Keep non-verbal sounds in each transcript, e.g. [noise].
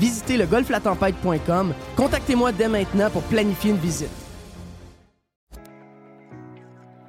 visitez le golflatempête.com. Contactez-moi dès maintenant pour planifier une visite.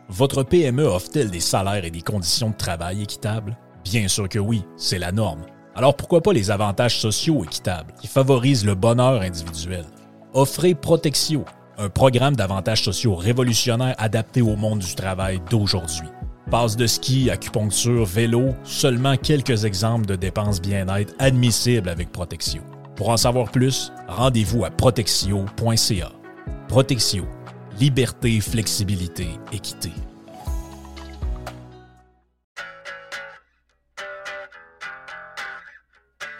Votre PME offre-t-elle des salaires et des conditions de travail équitables? Bien sûr que oui, c'est la norme. Alors pourquoi pas les avantages sociaux équitables qui favorisent le bonheur individuel? Offrez Protexio, un programme d'avantages sociaux révolutionnaire adapté au monde du travail d'aujourd'hui. Passe de ski, acupuncture, vélo, seulement quelques exemples de dépenses bien-être admissibles avec Protexio. Pour en savoir plus, rendez-vous à protexio.ca. Protexio. Liberté, flexibilité, équité.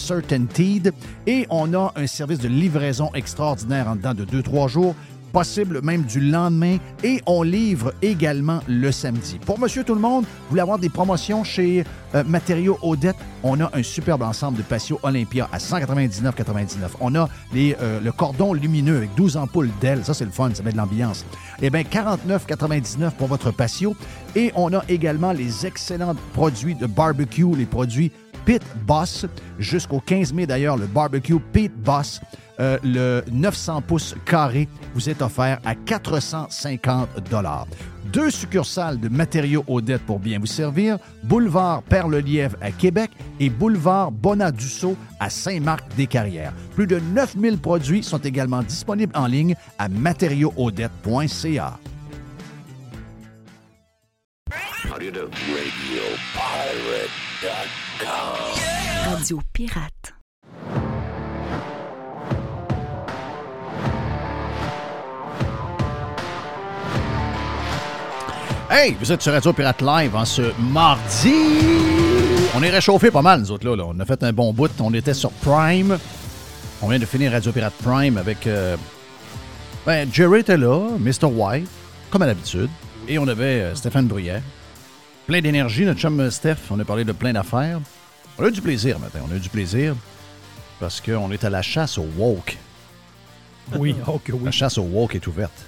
Certainteed. Et on a un service de livraison extraordinaire en dedans de 2-3 jours possible même du lendemain et on livre également le samedi. Pour Monsieur Tout le Monde, vous voulez avoir des promotions chez euh, Matériaux Odette, on a un superbe ensemble de patio Olympia à 199,99. On a les, euh, le cordon lumineux avec 12 ampoules d'ailes, ça c'est le fun, ça met de l'ambiance. Eh bien 49,99 pour votre patio et on a également les excellents produits de barbecue, les produits Pit Boss. Jusqu'au 15 mai, d'ailleurs, le barbecue Pit Boss, euh, le 900 pouces carré, vous est offert à 450 Deux succursales de matériaux Odette pour bien vous servir, boulevard Perle-Lièvre à Québec et boulevard Bonadusseau à Saint-Marc-des-Carrières. Plus de 9000 produits sont également disponibles en ligne à Pirate. Hey, vous êtes sur Radio Pirate Live en ce mardi. On est réchauffé pas mal, nous autres, là, On a fait un bon bout. On était sur Prime. On vient de finir Radio Pirate Prime avec. Euh, ben, Jerry était là, Mr. White, comme à l'habitude. Et on avait euh, Stéphane Bruyère. Plein d'énergie, notre chum euh, Steph. On a parlé de plein d'affaires. On a eu du plaisir maintenant. On a eu du plaisir parce qu'on est à la chasse au woke. Oui, ok, oui. La chasse au woke est ouverte.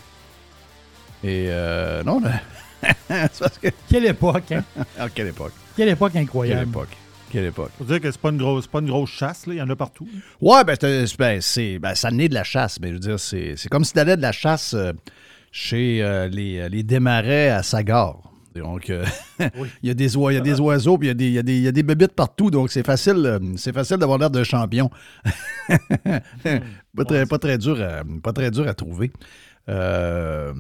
Et euh, non, [laughs] parce que... Quelle époque, hein? ah, quelle époque. Quelle époque incroyable. Quelle époque. Quelle époque. Faut dire que c'est pas une grosse, pas une grosse chasse, là. Il y en a partout. Ouais, ben, ben, c'est, ben, ça naît de la chasse, mais je veux dire, c'est, c'est comme si t'allais de la chasse euh, chez euh, les, les démarrais à Sagar. Donc, euh, [laughs] il, y a des il y a des oiseaux, puis il y a des, il y a des, il y a des bébites partout, donc c'est facile, euh, c'est facile d'avoir l'air d'un champion. [laughs] pas, très, pas, très dur à, pas très dur à trouver. Euh,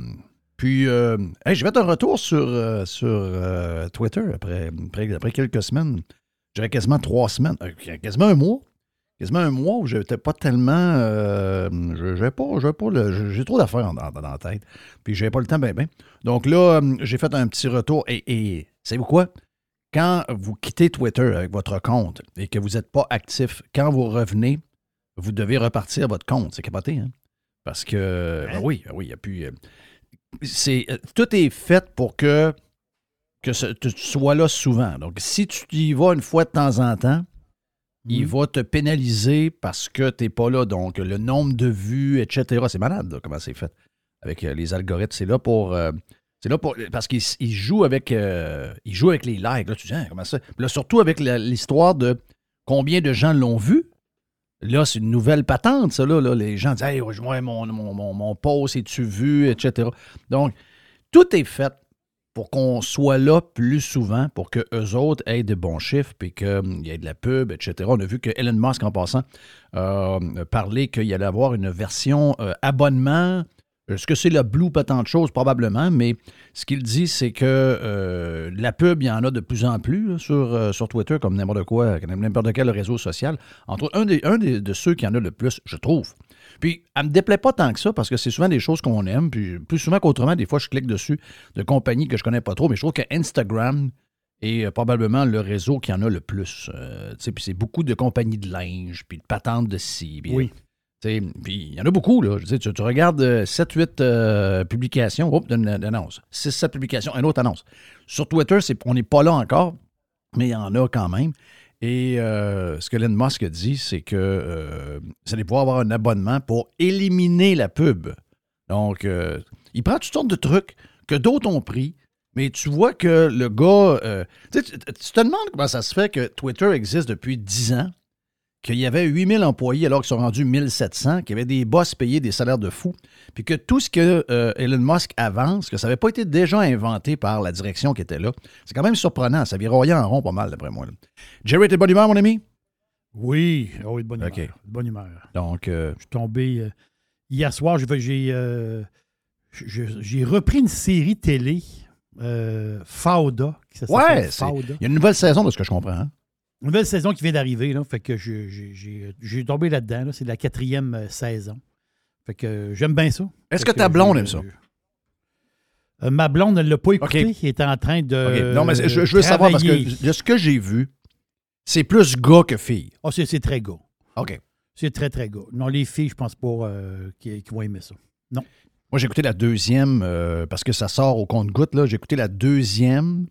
puis, euh, j'ai fait un retour sur, sur Twitter après, après, après, quelques semaines. J'avais quasiment trois semaines, quasiment un mois quasiment un mois où j'étais pas tellement. Euh, j'ai pas, pas j'ai trop d'affaires dans, la tête. Puis j'avais pas le temps, ben, ben. Donc là, euh, j'ai fait un petit retour. Et, et savez-vous quoi? Quand vous quittez Twitter avec votre compte et que vous n'êtes pas actif, quand vous revenez, vous devez repartir votre compte. C'est capoté, hein? Parce que, ben oui, ben oui, il n'y a plus. Euh, c'est, tout est fait pour que, que tu sois là souvent. Donc, si tu y vas une fois de temps en temps, il va te pénaliser parce que tu n'es pas là. Donc, le nombre de vues, etc. C'est malade, comment c'est fait avec euh, les algorithmes. C'est là pour. Euh, C'est là pour, parce qu'il joue avec euh, il joue avec les likes. Là, tu dis, Hein, comment ça? Là, surtout avec l'histoire de combien de gens l'ont vu. Là, c'est une nouvelle patente, ça. Là, là. Les gens disent Hey, rejoins mon, mon, mon, mon post, es-tu vu, etc. Donc, tout est fait pour qu'on soit là plus souvent, pour que eux autres aient de bons chiffres, puis qu'il y ait de la pub, etc. On a vu que Elon Musk, en passant, euh, parlait qu'il allait avoir une version euh, abonnement. Est-ce que c'est le Blue, pas tant de choses, probablement, mais ce qu'il dit, c'est que euh, la pub, il y en a de plus en plus euh, sur Twitter, comme n'importe quoi, n'importe quel réseau social. Entre un, des, un de ceux qui en a le plus, je trouve. Puis, elle me déplaît pas tant que ça, parce que c'est souvent des choses qu'on aime, puis plus souvent qu'autrement, des fois, je clique dessus de compagnies que je connais pas trop, mais je trouve que Instagram est euh, probablement le réseau qui en a le plus. Euh, puis c'est beaucoup de compagnies de linge, puis de patentes de ci. puis- Oui. Puis il y en a beaucoup, là. Tu, tu regardes 7-8 publications, hop, d'une d'une annonce. 6-7 publications, une autre annonce. Sur Twitter, c'est, on n'est pas là encore, mais il y en a quand même. Et euh, ce que Elon Musk dit, c'est que euh, vous pouvoir avoir un abonnement pour éliminer la pub. Donc, euh, il prend toutes sortes de trucs que d'autres ont pris, mais tu vois que le gars. euh, tu te demandes comment ça se fait que Twitter existe depuis 10 ans, qu'il y avait 8000 employés alors qu'ils sont rendus 1700, qu'il y avait des boss payés des salaires de fous, puis que tout ce que euh, Elon Musk avance, que ça n'avait pas été déjà inventé par la direction qui était là, c'est quand même surprenant. Ça viroyait en rond pas mal, d'après moi. là. Jerry, t'es de bonne humeur, mon ami? Oui, ah oui, de bonne OK. humeur. de bonne humeur. Donc, euh, Je suis tombé. euh, hier soir, j'ai, repris une série télé, Fauda. qui Ouais, s'appelle c'est- Fauda. il y a une nouvelle saison de ce que je comprends. hein? Nouvelle saison qui vient d'arriver, là. Fait que je- j'ai, tombé là-dedans. là. C'est la quatrième euh, saison. Fait que euh, j'aime bien ça. Est-ce que ta blonde aime ça? Euh, ma blonde ne l'a pas écouté. OK. Elle était en train de. Non, mais je, je veux savoir parce que de ce que j'ai vu, c'est plus gars que fille. Ah, c'est, c'est très gars. OK. C'est très, très gars. Non, les filles, je pense pas euh, qui, qui vont aimer ça. Moi, j'ai écouté la deuxième, euh, parce que ça sort au compte-goutte, là. J'ai écouté la deuxième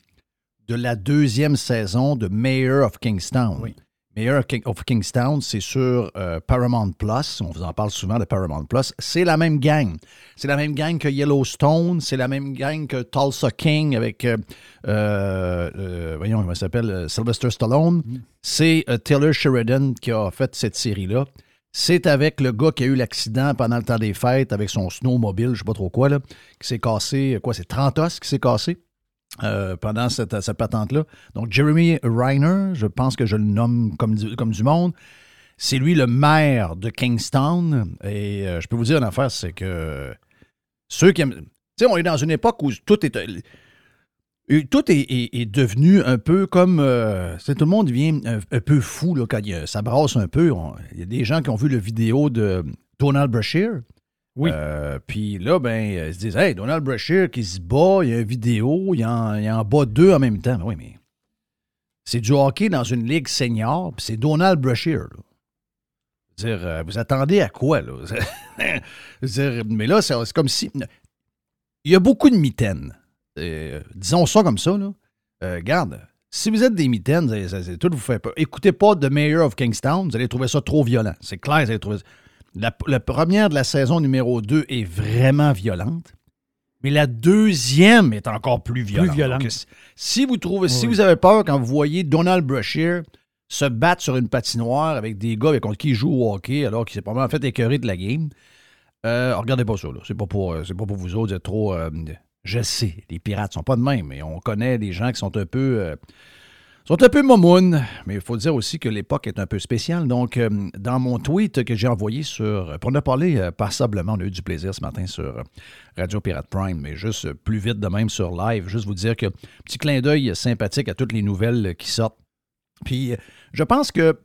de la deuxième saison de Mayor of Kingstown. Oui. Mayor King- of Kingstown, c'est sur euh, Paramount Plus. On vous en parle souvent de Paramount Plus. C'est la même gang. C'est la même gang que Yellowstone. C'est la même gang que Tulsa King avec, euh, euh, voyons, comment il s'appelle, Sylvester Stallone. C'est euh, Taylor Sheridan qui a fait cette série-là. C'est avec le gars qui a eu l'accident pendant le temps des fêtes avec son snowmobile, je sais pas trop quoi, là, qui s'est cassé, quoi, c'est 30 os qui s'est cassé? Euh, pendant cette, cette patente-là. Donc, Jeremy Reiner, je pense que je le nomme comme du, comme du monde, c'est lui le maire de Kingstown. Et euh, je peux vous dire une affaire, c'est que ceux qui aiment. Tu sais, on est dans une époque où tout est. euh, tout est, est- devenu un peu comme. euh, tout le monde devient un, peu fou là, quand il ça brasse un peu. Il y a des gens qui ont vu le vidéo de Donald Brashear. Oui. Euh, Puis là, ben, euh, ils se disent Hey, Donald Brashear qui se bat, il y a une vidéo, il en, il en bat deux en même temps. Ben oui, mais c'est du hockey dans une ligue senior, puis c'est Donald Brashear. dire, euh, vous attendez à quoi, là? [laughs] Dire, mais là, c'est c'est comme si. Il y a beaucoup de mitaines. Disons ça comme ça, là. Regarde, si vous êtes des mitaines, ça- tout vous fait peur. Écoutez pas The Mayor of Kingstown, vous allez trouver ça trop violent. C'est clair, vous allez trouver ça. La, la première de la saison numéro 2 est vraiment violente. Mais la deuxième est encore plus violente. violente. Donc, si- vous trouvez, si Oui. vous avez peur quand vous voyez Donald Brashear se battre sur une patinoire avec des gars avec contre qui il joue au hockey alors qu'il s'est probablement fait écœurer de la game, euh, regardez pas ça. C'est pas pour, euh, pas pour vous autres d'être trop. euh, je sais, les pirates sont pas de même, mais on connaît des gens qui sont un peu. Euh, sont un peu momounes, mais il faut dire aussi que l'époque est un peu spéciale. Donc, euh, dans mon tweet que j'ai envoyé sur. Pour ne parler euh, passablement, on a eu du plaisir ce matin sur euh, Radio Pirate Prime, mais juste euh, plus vite de même sur live. Juste vous dire que petit clin d'œil sympathique à toutes les nouvelles euh, qui sortent. Puis, euh, je pense que.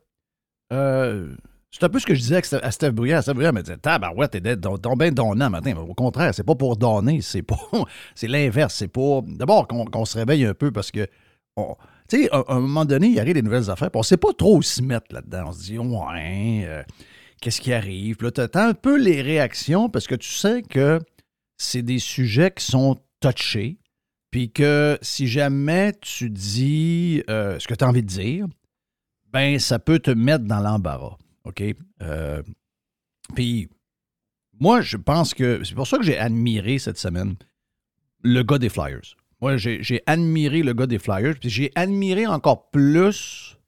euh, c'est un peu ce que je disais à Steph- Bruyère. Steph Bruyère me disait Tabarouette, t'es bien donnant matin. Au contraire, c'est pas pour donner, c'est pas. [laughs] c'est l'inverse. C'est pour. D'abord, qu'on qu'on se réveille un peu parce que. on- tu sais, à un moment donné, il arrive des nouvelles affaires, puis on sait pas trop où se mettre là-dedans. On se dit, ouais, euh, qu'est-ce qui arrive? Puis là, tu attends un peu les réactions parce que tu sais que c'est des sujets qui sont touchés, puis que si jamais tu dis euh, ce que tu as envie de dire, ben ça peut te mettre dans l'embarras. OK? Euh, puis moi, je pense que c'est pour ça que j'ai admiré cette semaine le gars des Flyers. Moi, j'ai admiré le gars des Flyers, puis j'ai admiré encore plus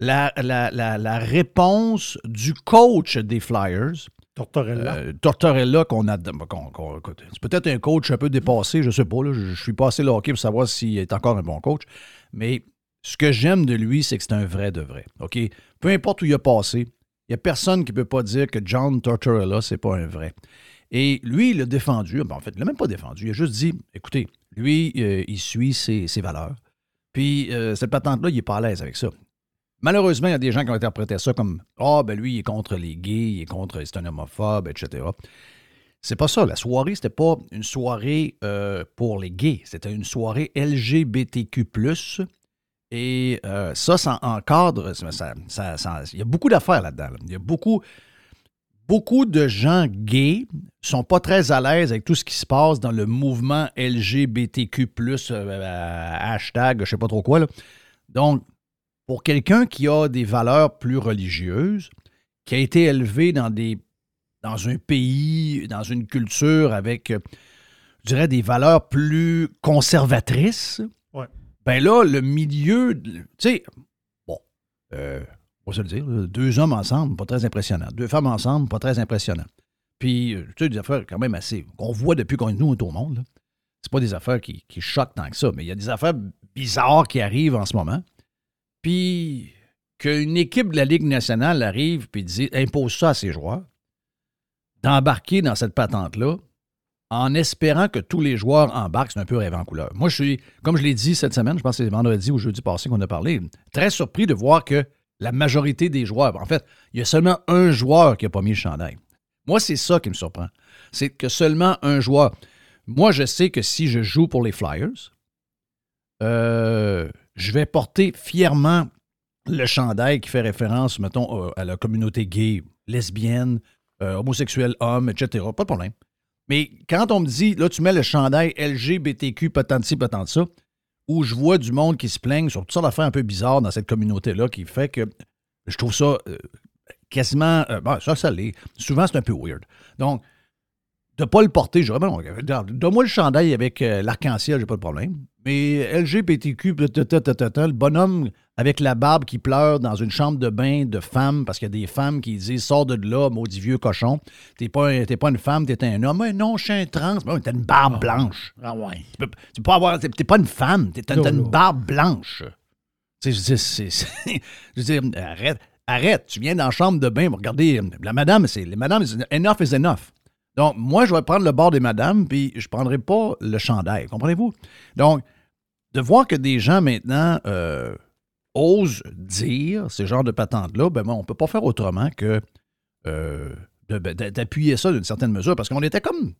la, la- la- la réponse du coach des Flyers, Tortorella. euh, Tortorella, qu'on a. qu'on- qu'on- écoute, c'est peut-être un coach un peu dépassé, je sais pas. là, je, je suis pas assez là hockey pour savoir s'il est encore un bon coach. Mais ce que j'aime de lui, c'est que c'est un vrai de vrai. OK? Peu importe où il a passé, il n'y a personne qui ne peut pas dire que John Tortorella, c'est pas un vrai. Et lui, il l'a défendu. Ben, en fait, il l'a même pas défendu. Il a juste dit écoutez, lui, euh, il suit ses, valeurs. Puis, euh, cette patente-là, il n'est pas à l'aise avec ça. Malheureusement, il y a des gens qui ont interprété ça comme Ah, ben lui, il est contre les gays, il est contre, c'est un homophobe, etc. C'est pas ça. La soirée, c'était pas une soirée euh, pour les gays. C'était une soirée LGBTQ. Et ça, ça encadre. il y a beaucoup d'affaires là-dedans. là. Il y a beaucoup. Beaucoup de gens gays sont pas très à l'aise avec tout ce qui se passe dans le mouvement LGBTQ+, euh, hashtag, je sais pas trop quoi. là. Donc, pour quelqu'un qui a des valeurs plus religieuses, qui a été élevé dans des dans un pays, dans une culture avec, euh, je dirais, des valeurs plus conservatrices, Ouais. ben là, le milieu, tu sais, bon, euh, on va se le dire, deux hommes ensemble, pas très impressionnant. Deux femmes ensemble, pas très impressionnant. Puis, euh, tu sais, des affaires quand même assez, qu'on voit depuis qu'on nous est au monde. C'est pas des affaires qui, qui choquent tant que ça, mais il y a des affaires bizarres qui arrivent en ce moment. Puis, qu'une équipe de la Ligue nationale arrive puis dit, impose ça à ses joueurs, d'embarquer dans cette patente-là, en espérant que tous les joueurs embarquent, c'est un peu rêve en couleur. Moi, je suis, comme je l'ai dit cette semaine, je pense que c'est vendredi ou jeudi passé qu'on a parlé, très surpris de voir que la majorité des joueurs, en fait, il y a seulement un joueur qui n'a pas mis le chandail. Moi, c'est ça qui me surprend. C'est que seulement un joueur. Moi, je sais que si je joue pour les Flyers, euh, je vais porter fièrement le chandail qui fait référence, mettons, à la communauté gay, lesbienne, euh, homosexuel, homme, etc. Pas de problème. Mais quand on me dit, là, tu mets le chandail LGBTQ, patente ci, patente ça, où je vois du monde qui se plaigne sur toutes sortes d'affaires un peu bizarres dans cette communauté-là, qui fait que je trouve ça euh, quasiment. euh, bon, ça, ça l'est. Souvent, c'est un peu weird. Donc, de ne pas le porter, je dirais, ben non, donne-moi le chandail avec euh, l'arc-en-ciel, j'ai pas de problème. Mais LGBTQ, le bonhomme avec la barbe qui pleure dans une chambre de bain de femmes, parce qu'il y a des femmes qui disent Sors de là, maudit vieux cochon. T'es pas, un- pas une femme, t'es un homme. Mais non, je suis un trans. Mais t'as une barbe blanche. Ah ouais. Tu peux, tu peux pas avoir. T'es pas une femme, t'as une barbe blanche. Tu sais, je veux dire, dire, arrête, arrête. Tu viens dans la chambre de bain, regardez, la madame, c'est. Les madames, enough is enough. Donc, moi, je vais prendre le bord des madames, puis je prendrai pas le chandail. Comprenez-vous? Donc, de voir que des gens maintenant euh, osent dire ce genre de patente-là, ben, on peut pas faire autrement que euh, ben, d'appuyer ça d'une certaine mesure, parce qu'on était comme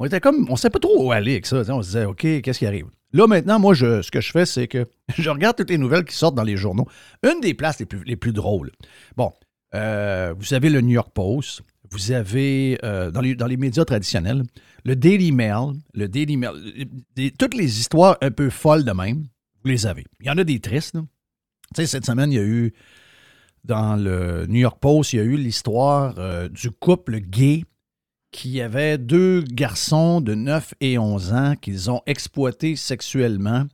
on était comme, on savait pas trop où aller avec ça. On se disait, OK, qu'est-ce qui arrive? Là, maintenant, moi, je, ce que je fais, c'est que [laughs] je regarde toutes les nouvelles qui sortent dans les journaux. Une des places les plus, les plus drôles. Bon, euh, vous avez le New York Post, vous avez, euh, dans, les, dans les médias traditionnels, le Daily Mail, le Daily Mail, toutes les histoires un peu folles de même, vous les avez. Il y en a des tristes. Tu sais, cette semaine, il y a eu, dans le New York Post, il y a eu l'histoire euh, du couple gay qui avait deux garçons de 9 et 11 ans qu'ils ont exploités sexuellement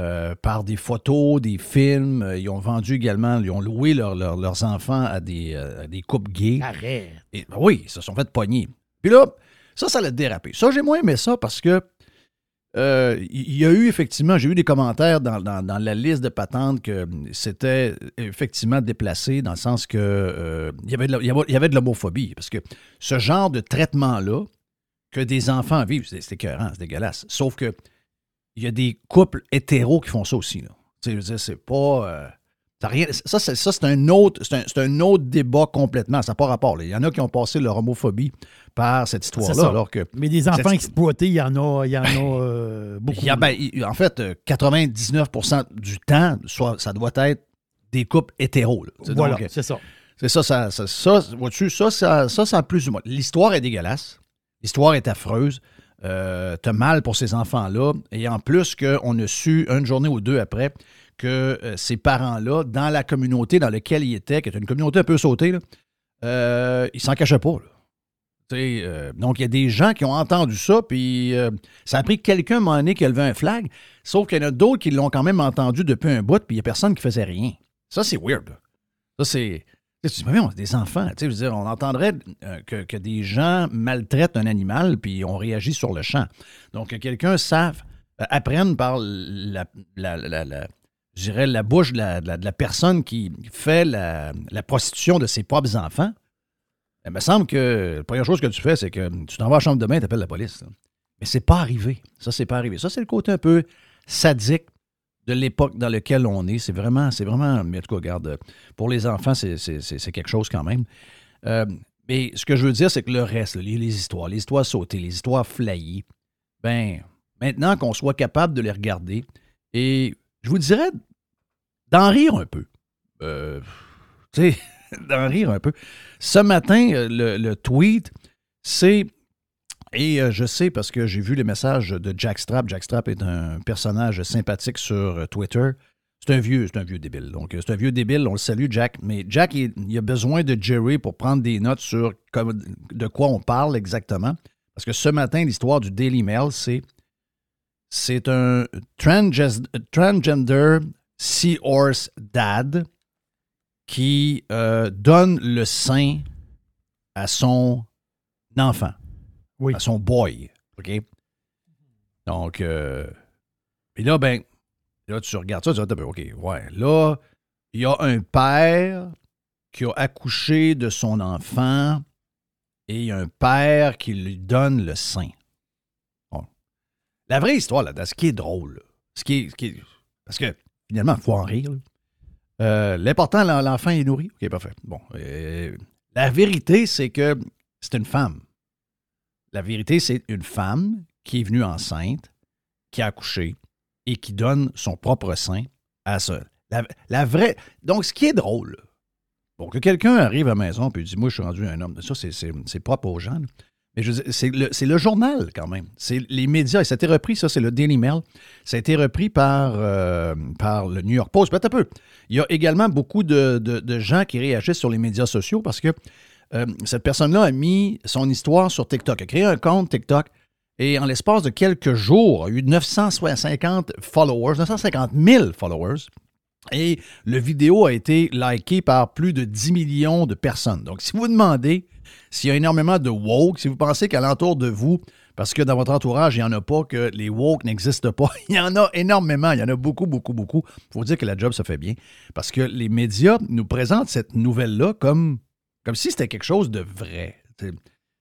euh, par des photos, des films. Euh, Ils ont vendu également, ils ont loué leur- leur- leurs enfants à des, euh, à des couples gays. Arrête. Et, ben oui, ils se sont fait pogner. Puis là, ça, ça l'a dérapé. Ça, j'ai moins aimé ça parce que euh, il y a eu effectivement, j'ai eu des commentaires dans, dans- dans la liste de patentes que c'était effectivement déplacé dans le sens que euh, il y avait de l'homophobie. Parce que ce genre de traitement-là que des enfants vivent, c'est c'est écœurant, c'est dégueulasse. Sauf que il y a des couples hétéros qui font ça aussi. Là. C'est pas. euh, ça, a rien- ça, c'est, ça, c'est un autre, c'est un, c'est un autre débat complètement. Ça n'a pas rapport. là. Il y en a qui ont passé leur homophobie par cette C'est histoire-là. ça. Alors que. Mais des enfants exploités, il y en a, il y en a euh, beaucoup. Il y a- ben, il- en fait, euh, 99% du temps, soit, ça doit être des couples hétéros. là. Voilà, euh, c'est ça. c'est ça, ça, ça, ça, vois-tu, ça, ça, ça, ça plus ou moins. L'histoire est dégueulasse. L'histoire est affreuse. Euh, T'as mal pour ces enfants-là. Et en plus qu'on a su une journée ou deux après que euh, ces parents-là, dans la communauté dans laquelle ils étaient, qui est une communauté un peu sautée, euh, ils s'en cachaient pas. euh, donc, il y a des gens qui ont entendu ça, puis ça a pris quelqu'un, à un moment donné, qui a un flag, sauf qu'il y en a d'autres qui l'ont quand même entendu depuis un bout, puis il n'y a personne qui faisait rien. Ça, c'est weird. Ça, c'est... Tu on des enfants. Tu veux dire, on entendrait euh, que, des gens maltraitent un animal, puis on réagit sur le champ. Donc, que quelqu'un savent, euh, apprenne par la, la, la- bouche de la, personne qui fait la, prostitution de ses propres enfants. Il me semble que la première chose que tu fais, c'est que tu t'en vas à la chambre de bain et tu appelles la police. Mais c'est pas arrivé. Ça, c'est pas arrivé. Ça, c'est le côté un peu sadique de l'époque dans laquelle on est. C'est vraiment, c'est vraiment, mais en tout cas, regarde, euh, pour les enfants, c'est, quelque chose quand même. Euh, mais ce que je veux dire, c'est que le reste, les, histoires, les histoires sautées, les histoires flyées, ben, maintenant qu'on soit capable de les regarder, et je vous dirais d'en rire un peu. Euh, tu sais, [laughs] d'en rire un peu. Ce matin, euh, le tweet, c'est. Et euh, je sais parce que j'ai vu les messages de Jack Strap. Jack Strap est un personnage sympathique sur euh, Twitter. C'est un vieux, c'est un vieux débile. Donc, euh, c'est un vieux débile. On le salue, Jack. Mais Jack, il, il a besoin de Jerry pour prendre des notes sur de quoi on parle exactement. Parce que ce matin, l'histoire du Daily Mail, c'est c'est un transgender seahorse dad qui donne le sein à son enfant, À son boy. OK? Donc, euh, puis là, ben, là, tu regardes ça, tu dis, OK, ouais. Là, il y a un père qui a accouché de son enfant et un père qui lui donne le sein. La vraie histoire, là, ce qui est drôle, ce qui est, parce que finalement, il faut en rire. Euh, L'important, l'en- l'enfant est nourri. OK, parfait. Bon. euh, la vérité, c'est que c'est une femme. La vérité, c'est une femme qui est venue enceinte, qui a accouché et qui donne son propre sein à ça. La, vraie. Donc, ce qui est drôle, bon, que quelqu'un arrive à la maison et dit Moi, je suis rendu un homme. Ça, c'est- propre aux gens. Mais c'est le, journal, quand même. C'est les médias. Et ça a été repris, ça, c'est le Daily Mail. Ça a été repris par, euh, le New York Post. Peut-être un peu. Il y a également beaucoup de gens qui réagissent sur les médias sociaux parce que euh, cette personne-là a mis son histoire sur TikTok, a créé un compte TikTok et en l'espace de quelques jours, a eu 950 followers, 950 000 followers. Et le vidéo a été liké par plus de 10 millions de personnes. Donc, si vous demandez s'il y a énormément de woke, si vous pensez qu'alentour de vous, parce que dans votre entourage, il n'y en a pas, que les woke n'existent pas, [laughs] il y en a énormément, il y en a beaucoup, beaucoup, beaucoup. Il faut dire que la job se fait bien. Parce que les médias nous présentent cette nouvelle-là comme, comme si c'était quelque chose de vrai.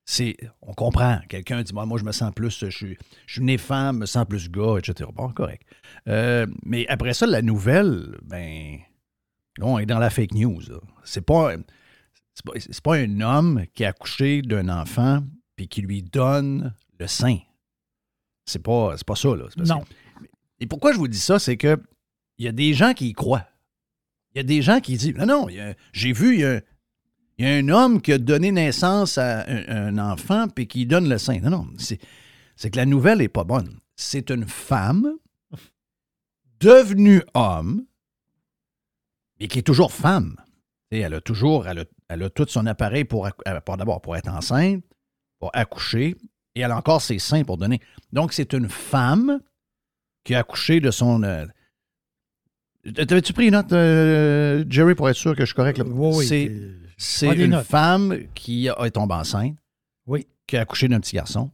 C'est- on comprend. Quelqu'un dit, moi, moi, je me sens plus, je suis, je suis né femme, je me sens plus gars, etc. Bon, correct. Euh, mais après ça, la nouvelle, ben, on est dans la fake news. C'est pas, c'est pas, c'est pas un homme qui a accouché d'un enfant puis qui lui donne le sein. C'est pas, c'est pas ça, là. Non. que- et pourquoi je vous dis ça, c'est que il y a des gens qui y croient. Il y a des gens qui disent, non, non, j'ai vu, il y a, il y a un homme qui a donné naissance à un, un enfant puis qui donne le sein. Non, non, c'est, que la nouvelle n'est pas bonne. C'est une femme devenue homme, mais qui est toujours femme. Sais, elle a toujours, elle a, elle a tout son appareil pour, euh, pour d'abord pour être enceinte, pour accoucher, et elle a encore ses seins pour donner. Donc, c'est une femme qui a accouché de son. euh, T'avais-tu pris une note, euh, Jerry, pour être sûr que je suis correct? là? Oui, oui. C'est- une notes. femme qui est tombée enceinte, Oui. qui a accouché d'un petit garçon,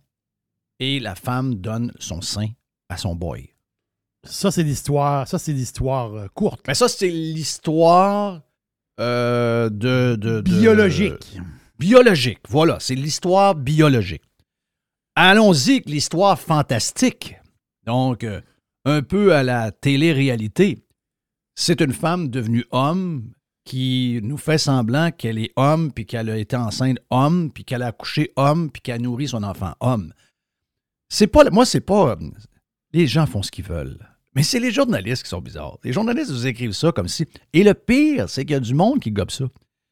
et la femme donne son sein à son boy. Ça, c'est l'histoire. Ça, c'est l'histoire euh, courte. Mais ça, c'est l'histoire euh, de, de- de- Biologique. Biologique, voilà, c'est l'histoire biologique. Allons-y avec l'histoire fantastique. Donc, euh, un peu à la télé-réalité. C'est une femme devenue homme qui nous fait semblant qu'elle est homme, puis qu'elle a été enceinte homme, puis qu'elle a accouché homme, puis qu'elle a nourri son enfant homme. C'est pas, moi, c'est pas. Les gens font ce qu'ils veulent. Mais c'est les journalistes qui sont bizarres. Les journalistes vous écrivent ça comme si. Et le pire, c'est qu'il y a du monde qui gobe ça.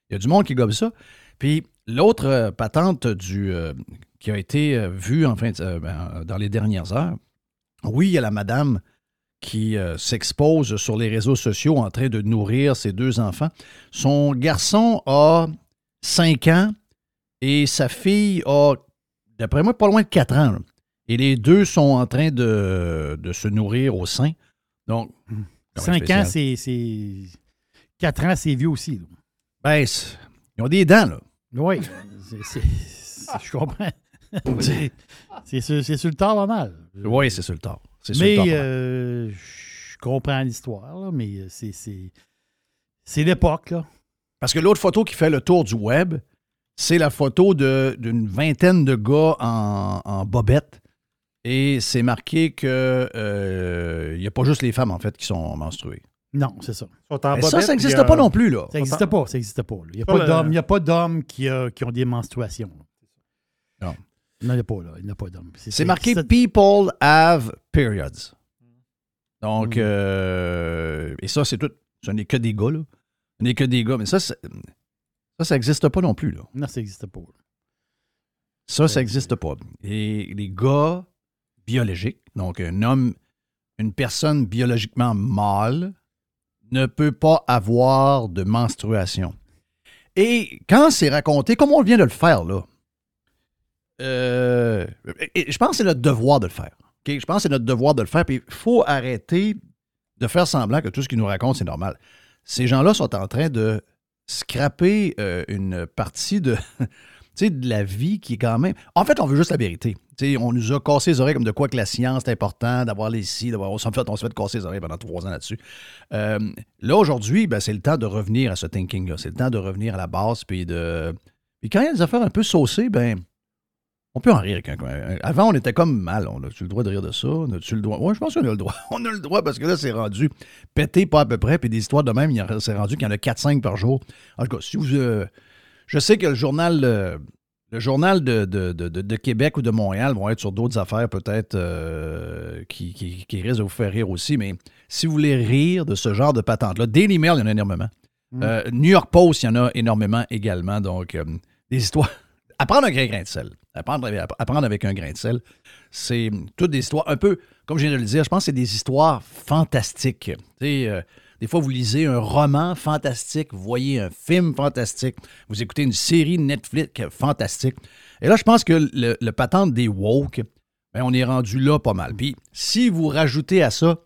Il y a du monde qui gobe ça. Puis l'autre euh, patente du, euh, qui a été euh, vue en fin de- euh, ben, dans les dernières heures, oui, il y a la madame qui euh, s'expose sur les réseaux sociaux en train de nourrir ses deux enfants. Son garçon a 5 ans Et sa fille a, d'après moi, pas loin de 4 ans. là. Et les deux sont en train de, de se nourrir au sein. Donc, quand même 5 spécial? ans, c'est. c'est- 4 ans, c'est vieux aussi. là. Ben, ils ont des dents, là. Oui, je comprends. [laughs] C'est- c'est sur, sur le tard pas mal. Oui, c'est sur le tard. Mais euh, je comprends l'histoire, là, mais c'est, c'est, c'est l'époque. Là. Parce que l'autre photo qui fait le tour du web, c'est la photo de- d'une vingtaine de gars en, en bobette. Et c'est marqué que euh, il n'y a pas juste les femmes, en fait, qui sont menstruées. Non, c'est ça. Ils sont en Mais ça, ça n'existe euh, pas non plus, là. Ça n'existe pas. Ça n'existe pas. Il n'y a, Pas pas le- d'hommes- il y a pas d'hommes qui, a- qui ont des menstruations. là. Non. Il n'y a pas, là. Il n'y en a pas d'hommes. C'est marqué People have periods. Donc, euh, et ça, c'est tout. Ce n'est que des gars, là. Ce n'est que des gars. Mais ça, ça, ça n'existe pas non plus, là. Non, ça n'existe pas. Ça, ça n'existe pas. Et les gars biologiques, donc un homme, une personne biologiquement mâle, ne peut pas avoir de menstruation. Et quand c'est raconté, comme on vient de le faire, là, euh, je pense que c'est notre devoir de le faire. Je pense que c'est notre devoir de le faire. Puis il faut arrêter de faire semblant que tout ce qu'ils nous racontent, c'est normal. Ces gens-là sont en train de scraper euh, une partie de, [laughs] de la vie qui est quand même. En fait, on veut juste la vérité. On nous a cassé les oreilles comme de quoi que la science est important, d'avoir les ci, d'avoir. On s'en fait, on s'est fait casser les oreilles pendant trois ans là-dessus. Euh, là, aujourd'hui, ben, c'est le temps de revenir à ce thinking-là. C'est le temps de revenir à la base. Puis de. Quand il y a des affaires un peu saucées, ben. On peut en rire. avec un- Avant, on était comme mal. On a-tu le droit de rire de ça? On a-tu le droit? Oui, je pense qu'on a le droit. [laughs] On a le droit parce que là, c'est rendu pété pas à peu près. Puis des histoires de même, c'est rendu qu'il y en a 4-5 par jour. En tout cas, si vous. euh, je sais que le journal, euh, le journal de, de- de- de- de Québec ou de Montréal vont être sur d'autres affaires peut-être euh, qui, qui, qui risquent de vous faire rire aussi, mais si vous voulez rire de ce genre de patente-là, Daily Mail, il y en a énormément. Euh, New York Post, il y en a énormément également. Donc, euh, des histoires. Apprendre avec un grain de sel. Apprendre, avec- un grain de sel. C'est toutes des histoires un peu, comme je viens de le dire, je pense que c'est des histoires fantastiques. Euh, des fois, vous lisez un roman fantastique, vous voyez un film fantastique, vous écoutez une série Netflix fantastique. Et là, je pense que le, le patente des woke, ben, on est rendu là pas mal. Puis, si vous rajoutez à ça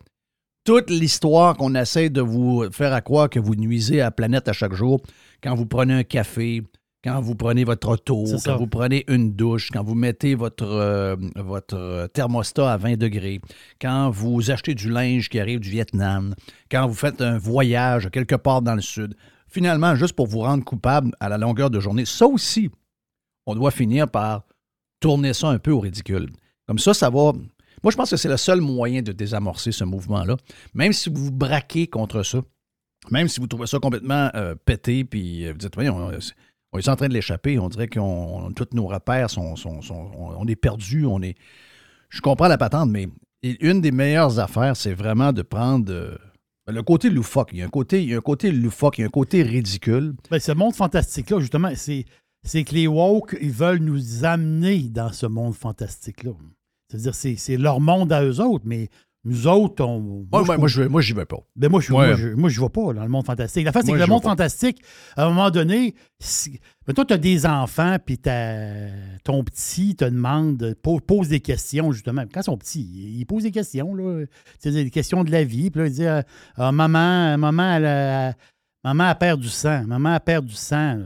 toute l'histoire qu'on essaie de vous faire à croire que vous nuisez à la planète à chaque jour, quand vous prenez un café, quand vous prenez votre auto, quand vous prenez une douche, quand vous mettez votre, euh, votre thermostat à 20 degrés, quand vous achetez du linge qui arrive du Vietnam, quand vous faites un voyage quelque part dans le sud, finalement, juste pour vous rendre coupable à la longueur de journée, ça aussi, on doit finir par tourner ça un peu au ridicule. Comme ça, ça va. Moi, je pense que c'est le seul moyen de désamorcer ce mouvement-là. Même si vous vous braquez contre ça, même si vous trouvez ça complètement euh, pété, puis euh, vous dites, voyons, on, est en train de l'échapper, on dirait qu'on tous nos repères sont, on, est perdus, on est. Je comprends la patente, mais une des meilleures affaires, c'est vraiment de prendre euh, le côté loufoque. Il y a un côté, il côté loufoque, il y a un côté ridicule. Ben, ce monde fantastique-là, justement, c'est, que les woke, ils veulent nous amener dans ce monde fantastique-là. C'est-à-dire, c'est, c'est leur monde à eux autres, mais nous autres, on. Moi, moi, moi, je moi, j'y vais pas. Ben moi, je Ouais. moi, je, moi, je vais pas dans le monde fantastique. La face, c'est que le monde pas. fantastique, à un moment donné, si, ben toi, tu as des enfants, puis ton petit te demande, po- pose des questions, justement. Quand ils sont petits, ils posent des questions, là. Des questions de la vie. Puis là, il dit Ah, Maman, maman, elle a, maman, elle perd du sang. Maman, elle perd du sang.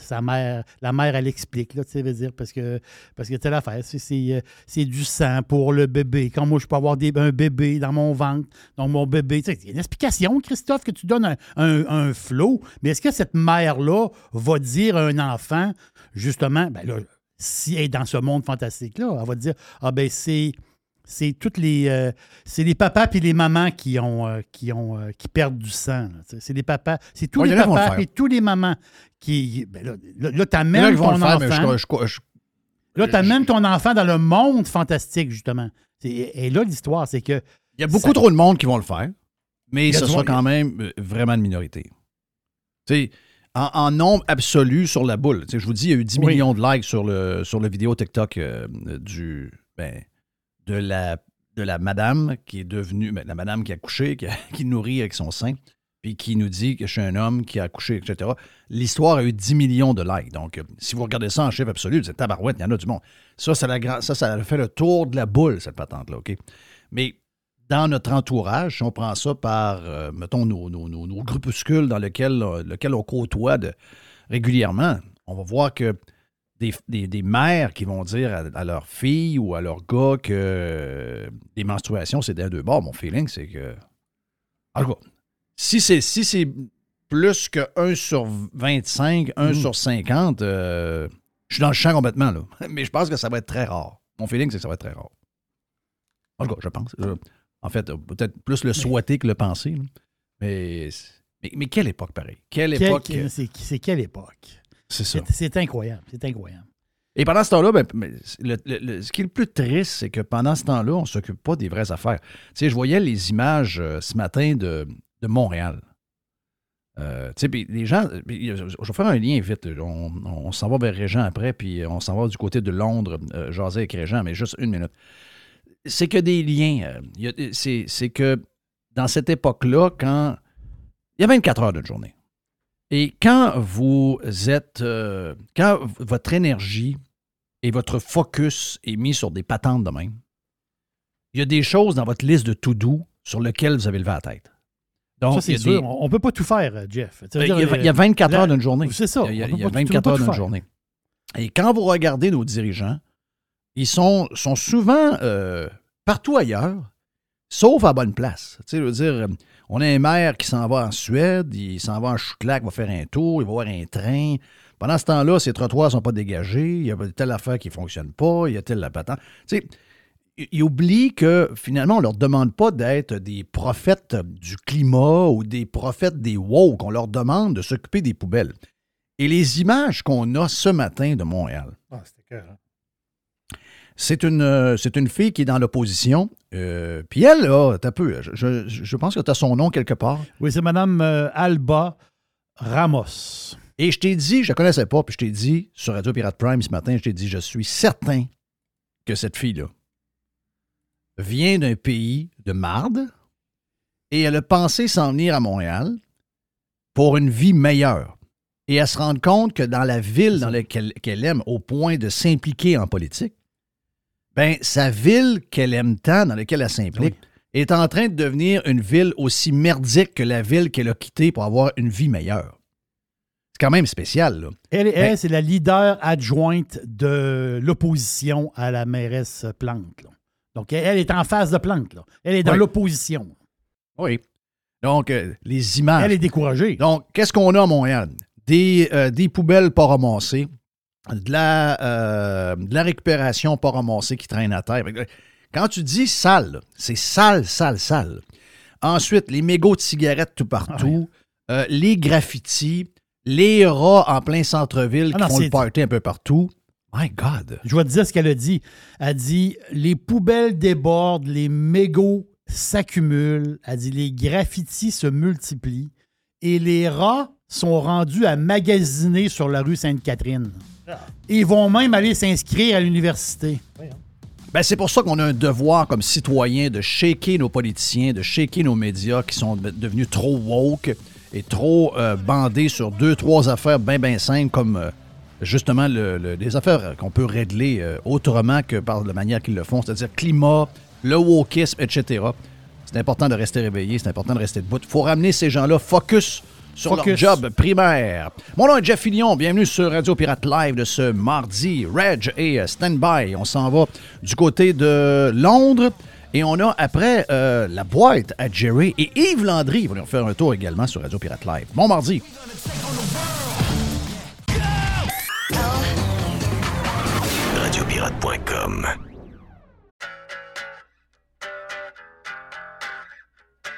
Sa mère, la mère, elle explique, là, tu sais, parce que, parce que telle affaire, euh, c'est du sang pour le bébé. Quand moi, je peux avoir des, un bébé dans mon ventre, donc mon bébé, tu sais, a une explication, Christophe, que tu donnes un, un, un flot, mais est-ce que cette mère-là va dire à un enfant, justement, ben là, si elle est dans ce monde fantastique-là, elle va dire, ah ben c'est... C'est toutes les euh, c'est les papas puis les mamans qui ont euh, qui ont euh, qui perdent du sang. C'est les papas, c'est tous Ouais, les le papas et tous les mamans qui ben là, là, là, t'amènes ton faire, enfant. je- je- je- Là, tu amènes ton enfant dans le monde fantastique, justement. Et là, l'histoire, c'est que. Il y a beaucoup Ça- trop de monde qui vont le faire, mais ce sera quand même vraiment une minorité. Tu sais, en, en nombre absolu sur la boule. Je vous dis, il y a eu 10 Oui. millions de likes sur le, sur le vidéo TikTok euh, du, ben, de, la, madame qui est devenue, ben, la madame qui a couché, qui, [laughs] qui nourrit avec son sein. puis qui nous dit que je suis un homme qui a accouché, etc. L'histoire a eu 10 millions de likes. Donc, euh, si vous regardez ça en chiffre absolu, c'est tabarouette, il y en a du monde. Ça, ça, la, ça, ça fait le tour de la boule, cette patente-là, OK? Mais dans notre entourage, si on prend ça par, euh, mettons, nos, nos, nos, groupuscules dans lesquels, euh, lequel on côtoie régulièrement, on va voir que des, des, des, mères qui vont dire à, à, leur fille ou à leur gars que euh, des menstruations, c'est d'un deux bords. Mon feeling, c'est que. En tout cas, si c'est si c'est plus que 1 sur 25, 1 mmh. sur 50, euh, je suis dans le champ complètement, là. [laughs] Mais je pense que ça va être très rare. Mon feeling, c'est que ça va être très rare. En tout cas, je pense. Je, en fait, peut-être plus le souhaiter que le penser. Mais, mais, mais, quelle époque, pareil. Quelle Quel, époque. C'est quelle époque? C'est ça. C'est incroyable. C'est incroyable. Et pendant ce temps-là, ben, le, le, ce qui est le plus triste, c'est que pendant ce temps-là, on ne s'occupe pas des vraies affaires. Tu sais, je voyais les images euh, ce matin de, de Montréal. Euh, tu sais, les gens, je vais faire un lien vite. On, on s'en va vers Régent après, puis on s'en va du côté de Londres, euh, jaser avec Régent, mais juste une minute. C'est que des liens. Euh, c'est que dans cette époque-là, quand. Il y a 24 heures de journée. Et quand vous êtes. Euh, quand votre énergie et votre focus est mis sur des patentes de même, il y a des choses dans votre liste de tout doux sur lesquelles vous avez levé la tête. Donc, ça, c'est sûr. Des... On ne peut pas tout faire, Jeff. Il y, a, il y a 24 heures d'une journée. C'est ça. Il y a, il y a 24 heures d'une journée. Et quand vous regardez nos dirigeants, ils sont, sont souvent euh, partout ailleurs, sauf à bonne place. Tu sais, je veux dire, on a un maire qui s'en va en Suède, il s'en va en Chouclac, va faire un tour, il va voir un train. Pendant ce temps-là, ses trottoirs ne sont pas dégagés, il y a telle affaire qui ne fonctionne pas, il y a telle la patente. Tu sais, ils oublient que finalement, on ne leur demande pas d'être des prophètes du climat ou des prophètes des woke. On leur demande de s'occuper des poubelles. Et les images qu'on a ce matin de Montréal, ah, hein? C'est une, c'est une fille qui est dans l'opposition. Euh, puis elle, là, t'as peu. Je, je, pense que tu as son nom quelque part. Oui, c'est Mme euh, Alba Ramos. Et je t'ai dit, je ne connaissais pas, puis je t'ai dit sur Radio Pirate Prime ce matin, je t'ai dit, je suis certain que cette fille-là, vient d'un pays de marde et elle a pensé s'en venir à Montréal pour une vie meilleure. Et elle se rend compte que dans la ville dans laquelle qu'elle aime, au point de s'impliquer en politique, ben sa ville qu'elle aime tant, dans laquelle elle s'implique, oui. est en train de devenir une ville aussi merdique que la ville qu'elle a quittée pour avoir une vie meilleure. C'est quand même spécial. Là. Elle, elle ben, c'est la leader adjointe de l'opposition à la mairesse Plante. Là. Donc, elle est en phase de plante. Là. Elle est dans oui. l'opposition. Oui. Donc, euh, les images. Elle est découragée. Donc, qu'est-ce qu'on a à Montréal? Des, euh, des poubelles pas ramassées, de la, euh, de la récupération pas ramassée qui traîne à terre. Quand tu dis sale, c'est sale, sale, sale. Ensuite, les mégots de cigarettes tout partout, ah oui. les graffitis, les rats en plein centre-ville ah qui font le party un peu partout. My God. Je vais te dire ce qu'elle a dit. Elle a dit les poubelles débordent, les mégots s'accumulent. Elle a dit les graffitis se multiplient et les rats sont rendus à magasiner sur la rue Sainte-Catherine. Ils vont même aller s'inscrire à l'université. Ben, c'est pour ça qu'on a un devoir comme citoyen de shaker nos politiciens, de shaker nos médias qui sont devenus trop woke et trop euh, bandés sur deux, trois affaires bien, bien simples comme euh, justement le, le, les affaires qu'on peut régler euh, autrement que par la manière qu'ils le font, c'est-à-dire climat, le wokisme, etc. C'est important de rester réveillé, c'est important de rester debout. Il faut ramener ces gens-là focus sur focus. leur job primaire. Mon nom est Jeff Fillion, bienvenue sur Radio Pirate Live de ce mardi. Reg et Standby, on s'en va du côté de Londres. Et on a après euh, la boîte à Jerry et Yves Landry. Ils vont nous faire un tour également sur Radio Pirate Live. Bon mardi. radiopirate.com.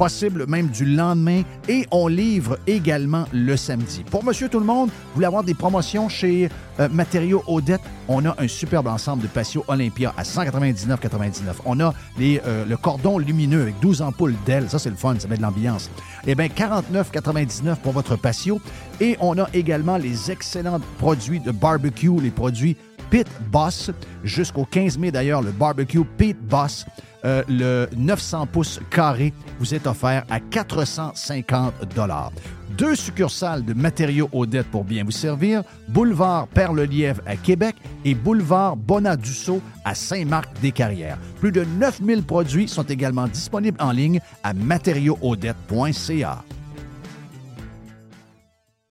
possible même du lendemain et on livre également le samedi. Pour Monsieur Tout le Monde, vous voulez avoir des promotions chez euh, Matériaux Odette, on a un superbe ensemble de patio Olympia à 199,99. On a les, euh, le cordon lumineux avec 12 ampoules d'ailes, ça c'est le fun, ça met de l'ambiance. Eh bien, 49,99 pour votre patio et on a également les excellents produits de barbecue, les produits Pit Boss, jusqu'au 15 mai d'ailleurs, le barbecue Pit Boss. Euh, le 900 pouces carré vous est offert à 450 Deux succursales de matériaux Odette pour bien vous servir, boulevard Perle-Lièvre à Québec et boulevard Bonadusseau à Saint-Marc-des-Carrières. Plus de 9000 produits sont également disponibles en ligne à matériauxaudette.ca.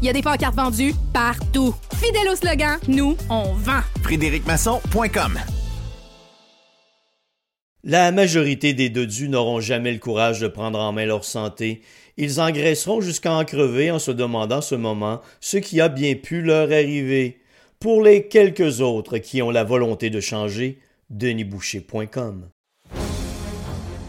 Il y a des pancartes vendues partout. Fidèle au slogan, nous, on vend. FrédéricMasson.com La majorité des dodus n'auront jamais le courage de prendre en main leur santé. Ils engraisseront jusqu'à en crever en se demandant ce moment ce qui a bien pu leur arriver. Pour les quelques autres qui ont la volonté de changer, denisboucher.com.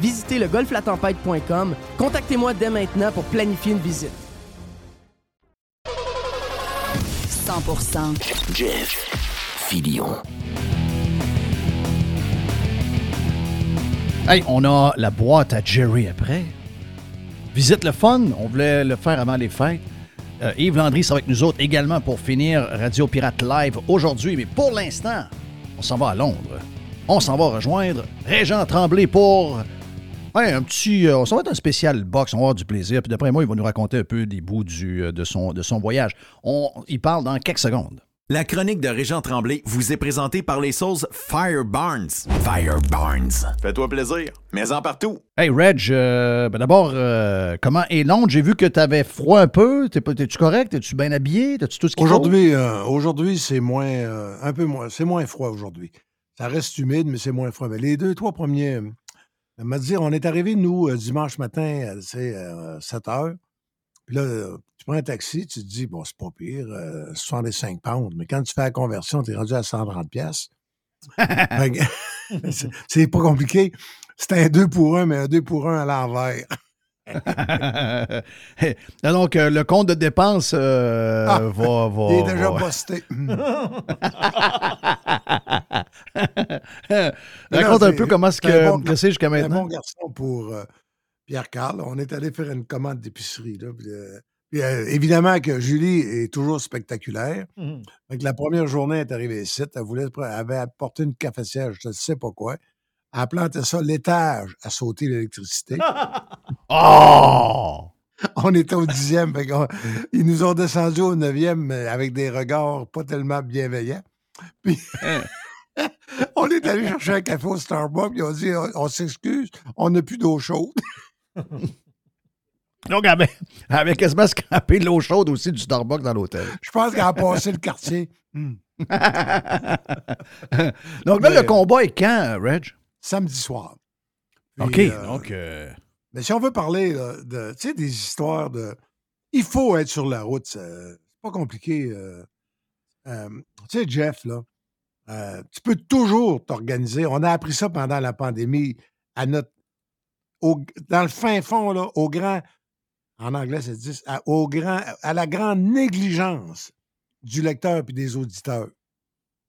visitez le golflatempête.com. Contactez-moi dès maintenant pour planifier une visite. 100% Jeff Filion. Hey, on a la boîte à Jerry après. Visite le fun, on voulait le faire avant les fêtes. Euh, Yves Landry sera avec nous autres également pour finir Radio Pirate Live aujourd'hui. Mais pour l'instant, on s'en va à Londres. On s'en va rejoindre Régent Tremblay pour Ouais, un petit. Euh, ça va être un spécial box, on va avoir du plaisir. Puis d'après moi, il va nous raconter un peu des bouts du, euh, de, son, de son voyage. On, il parle dans quelques secondes. La chronique de Régent Tremblay vous est présentée par les sauces Fire Barnes. Fire Barnes. Fais-toi plaisir, mais en partout. Hey Reg, euh, ben d'abord, euh, comment est Londres? J'ai vu que tu avais froid un peu. T'es-tu correct? Es-tu bien habillé? T'as-tu tout ce qu'il faut? Aujourd'hui, euh, aujourd'hui c'est moins, euh, un peu moins, c'est moins froid aujourd'hui. Ça reste humide, mais c'est moins froid. Mais les deux, trois premiers, euh, m'a dit, on est arrivé, nous, euh, dimanche matin, euh, c'est 7 heures. Puis là, euh, tu prends un taxi, tu te dis, bon, c'est pas pire, euh, 65 pounds. Mais quand tu fais la conversion, tu es rendu à 130 pièces. [laughs] [laughs] c'est pas compliqué. C'est un 2 pour 1, mais un 2 pour 1 à l'envers. [laughs] Donc, euh, le compte de dépenses euh, Ah, va, va. Il est déjà va- posté. [laughs] [laughs] Raconte Non, un peu comment un que, bon c'est jusqu'à Un maintenant. bon garçon pour euh, Pierre-Carl. On est allé faire une commande d'épicerie. euh, évidemment que Julie est toujours spectaculaire. Fait que la première journée, elle est arrivée ici. Elle, voulait, elle avait apporté une cafetière, je ne sais pas quoi. Elle a planté ça, l'étage a sauté l'électricité. [laughs] Oh! On était au dixième. ils nous ont descendu au neuvième avec des regards pas tellement bienveillants. Puis, [laughs] on est allé chercher un café au Starbucks. Ils ont dit on, on s'excuse, on n'a plus d'eau chaude. [laughs] Donc, elle avait, elle avait quasiment scrapé de l'eau chaude aussi du Starbucks dans l'hôtel. Je pense qu'elle a passé le quartier. Hmm. Donc là, Mais- le combat est quand, Reg? Samedi soir. Puis, OK. euh, donc, euh, Mais si on veut parler là, de, des histoires de. Il faut être sur la route. C'est pas compliqué. euh, tu sais, Jeff, là, tu peux toujours t'organiser. On a appris ça pendant la pandémie à notre. au- dans le fin fond, là, au grand. En anglais, ça se dit à, au grand, à la grande négligence du lecteur et des auditeurs.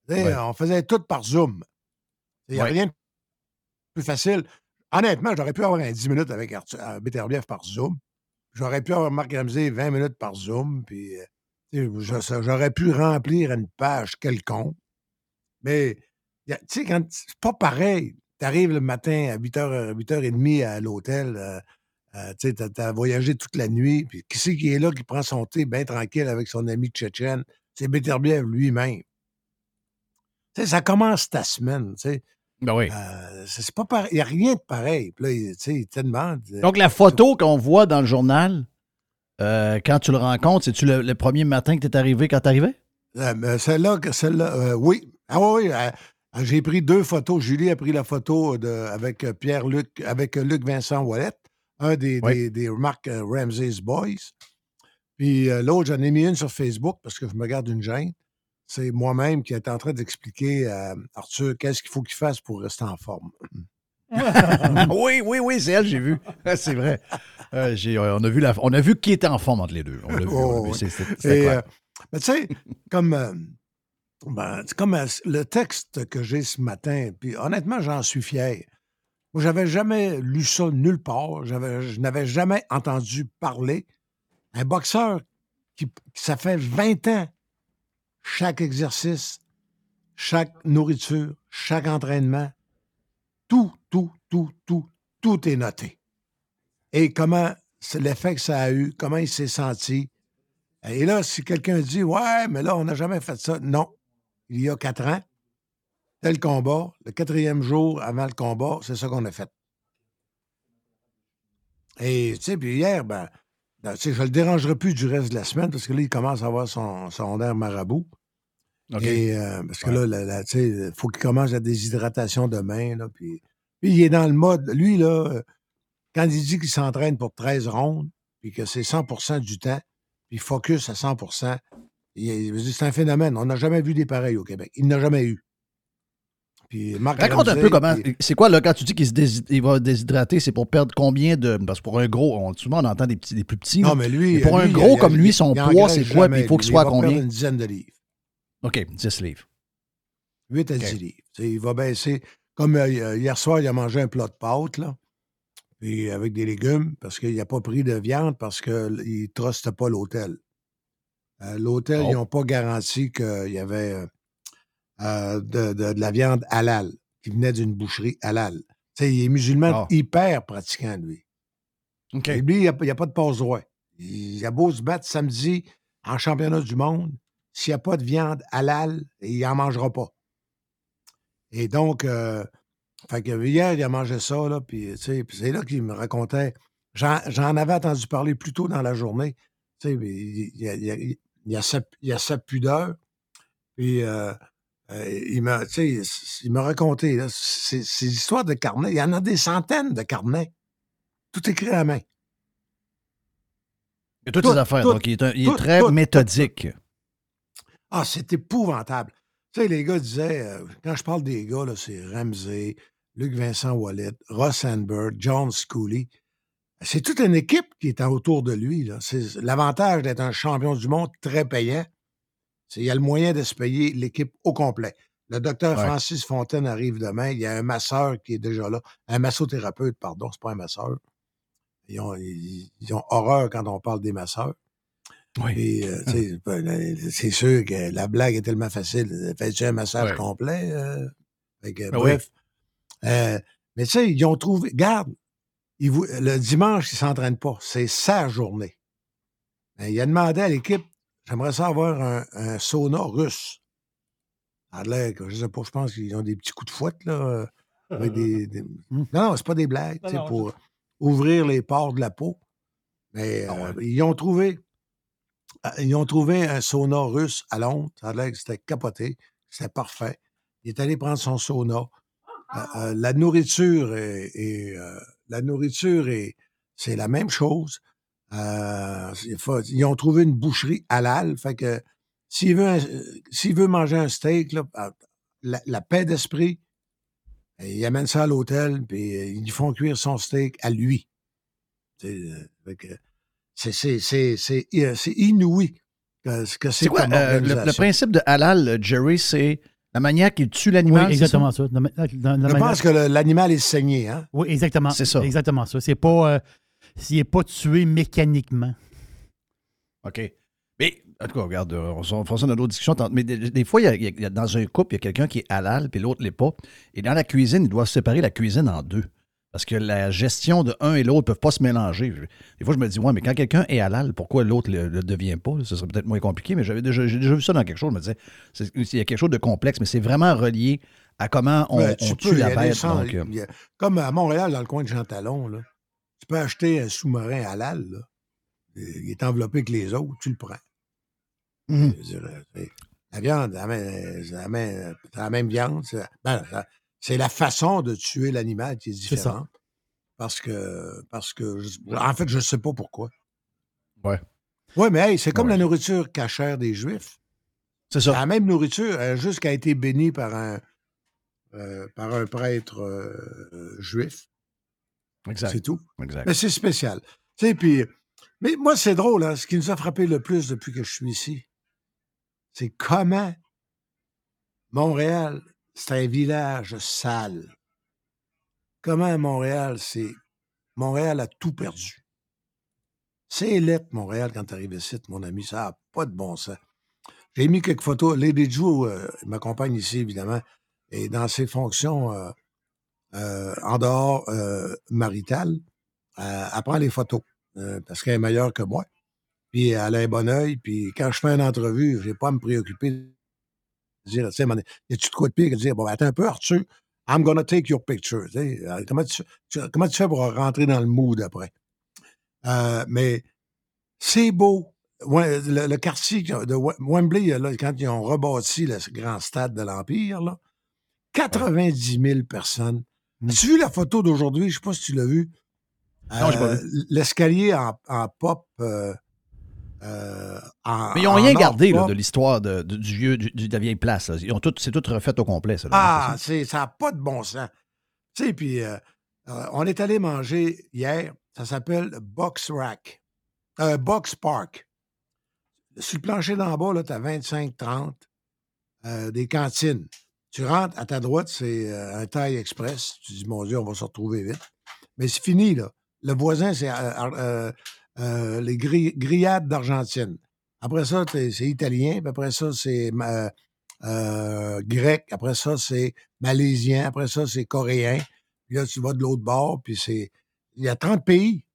Ouais. On faisait tout par Zoom. Il n'y a Ouais. rien de plus facile. Honnêtement, j'aurais pu avoir un 10 minutes avec Arthur, euh, Beterbiev par Zoom. J'aurais pu avoir Marc Ramsey 20 minutes par Zoom. Puis, euh, j'aurais pu remplir une page quelconque. Mais, tu sais, quand c'est pas pareil. Tu arrives le matin à 8h, 8h30 à l'hôtel. euh, euh, tu sais, t'as- voyagé toute la nuit. Puis, qui c'est qui est là, qui prend son thé bien tranquille avec son ami tchétchène? C'est Beterbiev lui-même. Tu sais, ça commence ta semaine, tu sais. Ben oui. Euh, c'est pas pareil. Il n'y a rien de pareil. Puis là, il- tu sais, il te demande. euh, Donc, la photo qu'on voit dans le journal, euh, quand tu le rencontres, c'est-tu le, le premier matin que tu es arrivé quand tu arrivais? euh, celle-là, celle-là, oui. Ah oui, j'ai pris deux photos. Julie a pris la photo de, avec Pierre-Luc, avec Luc Vincent Wallet, un des, Oui. des, des Mark euh, Ramsey's Boys. Puis l'autre, j'en ai mis une sur Facebook parce que je me garde une gêne. C'est moi-même qui est en train d'expliquer à Arthur qu'est-ce qu'il faut qu'il fasse pour rester en forme. [laughs] [laughs] oui, oui, oui, c'est elle, j'ai vu. [laughs] c'est vrai. Euh, j'ai- on, a vu la, on a vu qui était en forme entre les deux. On l'a vu. Oh, vu. C'est- euh, mais tu sais, comme, euh, ben, comme euh, le texte que j'ai ce matin, puis honnêtement, j'en suis fier. Moi, j'avais jamais lu ça nulle part. J'avais, je n'avais jamais entendu parler. Un boxeur qui, ça fait 20 ans, chaque exercice, chaque nourriture, chaque entraînement, tout, tout, tout, tout, tout est noté. Et comment, l'effet que ça a eu, comment il s'est senti, et là, si quelqu'un dit Ouais, mais là, on n'a jamais fait ça. Non. Il y a quatre ans, tel combat, le quatrième jour avant le combat, c'est ça qu'on a fait. Et tu sais, puis hier, ben, ben, tu sais, je ne le dérangerai plus du reste de la semaine parce que là, il commence à avoir son, son air marabout. Et, euh, parce que là, il faut qu'il commence la déshydratation demain. Là, puis, puis il est dans le mode. Lui, là, euh, quand il dit qu'il s'entraîne pour 13 rondes, puis que c'est 100% du temps, puis il focus à 100 il- il- c'est un phénomène. On n'a jamais vu des pareils au Québec. Il n'a jamais eu. Puis Marc Raconte un peu comment. puis- C'est quoi, là, quand tu dis qu'il se dési- il va déshydrater, c'est pour perdre combien de. Parce que pour un gros, on, souvent on entend des, petits, des plus petits. Non, mais lui. pour lui, un gros il- comme lui, son poids, c'est quoi? Puis il faut qu'il soit à va combien? une dizaine de livres. OK, 10 livres. 8 à 10 livres. Il va baisser. Comme euh, hier soir, il a mangé un plat de pâtes, là. Puis avec des légumes, parce qu'il n'a pas pris de viande, parce qu'il ne truste pas l'hôtel. Euh, l'hôtel, Oh. ils n'ont pas garanti qu'il y avait euh, de, de- de la viande halal, qui venait d'une boucherie halal. Tu sais, il est musulman Ah. hyper pratiquant, lui. Et lui, il n'y a, y a pas de passe droit. Il a beau se battre samedi en championnat du monde, s'il n'y a pas de viande halal, il n'en mangera pas. Et donc, euh, fait que hier, il a mangé ça, là, puis, c'est là qu'il me racontait. J'en avais entendu parler plus tôt dans la journée. Il, il, il- il- il a sa, il a sa pudeur. Puis, euh, euh, il m'a, tu sais, il m'a raconté, là, ces, ces histoires de carnets. Il y en a des centaines de carnets. Tout écrit à la main. Il y a toutes Tout, ces affaires. tout, donc, il est, un- il est tout, très méthodique. Ah, c'est épouvantable. Tu sais, les gars disaient, euh, quand je parle des gars, là, c'est Ramsey, Luc Vincent Wallet, Ross Sandberg, John Scully. C'est toute une équipe qui est autour de lui. là. C'est l'avantage d'être un champion du monde très payant. Qu'il y a le moyen de se payer l'équipe au complet. Le docteur Ouais. Francis Fontaine arrive demain. Il y a un masseur qui est déjà là. Un massothérapeute, pardon, c'est pas un masseur. Ils ont, ils- ils ont horreur quand on parle des masseurs. Oui. Euh, [laughs] ben, euh, c'est sûr que la blague est tellement facile. Fais-tu un massage Ouais. complet? euh? Fait que, Ben bref. Euh, mais tu sais, ils ont trouvé. Garde, ils le dimanche, ils ne s'entraînent pas. C'est sa journée. Ben, il a demandé à l'équipe j'aimerais ça avoir un, un sauna russe. A l'air je sais pas, je pense qu'ils ont des petits coups de fouette, là. euh, Avec des, [laughs] des- Non, non, c'est pas des blagues, non, pour ouvrir les pores de la peau. Mais euh, ils ont trouvé. euh, Ils ont trouvé un sauna russe à Londres. Ça a l'air que c'était capoté. C'était parfait. Il est allé prendre son sauna. Euh, euh, la nourriture est, est, la nourriture est c'est la même chose. Euh, ils ont trouvé une boucherie halal. Fait que s'il veut, euh, s'il veut manger un steak, là, euh, la, la paix d'esprit, euh, il amène ça à l'hôtel, puis euh, ils lui font cuire son steak à lui. Euh, C'est c'est- c'est- c'est- c'est inouï que, que c'est quoi comme euh, le, le principe de halal, Jerry, c'est La manière qu'il tue l'animal. exactement ça. Dans- dans- dans la Je manière- pense que l'animal est saigné, hein? Oui, exactement. C'est ça. Exactement ça. C'est pas. euh, s'il n'est pas tué mécaniquement. OK. Mais, en tout cas, regarde, euh, on, on fera ça dans d'autres discussions. Mais des, des fois, il y a- il y dans un couple, il y a quelqu'un qui est halal, puis l'autre ne l'est pas. Et dans la cuisine, ils doivent séparer la cuisine en deux. Parce que la gestion de un et l'autre ne peuvent pas se mélanger. Des fois, je me dis, ouais, mais quand quelqu'un est halal, pourquoi l'autre ne le, devient pas? Ce serait peut-être moins compliqué, mais j'avais déjà, j'ai déjà vu ça dans quelque chose. Je me disais, c'est- il y a quelque chose de complexe, mais c'est vraiment relié à comment on, tu tue la bête. donc, euh, a- comme à Montréal, dans le coin de Jean Talon, là, tu peux acheter un sous-marin halal. Là. Il est enveloppé que les autres, tu le prends. Dire, euh, la viande, la même, c'est la même, c'est la même viande. C'est ben, c'est la façon de tuer l'animal qui est différente. Parce que, parce que, je- en fait, je ne sais pas pourquoi. Ouais. Oui, mais hey, c'est comme Ouais. la nourriture cachère des Juifs. c'est C'est ça. la même nourriture, euh, juste qu'elle a été bénie par un, euh, par un prêtre euh, juif. C'est tout. exact. Mais c'est spécial. Tu sais, puis, mais moi, c'est drôle, hein, ce qui nous a frappé le plus depuis que je suis ici, c'est comment Montréal, c'est un village sale. Comment Montréal, c'est. Montréal a tout perdu. C'est lettre, Montréal, quand tu arrives ici, mon ami, ça n'a pas de bon sens. J'ai mis quelques photos. Lady Joe euh, m'accompagne ici, évidemment, et dans ses fonctions euh, en dehors euh, maritales, euh, elle prend les photos euh, parce qu'elle est meilleure que moi. Puis elle a un bon œil. Puis quand je fais une entrevue, je n'ai pas à me préoccuper de dire, tu sais, a-tu de quoi de pire que de dire, bon, ben, attends un peu, Arthur, I'm gonna take your picture. Tu euh, comment, tu, tu- comment tu fais pour rentrer dans le mood après? Euh, mais c'est beau. Le, le quartier de Wem- Wembley, là, quand ils ont rebâti le grand stade de l'Empire, là, 90 000 personnes. As-tu vu la photo d'aujourd'hui? Je ne sais pas si tu l'as vu. Non, j'ai pas Euh, L'escalier en, en pop. euh, euh, en- Mais ils n'ont en rien gardé là, de l'histoire de, de- du vieux, du- de la vieille place. là. Ils ont tout, c'est tout refait au complet. Ça, là. Ah, C'est ça? n'a pas de bon sens. Tu sais, puis on est allé manger hier, ça s'appelle Box Rack, Box Park. Sur le plancher d'en bas, là, tu as 25-30 euh, des cantines. Tu rentres, à ta droite, c'est euh, un taille express. Tu dis, mon Dieu, on va se retrouver vite. Mais c'est fini, là. Le voisin, c'est euh, euh, euh, les gri- grillades d'Argentine. Après ça, c'est italien. Puis après ça, c'est euh, euh, grec. Après ça, c'est malaisien. Après ça, c'est coréen. Puis là, tu vas de l'autre bord, puis c'est... Il y a 30 pays.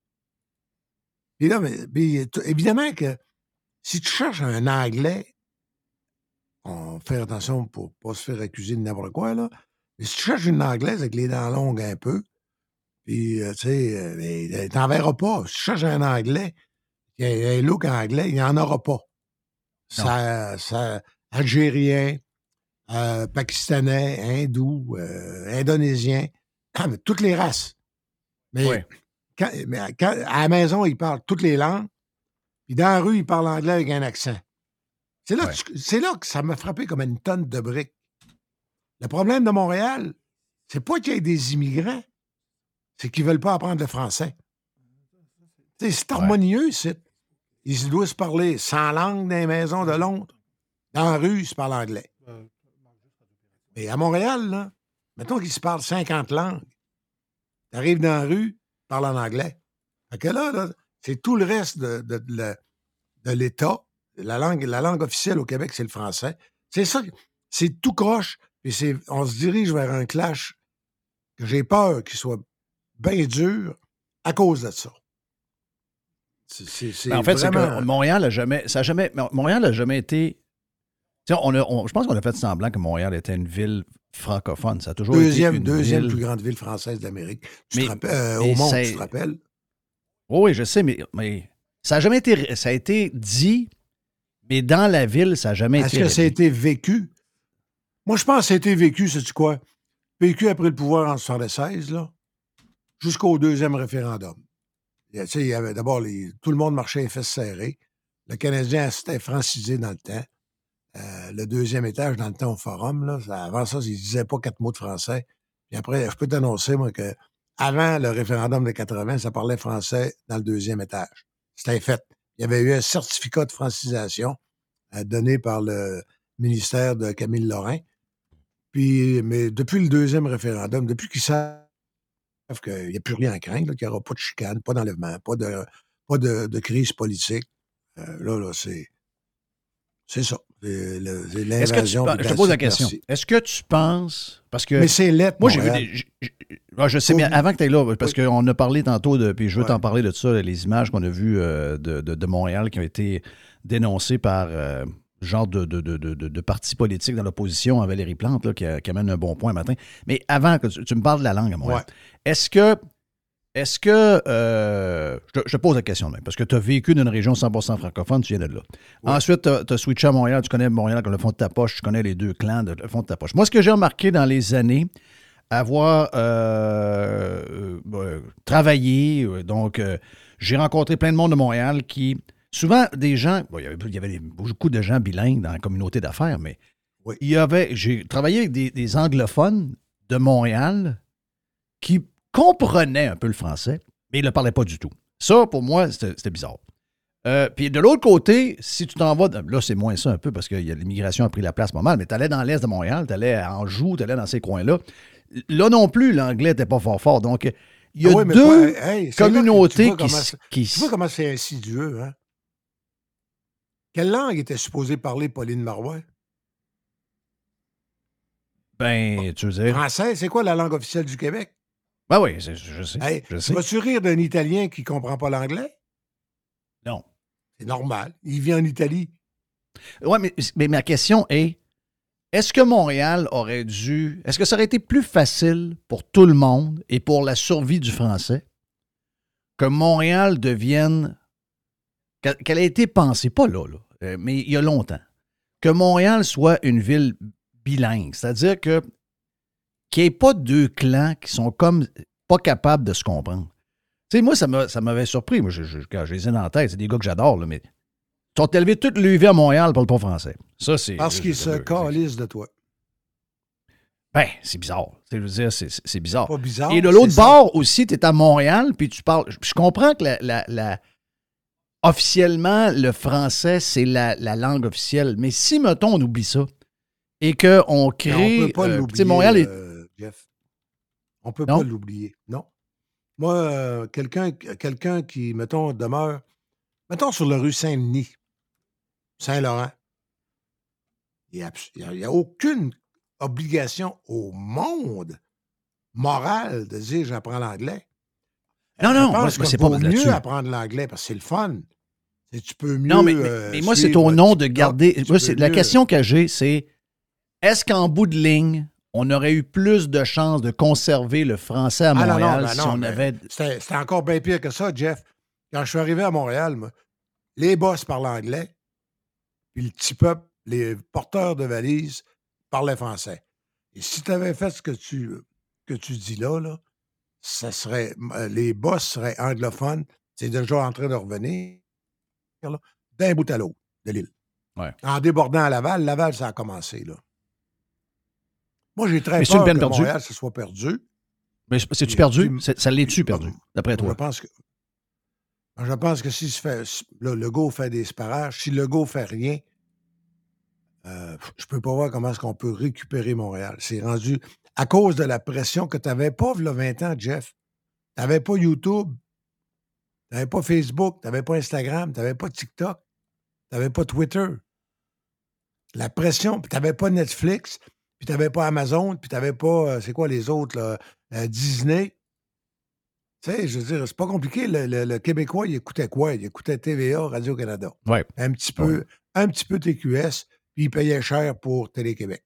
Puis là, mais- évidemment que si tu cherches un anglais, on fait attention pour pas se faire accuser de n'importe quoi, là. Mais si tu cherches une anglaise avec les dents longues un peu, puis, euh, tu sais, euh, mais, t'en verras pas. Si tu cherches un anglais, un look anglais, il n'y en aura pas. Ça, ça, algérien, euh, pakistanais, hindou, euh, indonésien, ah, mais toutes les races. Mais, quand- mais quand- à la maison, ils parlent toutes les langues, puis dans la rue, ils parlent anglais avec un accent. C'est là, là que ça m'a frappé comme une tonne de briques. Le problème de Montréal, c'est pas qu'il y ait des immigrants, c'est qu'ils veulent pas apprendre le français. C'est harmonieux, c'est. Ils doivent se parler sans langue dans les maisons de Londres. Dans la rue, ils se parlent anglais. Mais à Montréal, là, mettons qu'ils se parlent 50 langues. Tu arrives dans la rue, ils parlent en anglais. Fait que là, là, c'est tout le reste de, de- de la- de l'État. La langue, la langue officielle au Québec, c'est le français. C'est ça. C'est tout croche. Puis c'est, on se dirige vers un clash que j'ai peur qu'il soit bien dur à cause de ça. C'est, Ben, en fait, c'est vraiment- que Montréal a jamais, ça a jamais, Montréal a jamais été. On a- on- je pense qu'on a fait semblant que Montréal était une ville francophone. Ça a toujours deuxième, été une deuxième ville- plus grande ville française d'Amérique. Tu Mais- te rappelles- euh, au monde, tu te rappelles? Oh oui, je sais, mais, mais ça a jamais été, ça a été dit, mais dans la ville, ça n'a jamais Est-ce été. que ça a été vécu? Moi, je pense que ça a été vécu, sais-tu quoi? Vécu après le pouvoir en 76, là, jusqu'au deuxième référendum. Il y avait d'abord, tout le monde marchait les fesses serrées. Le Canadien s'était francisé dans le temps. Euh, le deuxième étage, dans le temps au forum, là, ça- avant ça, ils ne disaient pas quatre mots de français. Puis après, je peux t'annoncer, moi, que avant le référendum de 80, ça parlait français dans le deuxième étage. C'était fait. Il y avait eu un certificat de francisation euh, donné par le ministère de Camille Lorrain. Puis, mais depuis le deuxième référendum, depuis qu'ils savent qu'il n'y a plus rien à craindre, qu'il n'y aura pas de chicane, pas d'enlèvement, pas de, pas de crise politique, euh, là, là, c'est. C'est ça. Est-ce que tu, je te pose la question. Est-ce que tu penses. Parce que. Mais c'est lettre, Moi, j'ai vu des. je sais, mais avant que tu ailles là, parce qu'on a parlé tantôt de. Puis je veux t'en parler de ça, les images qu'on a vues euh, de, de- de Montréal qui ont été dénoncées par. euh, genre de, de, de, de, de- de parti politique dans l'opposition à Valérie Plante, là, qui, a- qui amène un bon point matin. Mais avant que tu, tu me parles de la langue à Montréal, est-ce que. Est-ce que. euh, je, te, pose la question même, parce que tu as vécu dans une région 100% francophone, tu viens de là. Ensuite, tu as, switché à Montréal, tu connais Montréal comme le fond de ta poche, tu connais les deux clans de le fond de ta poche. Moi, ce que j'ai remarqué dans les années, avoir euh, euh, travaillé, donc j'ai rencontré plein de monde de Montréal qui, souvent des gens, bon, il y avait, il y avait des- beaucoup de gens bilingues dans la communauté d'affaires, mais il y avait, j'ai travaillé avec des, des anglophones de Montréal qui comprenaient un peu le français, mais ils ne le parlaient pas du tout. Ça, pour moi, c'était bizarre. Euh, puis de l'autre côté, si tu t'en vas, là c'est moins ça un peu parce que l'immigration a pris la place pas mal, mais tu allais dans l'est de Montréal, tu allais à Anjou, tu allais dans ces coins-là. Là non plus, l'anglais n'était pas fort fort. Donc, il y a Ah oui, deux pas- hey, c'est là que communautés tu vois qui Tu vois comment c'est insidieux, hein? Quelle langue était supposée parler Pauline Marois? Ben, tu veux dire? Français, c'est quoi la langue officielle du Québec? Ben oui, je sais. Hey, je tu sais. vas-tu rire d'un Italien qui comprend pas l'anglais? Non. C'est normal. Il vit en Italie. Oui, mais, mais ma question est est-ce que Montréal aurait dû. Est-ce que ça aurait été plus facile pour tout le monde et pour la survie du français que Montréal devienne. qu'elle ait été pensée, pas là, là, euh, mais il y a longtemps, que Montréal soit une ville bilingue, c'est-à-dire que qu'il n'y ait pas deux clans qui sont comme pas capables de se comprendre. Tu sais, moi, ça m'a- ça m'avait surpris. Moi, je, je, quand je les ai dans la tête, c'est des gars que j'adore, là, mais ils sont élevés toute l'UV à Montréal, ils parlent pas français. Ça, c'est. Parce qu'il se c'est- calisse de toi. Ben, c'est bizarre. Je veux dire, c'est- bizarre. Pas bizarre, Et de l'autre ça. bord aussi, tu es à Montréal, puis tu parles. Je je comprends que la, la- la- officiellement, le français, c'est la, la langue officielle. Mais si, mettons, on oublie ça et qu'on crée. on peut pas euh, tu sais, l'oublier, Montréal est. euh, Jeff. On peut Non? pas l'oublier. Non? Moi, euh, quelqu'un quelqu'un qui, mettons, demeure, mettons sur la rue Saint-Denis, Saint-Laurent, il n'y a, il y a aucune obligation au monde morale de dire j'apprends l'anglais. Non, non, moi, que c'est pas là-dessus. mieux apprendre l'anglais parce que c'est le fun. Et tu peux mieux. Non, mais, mais- euh, mais moi, c'est suivre au nom de TikTok, garder. tu moi, peux c'est- la mieux- question que j'ai, c'est est-ce qu'en bout de ligne, on aurait eu plus de chances de conserver le français à Ah, non, non, Montréal ben si on avait. C'était encore bien pire que ça, Jeff. Quand je suis arrivé à Montréal, moi, les boss parlent anglais, puis le petit peuple, les porteurs de valises, parlaient français. Et si tu avais fait ce que tu, que tu dis là, là ça serait, euh, les boss seraient anglophones. C'est déjà en train de revenir d'un bout à l'autre de l'île. Ouais. En débordant à Laval, Laval, ça a commencé. Là. Moi, j'ai très Mais une peur peine que perdue. Montréal se soit perdu. Mais c'est-tu perdu? Ça l'est-tu perdu, d'après Je toi? pense que, je pense que si fait, le Legault fait des sparages, si Legault fait rien, euh, je peux pas voir comment est-ce qu'on peut récupérer Montréal. C'est rendu à cause de la pression que tu n'avais pas a 20 ans, Jeff. Tu n'avais pas YouTube, tu n'avais pas Facebook, tu n'avais pas Instagram, tu n'avais pas TikTok, tu n'avais pas Twitter. La pression, tu n'avais pas Netflix, puis tu n'avais pas Amazon, puis tu n'avais pas, euh, c'est quoi les autres, là, euh, Disney? Tu sais, je veux dire, c'est pas compliqué. Le, le- le Québécois, il écoutait quoi? Il écoutait TVA, Radio-Canada. Ouais. Un petit peu, un petit peu TQS, puis il payait cher pour Télé-Québec.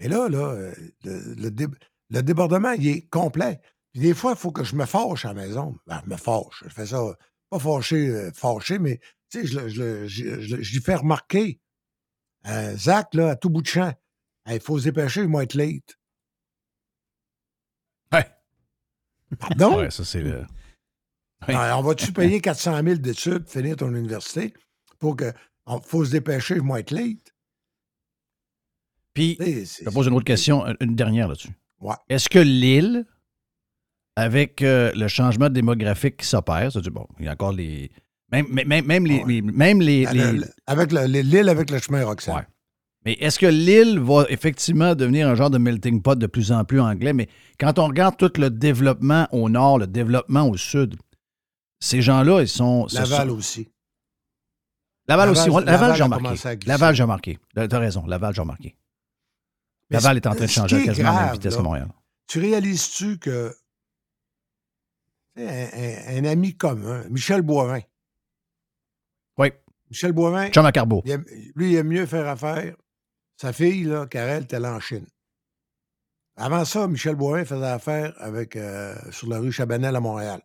Mais là, là, euh, le, le dé- le débordement, il est complet. Puis des fois, il faut que je me fâche à la maison. Ben, je me fâche. Je fais ça, pas fâché, fâché, mais tu sais, je, je, je, je lui fais remarquer. Euh, Zach, là, à tout bout de champ, il faut se dépêcher, il va être late. Ouais. Pardon? Ouais, ça, c'est le. Alors, on va-tu [laughs] payer 400 000 d'études pour finir ton université pour que. Faut se dépêcher, je vais être late? Puis, je te pose une autre question, une- dernière là-dessus. Ouais. Est-ce que l'île, avec euh, le changement démographique qui s'opère, bon, il y a encore les. Même, même, même- les. les- même les, Ah, avec l'île avec le chemin Roxane. Ouais. Mais est-ce que l'île va effectivement devenir un genre de melting pot de plus en plus anglais? Mais quand on regarde tout le développement au nord, le développement au sud, ces gens-là, ils sont. Laval sont- aussi. Laval, aussi. Laval- j'ai remarqué. Laval, j'ai remarqué. T'as raison, Laval, j'ai remarqué. Laval est en train de changer quasiment à la même vitesse là, que Montréal. Tu réalises-tu que un ami commun, Michel Boivin. Oui. Michel Boivin. Chum à Carbeau. il aime- lui, il aime mieux faire affaire. Sa fille, là, Karel, était en Chine. Avant ça, Michel Boivin faisait affaire avec, euh, sur la rue Chabanel à Montréal.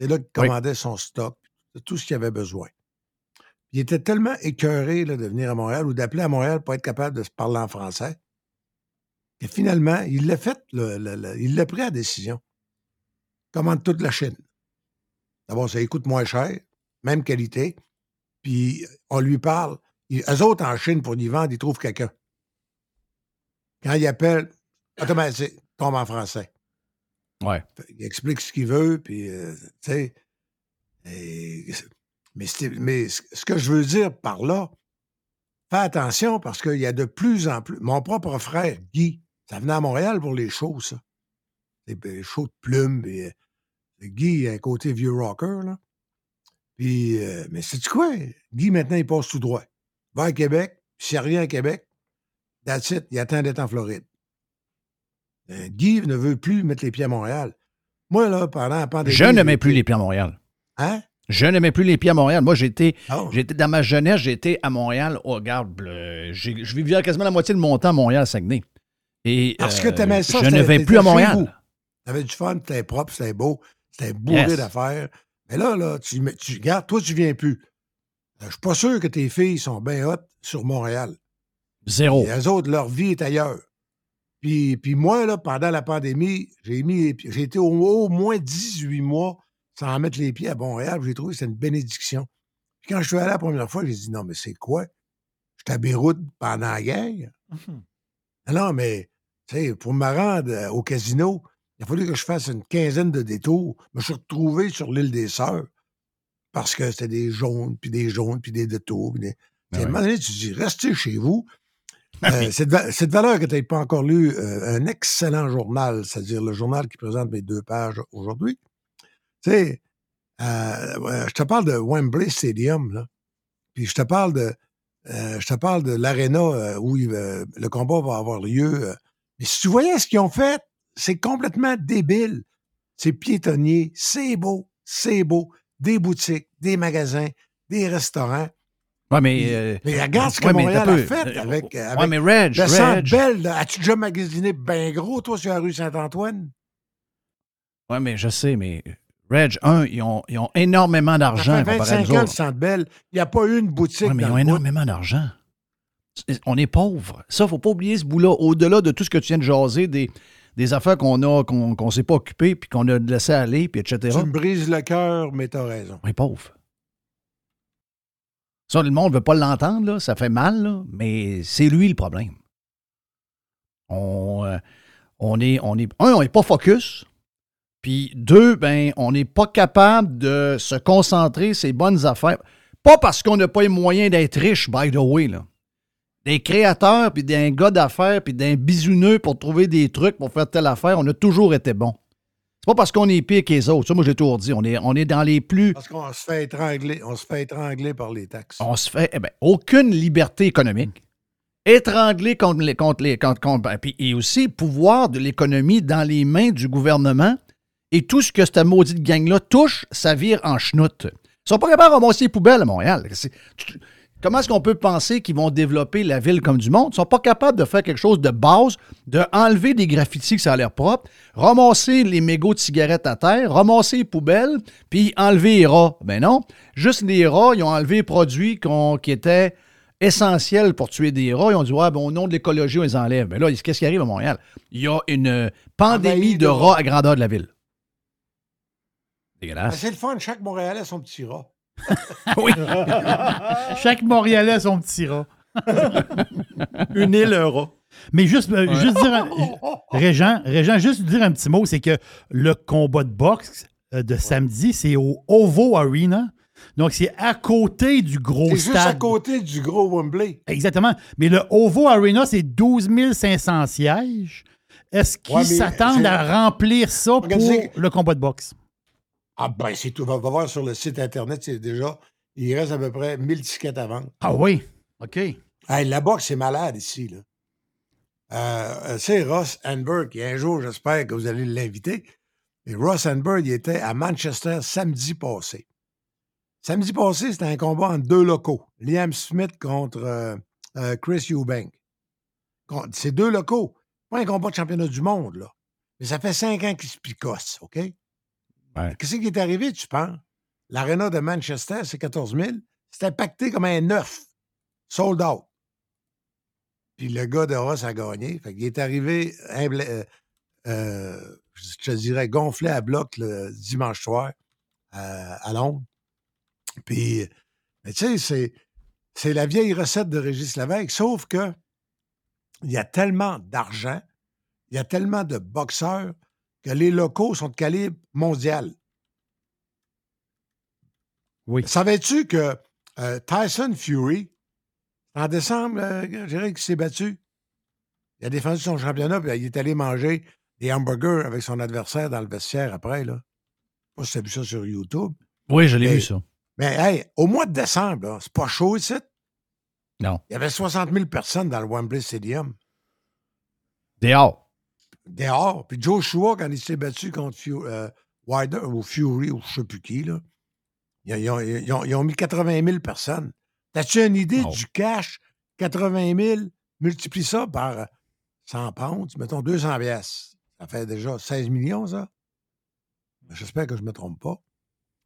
C'est là qu'il Oui. commandait son stock, tout ce qu'il avait besoin. Il était tellement écœuré là, de venir à Montréal ou d'appeler à Montréal pour être capable de se parler en français que finalement, il l'a fait, le- le- le- il l'a pris à décision. Commande toute la Chine. D'abord, ça coûte moins cher, même qualité. Puis on lui parle. Ils, eux autres, en Chine, pour y vendre, ils trouvent quelqu'un. Quand il appelle, automatique, tombe en français. Ouais. Il explique ce qu'il veut, puis, euh, tu sais. Mais, ce que je veux dire par là, fais attention parce qu'il y a de plus en plus. Mon propre frère, Guy, ça venait à Montréal pour les shows, ça. Les, les shows de plumes. Puis, euh, Guy, un côté vieux rocker, là. Euh, mais c'est quoi? Guy, maintenant, il passe tout droit. Va à Québec, s'il n'y a rien à Québec, that's it, il attend d'être en Floride. Euh, Guy ne veut plus mettre les pieds à Montréal. Moi, là, pendant la pandémie... Je j'ai n'aimais plus les pieds à Montréal. Hein? Je n'aimais plus les pieds à Montréal. Moi, j'étais, Ah. j'étais dans ma jeunesse, j'étais à Montréal. Oh, regarde, le- j'ai- je vivais quasiment la moitié de mon temps à Montréal, à Saguenay. Et, Parce que euh, tu aimais ça. Je ne vais plus à Montréal. T'avais du fun, c'était propre, c'était beau, c'était bourré Yes. d'affaires. Mais là, là, tu, mets- tu regardes, toi, tu viens plus. Je suis pas sûr que tes filles sont bien hautes sur Montréal. Zéro. Et eux autres, leur vie est ailleurs. Puis, puis moi, là, pendant la pandémie, j'ai mis les pieds- j'ai été au, au moins 18 mois sans mettre les pieds à Montréal. puis J'ai trouvé que c'était une bénédiction. Puis quand je suis allé la première fois, j'ai dit non, mais c'est quoi? Je à Beyrouth pendant la guerre. Ah Non, mais, tu sais, pour me rendre euh, au casino, il a fallu que je fasse une quinzaine de détours. Je me suis retrouvé sur l'île des Sœurs parce que c'était des jaunes, puis des jaunes, puis des détours. Puis des... À un ouais. moment donné, tu te dis, restez chez vous. Euh, cette, va- cette valeur que tu n'as pas encore lu, euh, un excellent journal, c'est-à-dire le journal qui présente mes deux pages aujourd'hui. Tu sais, euh, ouais, je te parle de Wembley Stadium, là. Puis je te parle de, euh, je te parle de l'aréna euh, où il le combat va avoir lieu. euh. Mais si tu voyais ce qu'ils ont fait, c'est complètement débile. C'est piétonnier, c'est beau, c'est beau. Des boutiques, des magasins, des restaurants. Ouais, mais. euh, Mais regarde ce que ouais, Montréal a fait Euh, avec, ouais, avec mais Reg, le Reg. Bell. là. As-tu déjà magasiné bien gros, toi, sur la rue Saint-Antoine? Oui, mais je sais, mais Reg, un, ils ont, ils ont énormément Ça d'argent fait comparé à 25 nous ans, le. Centre Bell. Il n'y a pas eu une boutique Ouais, mais ils ont énormément d'argent. On est pauvres. Ça, faut pas oublier ce bout-là. Au-delà de tout ce que tu viens de jaser, des, des affaires qu'on a, qu'on qu'on s'est pas occupées, puis qu'on a laissé aller, puis etc. Tu me brises le cœur, mais t'as raison. On est pauvres. Ça, le monde ne veut pas l'entendre, là. ça fait mal, là, mais c'est lui le problème. On, euh, on est, on est, un, on n'est pas focus. Puis deux, ben, on n'est pas capable de se concentrer sur ces bonnes affaires. Pas parce qu'on n'a pas les moyens d'être riche, by the way. Là. Des créateurs, puis d'un gars d'affaires, puis d'un bisouneux pour trouver des trucs pour faire telle affaire, on a toujours été bon. C'est pas parce qu'on est pire que les autres. Ça, moi, j'ai toujours dit. On est, on est dans les plus. Parce qu'on se fait étrangler, on se fait étrangler par les taxes. On se fait. eh ben, aucune liberté économique. Étranglé contre les. Contre les contre, contre- ben, puis- et aussi, pouvoir de l'économie dans les mains du gouvernement. Et tout ce que cette maudite gang-là touche, ça vire en chenoute. Ils sont pas capables de ramasser les poubelles à Montréal. Tu- Comment est-ce qu'on peut penser qu'ils vont développer la ville comme du monde? Ils sont pas capables de faire quelque chose de base, de enlever des graffitis que ça a l'air propre, ramasser les mégots de cigarettes à terre, ramasser les poubelles, puis enlever les rats. Ben non. Juste les rats, ils ont enlevé les produits qu'on- qui étaient essentiels pour tuer des rats. Ils ont dit, ouais, ben, au nom de l'écologie, on les enlève. Mais là, qu'est-ce qui arrive à Montréal? Il y a une pandémie de rats à grandeur de la ville. Dégueulasse. c'est le fun, chaque Montréalais a son petit rat. [laughs] oui. Chaque Montréalais a son petit rat. [laughs] Une île, un rat. Mais juste, euh, juste dire, un- Régent, Régent, juste dire un petit mot, c'est que le combat de boxe euh, de samedi, c'est au Ovo Arena. Donc, c'est à côté du gros C'est stade. juste à côté du gros Wembley. Exactement. Mais le Ovo Arena, c'est 12 500 sièges. Est-ce qu'ils s'attendent c'est- à remplir ça pour Regardez- le combat de boxe? Ah ben, c'est tout. Va, va voir sur le site Internet, c'est déjà... Il reste à peu près 1000 tickets à vendre. Ah oui? OK. Hey, la boxe, c'est malade ici. Là. Euh, c'est Ross Hanberg, qui un jour, j'espère que vous allez l'inviter. Et Ross Hanberg, il était à Manchester samedi passé. Samedi passé, c'était un combat entre deux locaux. Liam Smith contre euh, euh, Chris Eubank. C'est deux locaux. Pas un combat de championnat du monde, là. Mais ça fait cinq ans qu'ils se picossent, OK? Qu'est-ce qui est arrivé, tu penses? L'aréna de Manchester, c'est 14 000. C'était pacté comme un neuf. Sold out. Puis le gars de Ross a gagné. Fait qu'il est arrivé, euh, euh, je dirais, gonflé à bloc le dimanche soir euh, à Londres. Puis, tu sais, c'est, c'est la vieille recette de Régis Lévesque, sauf que il y a tellement d'argent, il y a tellement de boxeurs que les locaux sont de calibre mondial. Oui. Savais-tu que euh, Tyson Fury, en décembre, euh, je dirais qu'il s'est battu. Il a défendu son championnat, puis il est allé manger des hamburgers avec son adversaire dans le vestiaire après. Là. Je sais pas si tu as vu ça sur YouTube. Oui, je l'ai vu, ça. Mais hey, au mois de décembre, c'est pas chaud ici? Non. Il y avait 60 000 personnes dans le Wembley Stadium. Dehors. Dehors. Puis Joshua, quand il s'est battu contre euh, Wilder ou Fury ou je sais plus qui, là, ils, ils ont, ils ont- ils ont mis 80 000 personnes. T'as-tu une idée du cash? 80 000, multiplie ça par euh, 100 pounds, mettons 200 pièces. Ça fait déjà 16 millions, ça? J'espère que je ne me trompe pas.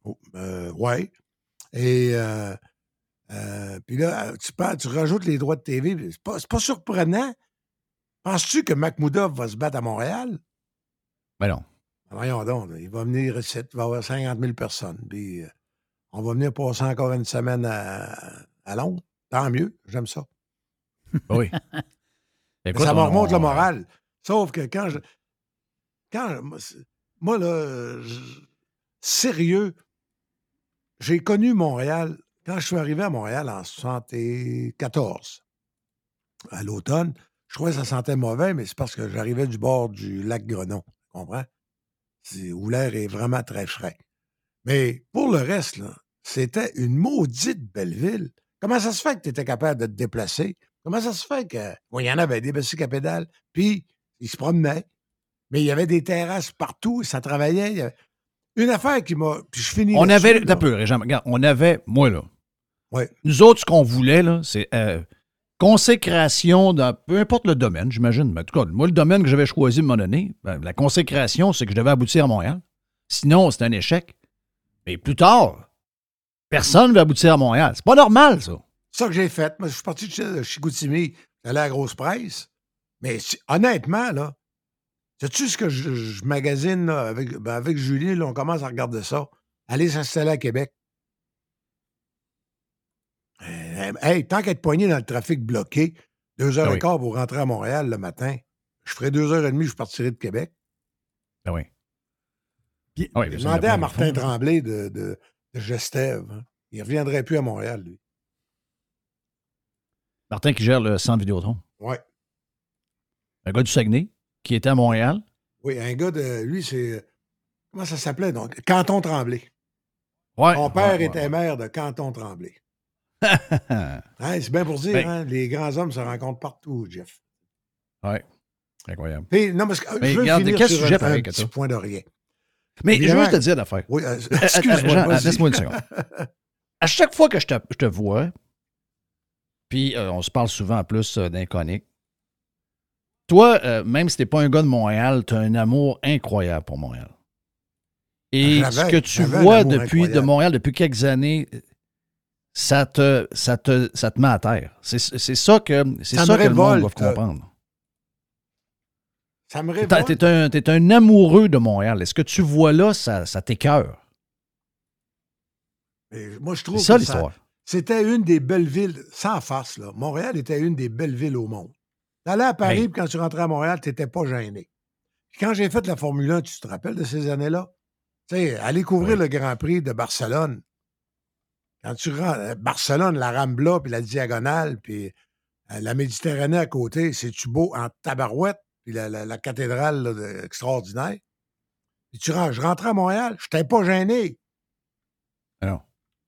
Oh, euh, ouais. Et euh, euh, puis là, tu, parles- tu rajoutes les droits de TV. C'est pas, c'est pas surprenant. Penses-tu que Makhmoudov va se battre à Montréal? Ben non. Voyons donc, il va venir ici, il va avoir 50 000 personnes. Puis euh, on va venir passer encore une semaine à, à Londres. Tant mieux, j'aime ça. Oui. [laughs] Mais Écoute, ça me on- remonte le moral. Sauf que quand je. Quand. moi, là, je- sérieux, j'ai connu Montréal quand je suis arrivé à Montréal en 74, à l'automne. Je trouvais que ça sentait mauvais, mais c'est parce que j'arrivais du bord du lac Grenon. Tu comprends? Où l'air est vraiment très frais. Mais pour le reste, c'était une maudite belle ville. Comment ça se fait que tu étais capable de te déplacer? Comment ça se fait que. Il y en avait des bicycles à pédales, puis ils se promenaient. Mais il y avait des terrasses partout, ça travaillait. il y avait- Une affaire qui m'a. Puis je finis. On avait. T'as peu, Régent. Regarde, on avait. Moi, là. Ouais. Nous autres, ce qu'on voulait, là, c'est euh, consécration dans peu importe le domaine, j'imagine. Mais en tout cas, moi, le domaine que j'avais choisi à un moment donné, ben, la consécration, c'est que je devais aboutir à Montréal. Sinon, c'est un échec. Mais plus tard, personne ne va aboutir à Montréal. C'est pas normal, ça. C'est ça que j'ai fait. Moi, je suis parti de Chicoutimi, j'allais à la grosse presse. Mais honnêtement, là, sais-tu ce que je, je avec, ben, avec Julie, là, on commence à regarder ça. Aller s'installer à Québec. Euh, hey, tant qu'être poigné dans le trafic bloqué, deux heures Ah et oui. quart pour rentrer à Montréal le matin, je ferai deux heures et demie, je partirai de Québec. Ben oui. Puis- Ah oui, y a demandé à Martin fond. Tremblay de, de, de Gestève. hein. Il ne reviendrait plus à Montréal, lui. Martin qui gère le centre Vidéotron. Ouais. Un gars du Saguenay qui était à Montréal. Oui, un gars de. Lui, c'est. Comment ça s'appelait donc? Canton Tremblay. Ouais. Mon père Ouais, ouais, était maire de Canton Tremblay. [laughs] C'est bien pour dire, Ben- hein, les grands hommes se rencontrent partout, Jeff. Ouais. Incroyable. Puis, non, parce que Mais je veux regarde, finir quel sur sujet un, pareil un que petit ça? point de rien. Mais je veux te dire l'affaire. Oui, euh, Euh, [laughs] excuse-moi. Laisse-moi une [laughs] seconde. À chaque fois que je te, je te vois, puis euh, on se parle souvent en plus euh, d'inconnus, toi, euh, même si t'es pas un gars de Montréal, tu as un amour incroyable pour Montréal. Et ce que tu vois depuis de. Montréal depuis quelques années, ça te, ça te, ça te met à terre. C'est ça que, Ça ça me que le monde doit révolte. euh, comprendre. Ça me révolte. t'es un, t'es un amoureux de Montréal. Est-ce que tu vois là, ça, ça t'écœure? Moi, je trouve ça que l'histoire. C'était une des belles villes, sans farce, là. Montréal était une des belles villes au monde. T'allais à Paris, Hey. puis quand tu rentrais à Montréal, tu n'étais pas gêné. Puis quand j'ai fait la Formule 1, tu te rappelles de ces années-là? Tu sais, aller couvrir le Grand Prix de Barcelone, Quand tu rentres, euh, Barcelone, la Rambla, puis la Diagonale, puis euh, la Méditerranée à côté, c'est-tu beau en tabarouette, puis la, la- la cathédrale là, extraordinaire? Puis tu rentres, je rentrais à Montréal, je n'étais pas gêné.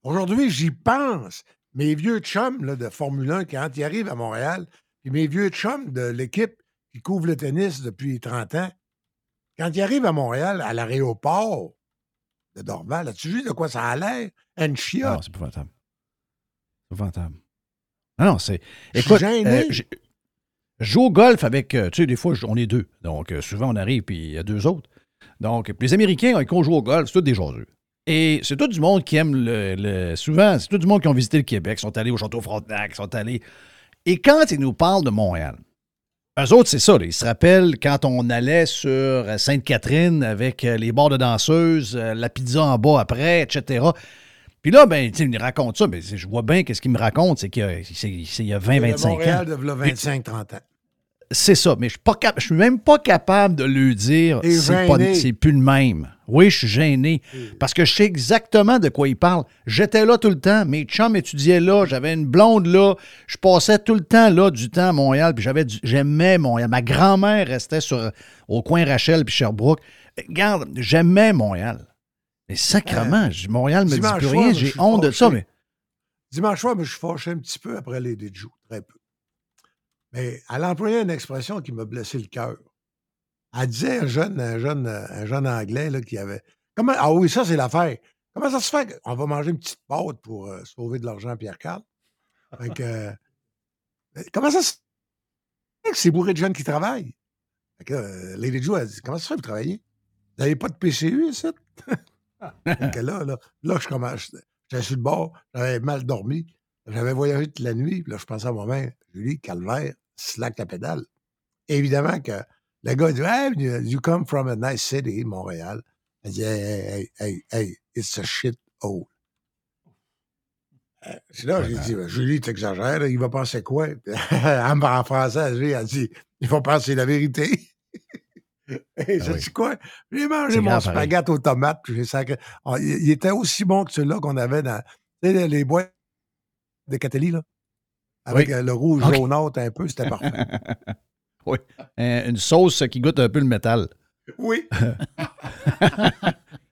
Aujourd'hui, j'y pense. Mes vieux chums là, de Formule 1, quand ils arrivent à Montréal, puis mes vieux chums de l'équipe qui couvre le tennis depuis 30 ans, quand ils arrivent à Montréal, à l'aéroport de Dorval, as-tu vu de quoi ça a l'air? Une non, chiotte. c'est épouvantable. C'est épouvantable. Non, non, c'est. Écoute, euh, je joue au golf avec. euh, tu sais, des fois, on est deux. Donc, euh, souvent, on arrive, puis il y a deux autres. Donc, les Américains, quand on joue au golf, c'est tous des jaseux. Et c'est tout du monde qui aime le. le- souvent, c'est tout du monde qui ont visité le Québec, sont allés au Château Frontenac, sont allés. Et quand ils nous parlent de Montréal, eux autres, c'est ça. là, ils se rappellent quand on allait sur Sainte-Catherine avec euh, les bars de danseuses, euh, la pizza en bas après, etc. Puis là, ben, ils me racontent ça. C'est- je vois bien qu'est-ce qu'ils me racontent, c'est qu'il y a, c'est- c'est il y a 20, De 25 Montréal ans. de v'là 25-30 ans. C'est ça, mais je suis pas cap- je suis même pas capable de lui dire c'est plus le même. Oui, je suis gêné parce que je sais exactement de quoi il parle. J'étais là tout le temps, mes chums étudiaient là, j'avais une blonde là, je passais tout le temps là du temps à Montréal, puis j'avais j'aimais Montréal. Ma grand-mère restait sur au coin Rachel puis Sherbrooke. Regarde, j'aimais Montréal. Mais sacrement, je- Montréal me dit plus soir, rien, j'ai honte de ça, mais Dimanche soir, mais je suis fâché un petit peu après les Dijou, très peu. Mais elle employait une expression qui m'a blessé le cœur. Elle disait à un jeune, un jeune, un jeune Anglais là, qui avait. Comment, ah oui, ça, c'est l'affaire. Comment ça se fait qu'on va manger une petite pâte pour euh, sauver de l'argent à Pierre-Carl? Euh, comment ça se fait que c'est bourré de jeunes qui travaillent? Fait que, euh, Lady Joe, elle dit Comment ça se fait que vous travaillez? Vous n'avez pas de PCU ici? Fait que là, là, là, je commence. J'étais sur le bord, j'avais mal dormi, j'avais voyagé toute la nuit, puis là, je pensais à moi-même, Julie, calvaire, slack la pédale. Évidemment que le gars dit Hey, you come from a nice city, Montréal. Elle dit Hey, hey, hey, hey, hey, it's a shit hole. Euh, C'est là, j'ai dit, Julie, t'exagères, il va penser quoi? [laughs] En français, elle dit, il va penser la vérité. [laughs] Et je oui. dis quoi? J'ai mangé mon spaghette aux tomates, puis j'ai sacré. Ah, il, était aussi bon que celui-là qu'on avait dans les boîtes de Catelli, là. Avec Oui. euh, le rouge Ok. jaunâtre un peu, c'était parfait. [laughs] oui. Euh, une sauce qui goûte un peu le métal. oui. [laughs]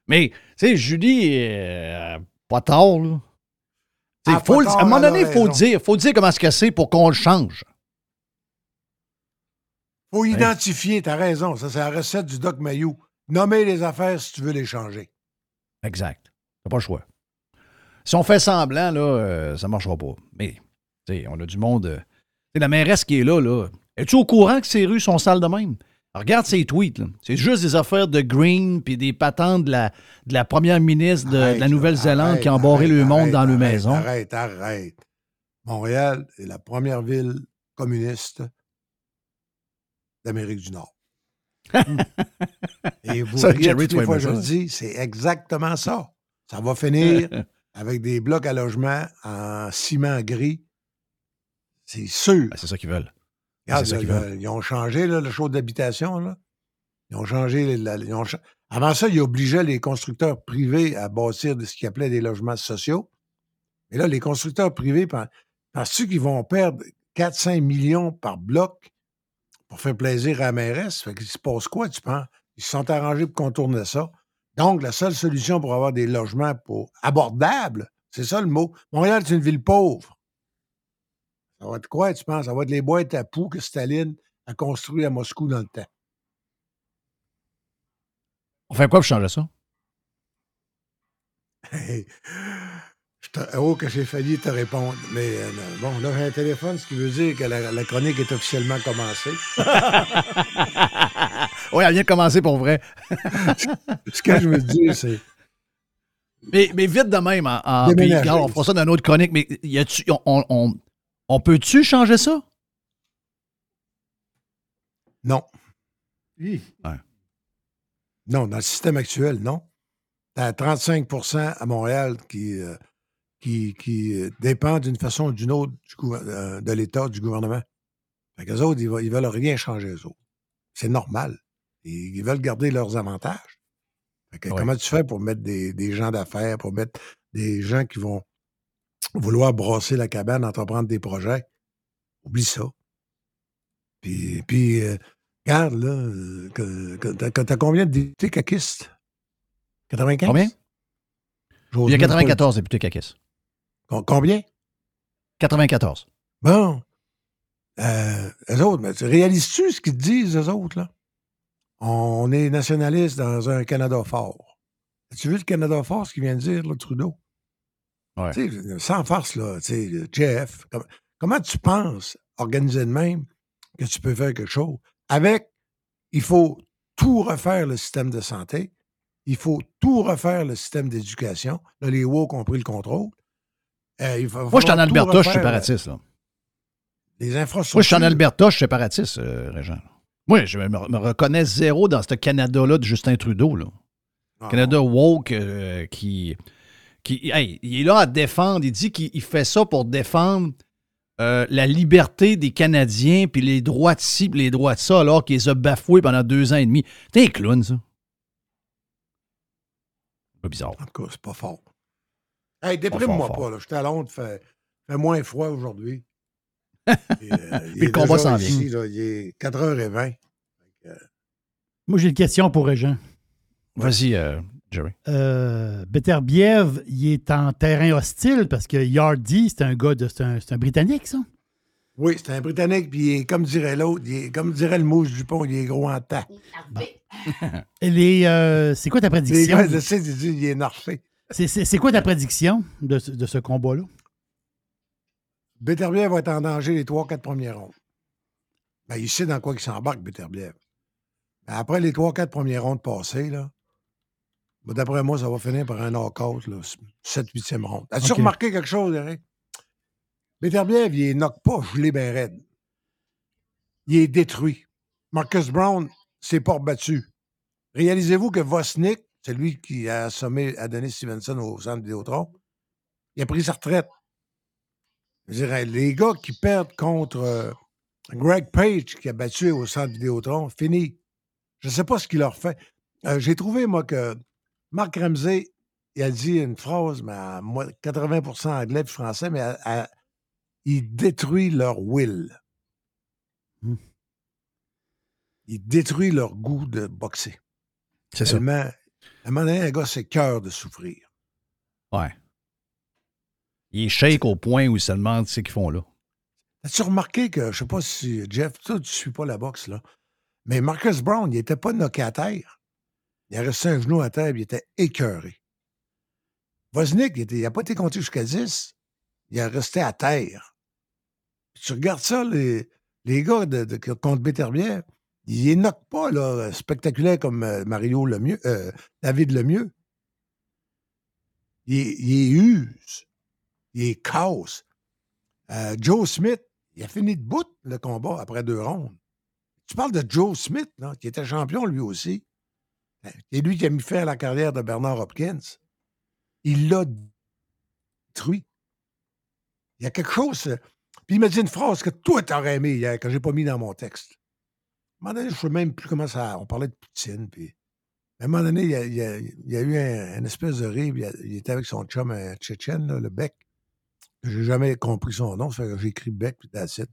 Mais, tu sais, Julie, euh, pas tard, là. Ah, faut tard, à un moment donné, il faut dire, faut dire comment que c'est pour qu'on le change. faut identifier, t'as raison, ça c'est la recette du Doc Mayou. Nommer les affaires si tu veux les changer. Exact. T'as pas le choix. Si on fait semblant, là, euh, ça marchera pas. Mais, tu sais, on a du monde. euh, la mairesse qui est là, là. Es-tu au courant que ces rues sont sales de même? Regarde ses tweets. C'est juste des affaires de Green puis des patentes de la, de la première ministre de, la Nouvelle-Zélande qui a embarré arrête, le monde arrête, dans le arrête, maison. Arrête, arrête. Montréal est la première ville communiste d'Amérique du Nord. [laughs] Et vous Ça, riez Jerry, toutes les fois je le ça. dis, c'est exactement ça. Ça va finir [laughs] avec des blocs à logement en ciment gris. C'est sûr. Ben, c'est ça qu'ils veulent. Regarde, c'est ça là, qu'ils veulent. ils ont changé là, le show d'habitation. là. Ils ont changé. la- ils ont cha- Avant ça, ils obligeaient les constructeurs privés à bâtir de ce qu'ils appelaient des logements sociaux. Mais là, les constructeurs privés, pen- penses-tu qu'ils vont perdre 4-5 millions par bloc pour faire plaisir à la mairesse? Fait qu'il se passe quoi, tu penses? Ils se sont arrangés pour contourner ça. Donc, la seule solution pour avoir des logements pour abordables, c'est ça le mot. Montréal, c'est une ville pauvre. Ça va être quoi, tu penses? Ça va être les boîtes à poux que Staline a construit à Moscou dans le temps. On fait quoi pour changer ça? Oh, que j'ai failli te répondre. Mais euh, bon, là, j'ai un téléphone, ce qui veut dire que la, la chronique est officiellement commencée. [laughs] oui, elle vient de commencer pour vrai. [laughs] ce que je veux dire, c'est. Mais, mais vite de même, en, en- puis, Déménager. regarde, on fera ça dans une autre chronique, mais y a-tu- on, on, on- on peut-tu changer ça? Non. Ouais. Non, dans le système actuel, non. T'as 35% à Montréal qui, euh, qui, qui euh, dépend d'une façon ou d'une autre du euh, de l'État, du gouvernement. Fait qu'eux autres, ils, ils veulent rien changer, eux autres. C'est normal. Ils, veulent garder leurs avantages. Fait que Ouais. Comment tu fais pour mettre des, des gens d'affaires, pour mettre des gens qui vont vouloir brasser la cabane, entreprendre des projets? Oublie ça. Puis, puis euh, regarde, là, euh, que, que t'as- que t'as combien de députés caquistes? 95? Combien? Il y a même pas 94 députés caquistes. Combien? 94. Bon. Euh, eux autres, mais tu réalises-tu ce qu'ils disent, eux autres, là? On est nationaliste dans un Canada fort. As-tu vu le Canada fort, ce qu'il vient de dire, là, Trudeau? Ouais. Tu sais, sans farce, là, tu sais, Jeff, com- comment tu penses organiser de même que tu peux faire quelque chose? Avec, il faut tout refaire le système de santé, il faut tout refaire le système d'éducation. Là, les woke ont pris le contrôle. Euh, il Moi, je suis en tout Alberta, je suis séparatiste. Là. Les infrastructures. Moi, je suis en Alberta, je suis séparatiste, euh, Régent. Moi, je me, me reconnais zéro dans ce Canada-là de Justin Trudeau. Là. Ah, Canada woke euh, qui, qui. hey, il est là à défendre. Il dit qu'il il fait ça pour défendre euh, la liberté des Canadiens, puis les droits de ci, puis les droits de ça, alors qu'il les a bafoués pendant deux ans et demi. T'es un clown, ça. Peu bizarre. En tout cas, c'est pas fort. Hey, Pas déprime-moi pas, là. Je suis à Londres, fait, fait moins froid aujourd'hui. [laughs] Puis, euh, Puis le combat s'en vient. ici, là, il est 4h20. Moi, j'ai une question pour Régent. Vas-y, euh, Jerry. Euh, Beterbiev, il est en terrain hostile parce que Yardy, c'est un gars de. C'est un, c'est un Britannique, ça? Oui, c'est un Britannique, puis il est, comme dirait l'autre, comme dirait le mouche Dupont, il est gros en. [laughs] Et euh, c'est quoi ta Les prédiction? gars, je sais, ils disent, il est narfé. C'est, c'est- c'est quoi ta prédiction de, de ce combat-là? Beterbiev va être en danger les 3-4 premières rondes. Ben, il sait dans quoi il s'embarque, Beterbiev. Mais après les 3-4 premières rondes passées, là, ben, d'après moi, ça va finir par un knock-out, 7-8e ronde. As-tu remarqué quelque chose, Eric? Beterbiev, il est knock pas gelé ben raide. Il est détruit. Marcus Brown s'est pas rebattu. Réalisez-vous que Vosnik, c'est lui qui a assommé, a donné Stevenson au centre Vidéotron, il a pris sa retraite. Je dirais, les gars qui perdent contre euh, Greg Page, qui a battu au centre Vidéotron, fini. Je ne sais pas ce qu'il leur fait. Euh, J'ai trouvé, moi, que Marc Ramsey, il a dit une phrase, mais à moi- 80% anglais et français, mais à- à- il détruit leur will. Hmm. Il détruit leur goût de boxer. C'est ça. À un moment donné, un gars, c'est cœur de souffrir. Ouais. Il est shake au point où il se demande ce qu'ils font là. As-tu remarqué que, je sais pas si, Jeff, toi, tu ne suis pas la boxe, là, mais Marcus Brown, il n'était pas knocké à terre. Il a resté un genou à terre, il était écœuré. Wozniak, il n'a pas été compté jusqu'à 10. Il est resté à terre. Tu regardes ça, les, les gars de, contre Beterbiev, ils les knockent pas, là, spectaculaire comme euh, Mario Lemieux, euh, David Lemieux. Il, il use. Il casse. Euh, Joe Smith, il a fini de bout le combat après deux rondes. Tu parles de Joe Smith, qui était champion lui aussi. C'est lui qui a mis fin à la carrière de Bernard Hopkins. Il l'a détruit. Il y a quelque chose. euh, Puis il m'a dit une phrase que toi, t'aurais aimé hier, que j'ai pas mis dans mon texte. À un moment donné, je ne sais même plus comment ça. On parlait de Poutine. Puis à un moment donné, il y a, eu un, une espèce de rire. Il, était avec son chum un Tchétchène, là, le Bec. J'ai jamais compris son nom, j'ai écrit Beck, puis it.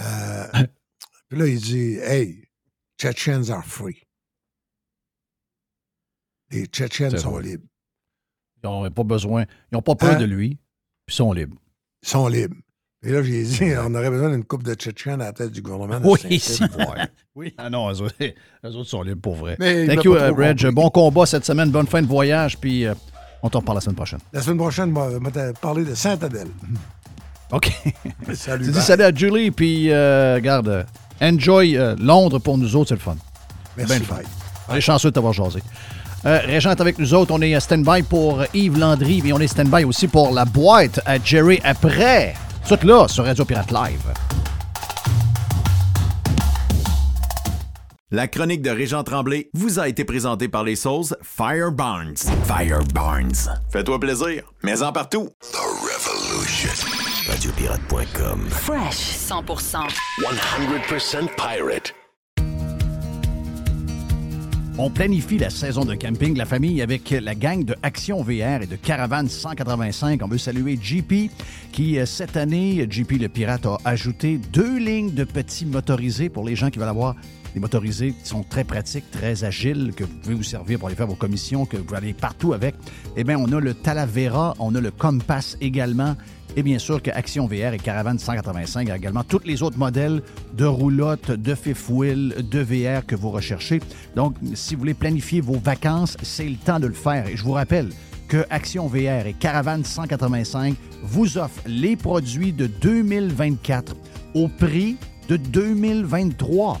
Euh, [laughs] puis là, il dit Hey, Chechens are free. Les Tchétchènes sont vrai. libres. Ils n'ont pas besoin. Ils n'ont pas peur Hein? de lui, puis ils sont libres. Ils sont libres. Et là, j'ai dit On aurait besoin d'une coupe de Tchétchènes à la tête du gouvernement. Oui, vrai. [laughs] Oui. Ah non, eux autres, eux autres sont libres pour vrai. Mais Thank you, euh, Reg. compris. Bon combat cette semaine. Bonne fin de voyage, puis euh, on t'en reparle la semaine prochaine. La semaine prochaine, moi, je vais parler de Saint-Adèle. [laughs] OK. [laughs] Salut. Tu dis salut à Julie, puis euh, regarde, euh, enjoy euh, Londres pour nous autres, c'est le fun. Merci, Ben le fun. On est chanceux de t'avoir jasé. Euh, Régent avec nous autres. On est stand-by pour euh, Yves Landry, mais on est stand-by aussi pour la boîte à Jerry après. Tout là sur Radio Pirate Live. La chronique de Régent Tremblay vous a été présentée par les sauces Fire Barnes. Fire Barnes. Fais-toi plaisir, mais en partout. The Revolution. Radiopirate.com. Fresh 100%. 100% pirate. On planifie la saison de camping de la famille avec la gang de Action VR et de Caravane 185. On veut saluer JP qui, euh, cette année, JP le Pirate a ajouté deux lignes de petits motorisés pour les gens qui veulent avoir des motorisés qui sont très pratiques, très agiles, que vous pouvez vous servir pour aller faire vos commissions, que vous aller partout avec. Eh bien, on a le Talavera, on a le Compass également. Et bien sûr que Action VR et Caravane 185 a également tous les autres modèles de roulotte, de fifth wheel, de VR que vous recherchez. Donc, si vous voulez planifier vos vacances, c'est le temps de le faire. Et je vous rappelle que Action VR et Caravane 185 vous offrent les produits de 2024 au prix de 2023.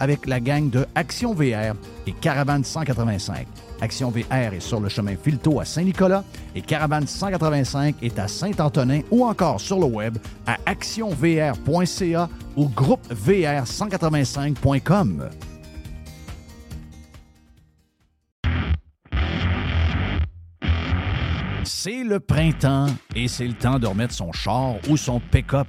avec la gang de Action VR et Caravane 185. Action VR est sur le chemin Filto à Saint-Nicolas et Caravane 185 est à Saint-Antonin ou encore sur le web à actionvr.ca ou groupevr185.com. C'est le printemps et c'est le temps de remettre son char ou son pick-up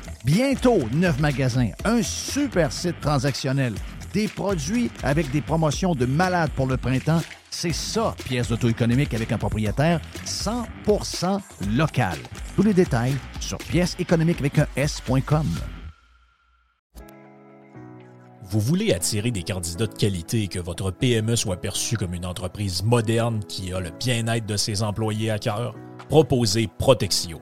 Bientôt, neuf magasins, un super site transactionnel, des produits avec des promotions de malades pour le printemps. C'est ça, pièce d'auto-économique avec un propriétaire 100% local. Tous les détails sur pièce économique avec un S.com. Vous voulez attirer des candidats de qualité et que votre PME soit perçue comme une entreprise moderne qui a le bien-être de ses employés à cœur? Proposez Protexio,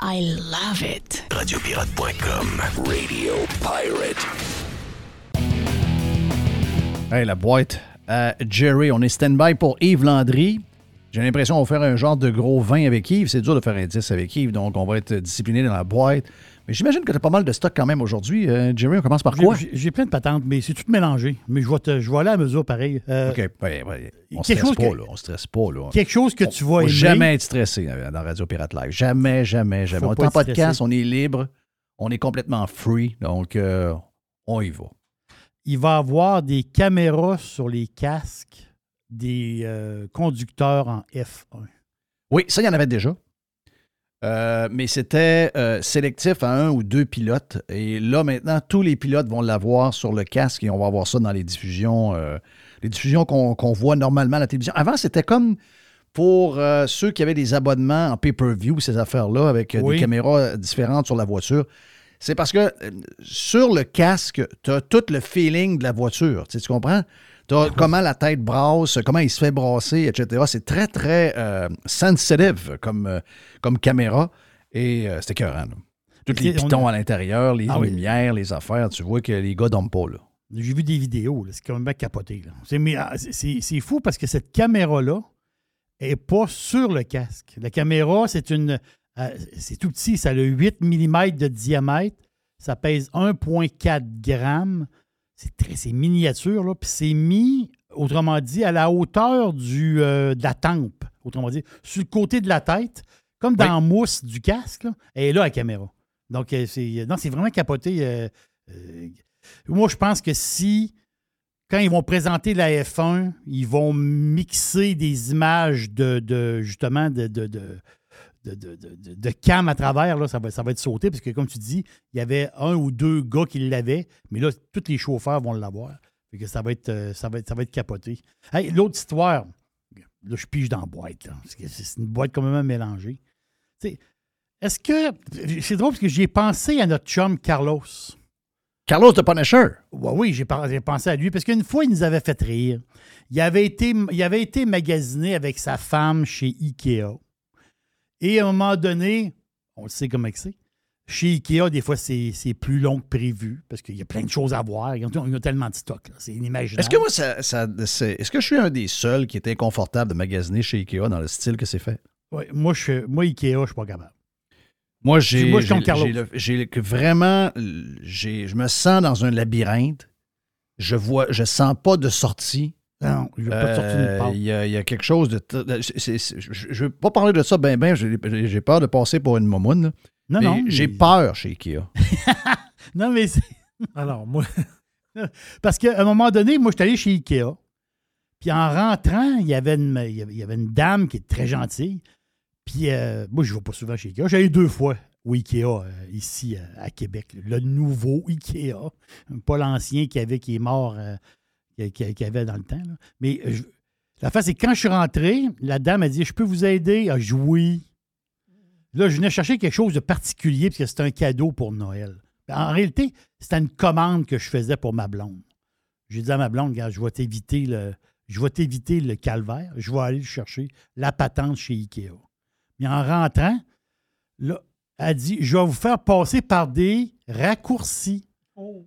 I love it. Radiopirate.com. Radio Pirate. Hey, la boîte. à Jerry, on est stand-by pour Yves Landry. J'ai l'impression qu'on va faire un genre de gros vin avec Yves. C'est dur de faire un 10 avec Yves, donc on va être discipliné dans la boîte. Mais j'imagine que tu as pas mal de stock quand même aujourd'hui. Euh, Jerry, on commence par quoi? J'ai- plein de patentes, mais c'est tout mélangé. Mais je vais, te- je vais aller à mesure pareil. Euh, OK, ouais, ouais. on quelque stresse pas, que- là. On stresse pas, là. Quelque chose que tu vas Faut aimer. jamais être stressé euh, dans Radio Pirate Live. Jamais, jamais, jamais. Faut on est pas en podcast, on est libre, on est complètement free, donc euh, on y va. Il va y avoir des caméras sur les casques des conducteurs en F1. Oui, ça, il y en avait déjà. Euh, mais c'était euh, sélectif à un ou deux pilotes. Et là, maintenant, tous les pilotes vont l'avoir sur le casque et on va avoir ça dans les diffusions, euh, les diffusions qu'on voit normalement à la télévision. Avant, c'était comme pour ceux qui avaient des abonnements en pay-per-view, ces affaires-là, avec Oui. des caméras différentes sur la voiture. C'est parce que sur le casque, tu as tout le feeling de la voiture. Tu, sais, tu comprends? Comment la tête brasse, comment il se fait brasser, etc. C'est très, très euh, sensitive comme, euh, comme caméra. Et euh, c'était écœurant. Tous les pitons a- à l'intérieur, les Ah oui. lumières, les affaires. Tu vois que les gars dorment pas. Là. J'ai vu des vidéos, c'est quand même capoté. C'est, ah, c'est- fou parce que cette caméra-là n'est pas sur le casque. La caméra, c'est une. euh, c'est tout petit, ça a le 8 mm de diamètre, ça pèse 1,4 grammes. C'est, très, c'est miniature, là, puis c'est mis, autrement dit, à la hauteur du, euh, de la tempe, autrement dit, sur le côté de la tête, comme dans mousse du casque, là, elle est là, la caméra. Donc, euh, c'est, non, c'est vraiment capoté. euh, euh, moi, je pense que si, quand ils vont présenter la F1, ils vont mixer des images de, de- justement, de, de, de, de, de- de- de cam à travers, là, ça, va, ça va être sauté, parce que, comme tu dis, il y avait un ou deux gars qui l'avaient, mais là, tous les chauffeurs vont l'avoir. Fait que ça va être, euh, ça va être, ça va être capoté. Hey, L'autre histoire, là, je pige dans la boîte, là, parce que c'est une boîte complètement mélangée. Tu sais, Est-ce que. C'est drôle parce que j'y ai pensé à notre chum Carlos. Carlos de Punisher. Ouais, oui, j'ai j'ai pensé à lui parce qu'une fois, il nous avait fait rire. Il avait été, il avait été magasiné avec sa femme chez Ikea. Et à un moment donné, on le sait comment c'est. Chez Ikea, des fois, c'est plus long que prévu parce qu'il y a plein de choses à voir. Ils ont, ils ont tellement de stock. C'est inimaginable. Est-ce que moi, ça, est-ce que je suis un des seuls qui était inconfortable de magasiner chez Ikea dans le style que c'est fait? Ouais, moi, je, moi, Ikea, je suis pas capable. Moi, j'ai, vraiment, je me sens dans un labyrinthe. Je vois, je sens pas de sortie. Non, je veux pas de sortie nulle Euh, part. Il y, a- il y a quelque chose de. je ne veux pas parler de ça ben ben. J'ai, peur de passer pour une momoune. là. Non, Mais non, J'ai mais- peur chez Ikea. [laughs] Non, mais c'est. [laughs] Alors, moi. [laughs] Parce qu'à un moment donné, moi, je suis allé chez Ikea. Puis en rentrant, il y avait une, il y avait- il y avait une dame qui est très gentille. Puis euh, moi, je ne vais pas souvent chez Ikea. J'ai allé deux fois au Ikea, euh, ici euh, à Québec. Le nouveau Ikea. Pas l'ancien qui avait, qui est mort, euh, qui, qui- qui avait dans le temps. Mais euh, la face, c'est quand je suis rentré, la dame a dit Je peux vous aider? À jouer. Là, je venais chercher quelque chose de particulier parce que c'était un cadeau pour Noël. Ben, En réalité, c'était une commande que je faisais pour ma blonde. J'ai dit à ma blonde, Regarde, je vais t'éviter le, je vais t'éviter le calvaire. Je vais aller chercher la patente chez Ikea. Mais en rentrant, là, elle dit, je vais vous faire passer par des raccourcis.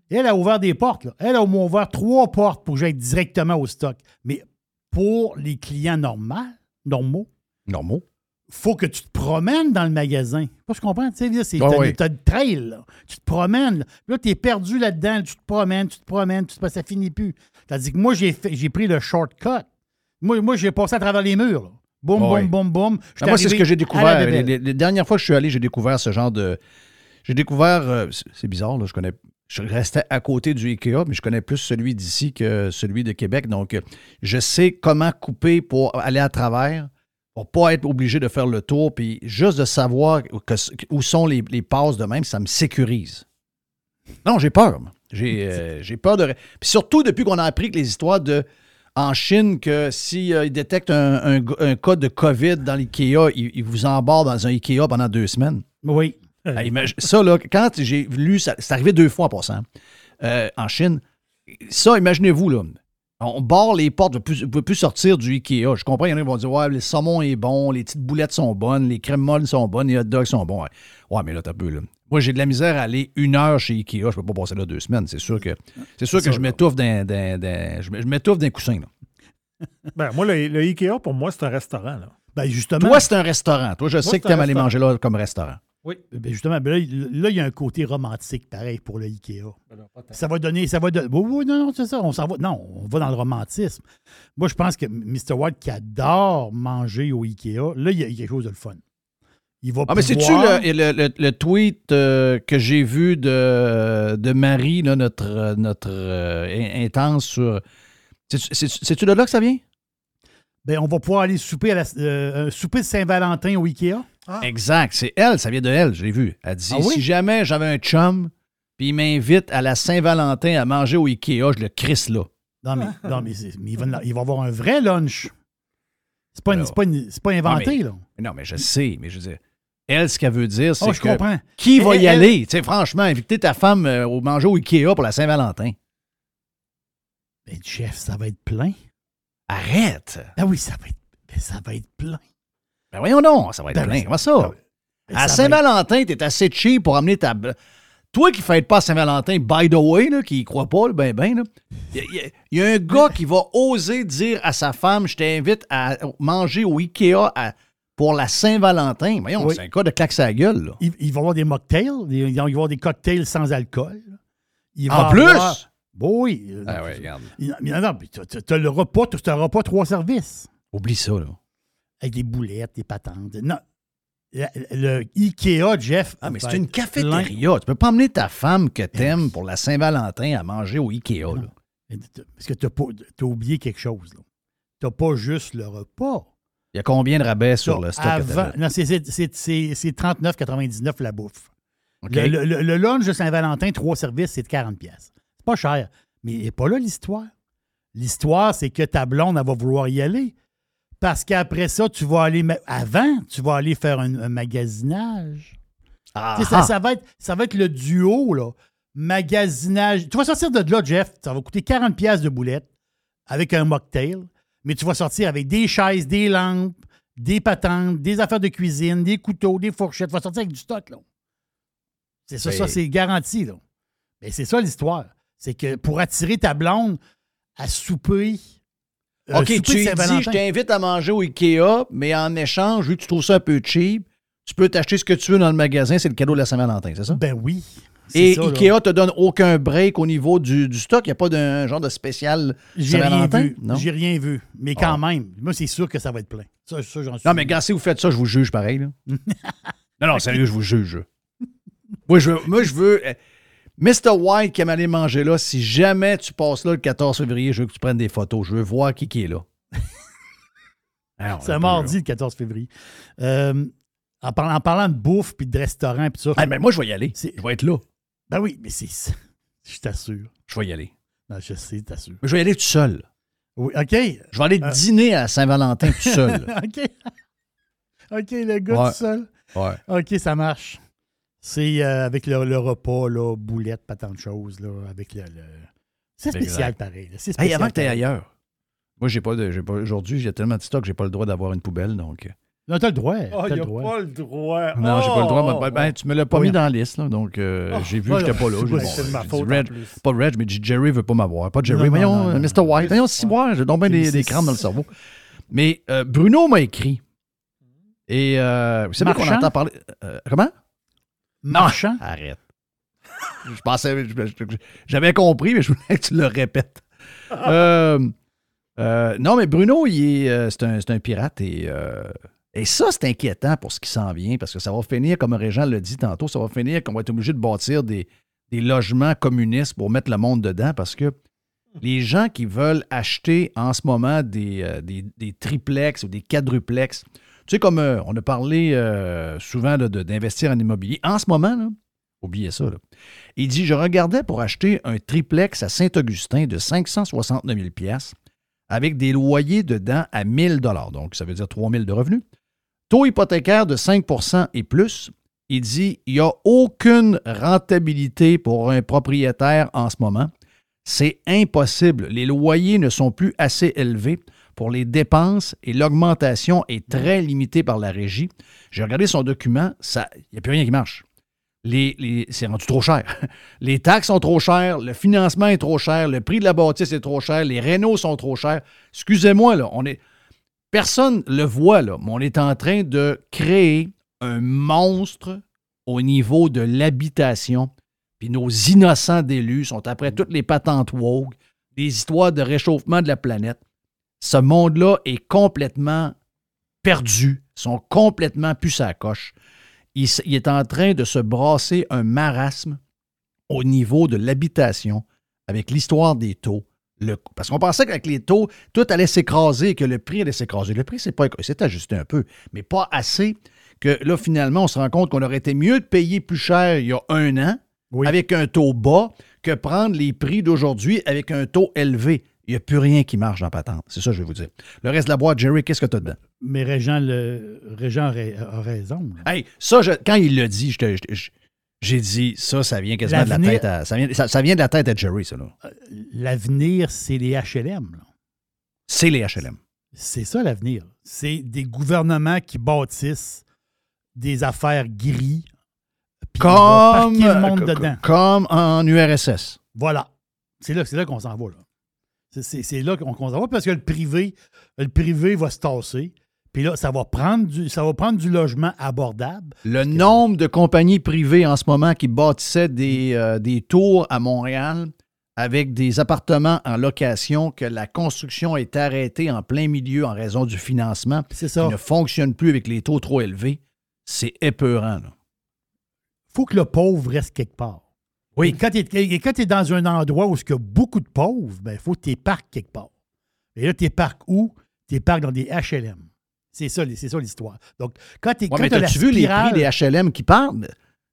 Elle a ouvert des portes. là. Elle a au moins ouvert trois portes pour que j'aille directement au stock. Mais pour les clients normaux, normaux, Normaux. faut que tu te promènes dans le magasin. Pas, je comprends, tu sais, c'est t'as, oui. le trail, là. Tu te promènes, là, Là, tu es perdu là-dedans, tu te promènes, tu te promènes, tu te, ça finit plus. Tandis que moi, j'ai, pris le shortcut. Moi, moi j'ai passé à travers les murs, là. Boum, boum, oui. boum, boum. Ben, moi, c'est ce que j'ai découvert. Les, les- les dernières fois que je suis allé, j'ai découvert ce genre de. J'ai découvert. euh, c'est- c'est bizarre, là, je connais. Je restais à côté du IKEA, mais je connais plus celui d'ici que celui de Québec. Donc, euh, je sais comment couper pour aller à travers, pour pas être obligé de faire le tour. Puis juste de savoir que- où sont les, les passes de même, ça me sécurise. Non, j'ai peur. J'ai euh, [laughs] j'ai peur de. Puis surtout depuis qu'on a appris que les histoires de. En Chine, que s'ils détectent un, un- un cas de COVID dans l'IKEA, ils, ils vous embarquent dans un IKEA pendant deux semaines. Oui. Imagine- ça, là, quand j'ai lu, ça- c'est arrivé deux fois en passant, euh, en Chine. Ça, imaginez-vous, là. On barre les portes, on ne peut plus sortir du Ikea. Je comprends, il y en a qui vont dire Ouais, le saumon est bon, les petites boulettes sont bonnes, les crèmes molles sont bonnes, les hot dogs sont bons. Ouais, Ouais, mais là, t'as peu, là. Moi, j'ai de la misère à aller une heure chez Ikea. Je peux pas passer là deux semaines. C'est sûr que, c'est sûr que ça, je m'étouffe d'un, je m'étouffe d'un coussin, là. [laughs] Ben, moi, le, le Ikea, pour moi, c'est un restaurant. Là. Ben, justement. Toi, c'est un restaurant. Toi, je Moi, sais que tu aimes aller manger là comme restaurant. Oui. Ben, justement, ben là, il- là, il y a un côté romantique, pareil, pour le Ikea. Ça va donner. Ça va Oui, oui, non, non, c'est ça. On s'en va. Non, on va dans le romantisme. Moi, je pense que Mr. White, qui adore manger au Ikea, là, il y a quelque chose de le fun. Il va Ah, mais c'est-tu pouvoir- le, le- le- le tweet euh, que j'ai vu de, de Marie, là, notre, euh, notre euh, in- intense sur. C'est- c'est- C'est-tu de là que ça vient? Ben, on va pouvoir aller souper à la, euh, un souper de Saint-Valentin au Ikea. Exact. C'est elle, ça vient de elle, je l'ai vu. Elle dit Ah oui? si jamais j'avais un chum, puis il m'invite à la Saint-Valentin à manger au Ikea, je le crisse là. Non, mais, non, mais, il, va, il va avoir un vrai lunch. C'est pas, c'est pas, pas inventé, Ah, mais- là. Non, mais je sais, mais je veux dire, elle, ce qu'elle veut dire, c'est Oh, je que comprends. qui va Elle- y elle- aller? Tu sais, franchement, inviter ta femme euh, au manger au Ikea pour la Saint-Valentin. Ben, chef, ça va être plein. Arrête! Ah oui, ça va être, ben, ça va être plein. Ben voyons donc, ça va être Ben, plein. Comment ça? Ben, à Saint-Valentin, t'es assez cheap pour amener ta. Toi qui ne fêtes pas à Saint-Valentin, by the way, là, qui y croit pas, ben ben, là, il y, a- il y a un gars qui va oser dire à sa femme Je t'invite à manger au Ikea à- pour la Saint-Valentin. Voyons, Oui. c'est un cas de claque sa gueule. Là. Il, il va y avoir des mocktails, des- il va y avoir des cocktails sans alcool. Il En plus? avoir- Bon, oui. Ah ouais, regarde. Il- non, t'as le repas trois services. Oublie ça, là. Avec des boulettes, des patentes. Non. Le, le Ikea, Jeff. Ah, mais c'est une cafétéria. Tu peux pas emmener ta femme que t'aimes pour la Saint-Valentin à manger au Ikea. là. plein. Parce que t'as oublié quelque chose. T'as pas juste le repas. Il y a combien de rabais sur le stock? avant-? Non, c'est- c'est- c'est c'est- c'est 39,99 la bouffe. Le, le- lunch de Saint-Valentin, trois services, c'est de 40 pièces. C'est pas cher. Mais il n'est pas là l'histoire. L'histoire, c'est que ta blonde, elle va vouloir y aller. Parce qu'après ça, tu vas aller. Avant, tu vas aller faire un, un magasinage. Ah, ça, ça va être, ça va être le duo, là. Magasinage. Tu vas sortir de là, Jeff. Ça va coûter 40$ piastres de boulettes avec un mocktail. Mais tu vas sortir avec des chaises, des lampes, des patentes, des affaires de cuisine, des couteaux, des fourchettes. Tu vas sortir avec du stock, là. C'est ça, ça, c'est garanti, là. Mais c'est ça l'histoire. C'est que pour attirer ta blonde à souper. Euh, OK, tu dis, je t'invite à manger au Ikea, mais en échange, vu que tu trouves ça un peu cheap, tu peux t'acheter ce que tu veux dans le magasin, c'est le cadeau de la Saint-Valentin, c'est ça? Ben oui. Et ça. Ikea te donne aucun break au niveau du, du stock? Il n'y a pas d'un genre de spécial J'ai rien Saint-Valentin? J'ai rien vu. Mais quand Ah. même, moi, c'est sûr que ça va être plein. Ça, ça, j'en suis Non, mais gars, si vous faites ça, je vous juge pareil. Là. [laughs] non, non, sérieux, je vous juge. moi, je veux, moi, je veux. Mr. White qui aime aller manger là, si jamais tu passes là le 14 février, je veux que tu prennes des photos. Je veux voir qui, qui est là. Alors, [laughs] C'est un mardi, le 14 février. Euh, en, parlant, en parlant de bouffe puis de restaurant puis ça. Ah, mais moi, je vais y aller. Je vais être là. Ben oui, mais c'est. [laughs] Je t'assure. Je vais y aller. Je sais, t'assure. Mais je vais y aller tout seul. Oui, OK. Je vais aller Euh. dîner à Saint-Valentin tout seul. [laughs] OK. OK, le gars Ouais. tout seul. Ouais. OK, ça marche. C'est euh, avec le, le repas, là, boulette, pas tant de choses, là, avec le... le- C'est spécial, Exact. pareil. C'est Hey, spécial. avant que tu ailleurs. Moi, j'ai pas de. j'ai pas- Aujourd'hui, j'ai tellement de stock que j'ai pas le droit d'avoir une poubelle, donc. euh, Non, t'as le droit. Oh, t'as il le a droit. pas le droit. Non, j'ai pas le droit. Oh, Ben, ben, tu me l'as pas Oui. mis dans la liste, là, donc euh, Oh, j'ai vu voilà. que j'étais pas là. Dit, c'est de ma faute Red- plus. Pas Reg, mais Jerry veut pas m'avoir. Pas Jerry. Non, non, voyons, non, non, Mr. White. Voyons, si moi, j'ai donc bien des, crampes dans le cerveau. Mais euh, Bruno m'a écrit. Et euh, vous savez qu'on entend parler. euh, comment? Marchand. Arrête. je pensais. J'avais compris, mais je voulais que tu le répètes. [laughs] Euh, euh, non, mais Bruno, il est, euh, c'est, un, c'est un pirate et, euh, et ça, c'est inquiétant pour ce qui s'en vient parce que ça va finir, comme Régent l'a dit tantôt, ça va finir qu'on va être obligé de bâtir des, des logements communistes pour mettre le monde dedans parce que les gens qui veulent acheter en ce moment des, des, des triplex ou des quadruplex, tu comme euh, on a parlé euh, souvent d'investir en immobilier, en ce moment, oubliez ça, il dit Je regardais pour acheter un triplex à Saint-Augustin de 569 000 avec des loyers dedans à 1000 donc ça veut dire 3000 de revenus. Taux hypothécaire de 5% et plus. Il dit il n'y a aucune rentabilité pour un propriétaire en ce moment. C'est impossible. Les loyers ne sont plus assez élevés pour les dépenses et l'augmentation est très limitée par la régie. J'ai regardé son document, il n'y a plus rien qui marche. Les, c'est rendu trop cher. [laughs] Les taxes sont trop chères, le financement est trop cher, le prix de la bâtisse est trop cher, les rénaux sont trop chers. Excusez-moi, là, on est. Personne le voit, mais on est en train de créer un monstre au niveau de l'habitation. Puis nos innocents d'élus sont après toutes les patentes woke, des histoires de réchauffement de la planète. Ce monde-là est complètement perdu, sont complètement plus à la coche. Il, est en train de se brasser un marasme au niveau de l'habitation avec l'histoire des taux, Le, parce qu'on pensait qu'avec les taux, tout allait s'écraser, que le prix allait s'écraser. Le prix, c'est pas c'est ajusté un peu, mais pas assez que là, finalement, on se rend compte qu'on aurait été mieux de payer plus cher il y a un an avec un taux bas que prendre les prix d'aujourd'hui avec un taux élevé. Il n'y a plus rien qui marche dans patente. C'est ça que je vais vous dire. Le reste de la boîte, Jerry, qu'est-ce que tu as dedans? Mais Régent, le, Régent a, ra- a raison. là. Hey, ça, je- quand il l'a dit, j'ai dit, ça, ça vient quasiment de la tête à. Ça vient, ça, ça vient de la tête à Jerry, ça, là. L'avenir, c'est les HLM. C'est les HLM. C'est ça l'avenir. C'est des gouvernements qui bâtissent des affaires gris. Comme, le monde euh, dedans. comme en URSS. Voilà. C'est là, c'est là qu'on s'en va. là. C'est- là qu'on s'en va parce que le privé, le privé va se tasser. Puis là, ça va prendre du, ça va prendre du logement abordable. Le nombre de compagnies privées en ce moment qui bâtissaient des, euh, des tours à Montréal avec des appartements en location, que la construction est arrêtée en plein milieu en raison du financement, C'est ça. qui ne fonctionne plus avec les taux trop élevés, c'est épeurant. là. faut que le pauvre reste quelque part. Oui. Et quand tu es, dans un endroit où il y a beaucoup de pauvres, il faut que tu parques quelque part. Et là, tu parques où? Tu parques dans des HLM. C'est ça, l'histoire. Donc, quand tu Ouais, mais as-tu vu les prix des HLM qui partent?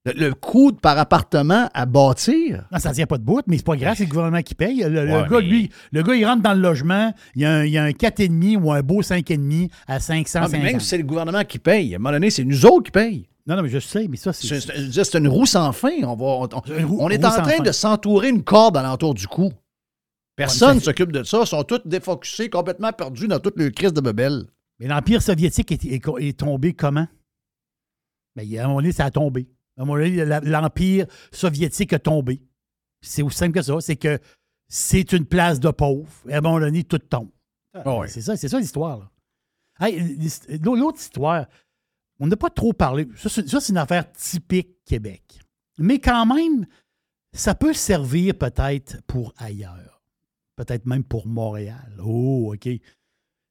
Le, le coût par appartement à bâtir? Non, ça ne tient pas de bout, mais c'est pas grave, c'est le gouvernement qui paye. Le, gars, mais- lui, le gars, il rentre dans le logement, il y a un, il y a un 4,5 ou un beau 5,5 à 500 Ah, mais même si c'est le gouvernement qui paye, à un moment donné, c'est nous autres qui payent. Non, non, mais je sais, mais ça, c'est. C'est une roue sans fin. On, va, on, est en train fin. de s'entourer une corde alentour du cou. Personne ne s'occupe de ça. Ils sont tous défocusés, complètement perdus dans toute le crise de bebelle. Mais l'Empire soviétique est, est- est tombé comment? Y a un moment donné, ça a tombé. À un moment donné, l'Empire soviétique a tombé. C'est aussi simple que ça. C'est que c'est une place de pauvres. Et à un moment donné, tout tombe. Ah ouais. C'est ça, c'est ça l'histoire. Hey, L'autre histoire, on n'a pas trop parlé. Ça, c'est une affaire typique Québec. Mais quand même, ça peut servir peut-être pour ailleurs. Peut-être même pour Montréal. Oh, OK.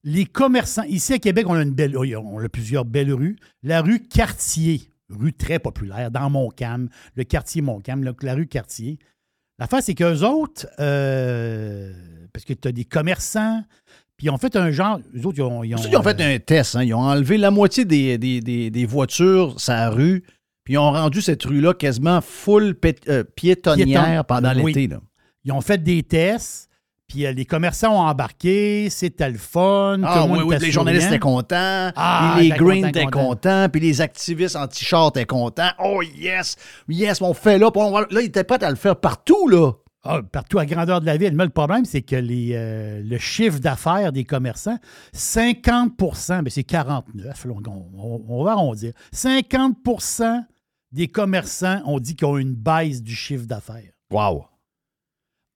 Les commerçants, ici à Québec, on a, une belle, on a plusieurs belles rues. La rue Cartier, rue très populaire, dans Montcalm, le quartier Montcalm, la, la rue Cartier. L'affaire, c'est qu'eux autres, euh, parce que tu as des commerçants, puis ils ont fait un genre. Eux autres, ils ont. Ils ont, Ils ont fait un test. hein. Ils ont enlevé la moitié des, des, des- des voitures sa rue, puis ils ont rendu cette rue-là quasiment full euh, piétonnière Piéton. pendant Oui. l'été. Ils ont fait des tests, puis euh, les commerçants ont embarqué, c'était le fun. Ah oui, oui, les journalistes étaient contents, Ah, les Greens étaient contents. contents, puis les activistes anti-char étaient contents. Oh yes, yes, on fait là. Là, ils étaient prêts à le faire partout, là. Ah, partout à grandeur de la ville. Mais le problème, c'est que les, euh, le chiffre d'affaires des commerçants, 50% mais c'est 49, là, on, on- on va arrondir. 50% des commerçants ont dit qu'ils ont une baisse du chiffre d'affaires. Wow.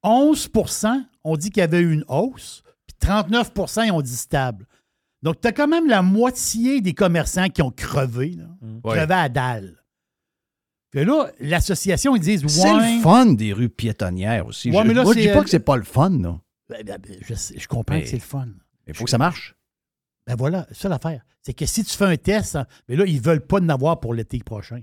11% ont dit qu'il y avait eu une hausse, puis 39 ils ont dit stable. Donc, tu as quand même la moitié des commerçants qui ont crevé, là, Ouais. crevé à dalle. Puis là, l'association, ils disent C'est ouais, le fun des rues piétonnières aussi. Ouais, je, mais là, moi, je dis pas euh, que c'est pas le fun, là. Ben, ben, ben, je, comprends Mais- que c'est le fun. Il faut que ça marche. Ben voilà, c'est ça l'affaire. C'est que si tu fais un test, hein, mais là, ils veulent pas en avoir pour l'été prochain.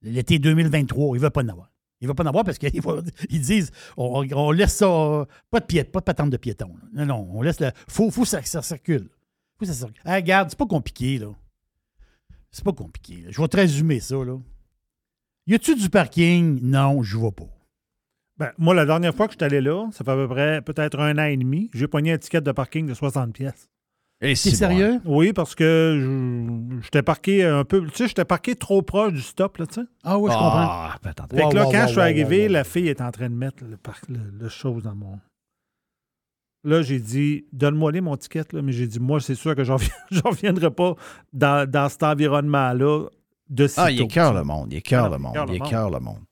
L'été 2023, ils veulent pas en avoir. Ils veulent pas en avoir parce qu'ils [laughs] ils disent on, on laisse ça. Pas de pied, pas de patente de piéton. là. Non, non, on laisse le. Faut, faut que ça, ça circule. Faut que ça circule. Ah, regarde, c'est pas compliqué, là. C'est pas compliqué. là. Je vais te résumer ça, là. Y a-tu du parking? Non, je vois pas. Ben, moi, la dernière fois que je suis allé là, ça fait à peu près peut-être un an et demi, j'ai pogné un ticket de parking de 60 pièces. Et T'es sérieux? Oui, parce que je- j'étais parqué un peu. Tu sais, j'étais parqué trop proche du stop, là, tu sais. Ah oui, je Ah, ben, attends. Fait que Wow, là, wow, quand wow, je suis arrivé, la fille est en train de mettre le, par- le, le chose dans mon. Là, j'ai dit, donne-moi les mon ticket, là. Mais j'ai dit, moi, c'est sûr que j'en [laughs] reviendrai pas dans, dans cet environnement-là de sitôt. Ah, il écœure le monde. Il écœure Ah, le monde. Il le écœure le monde.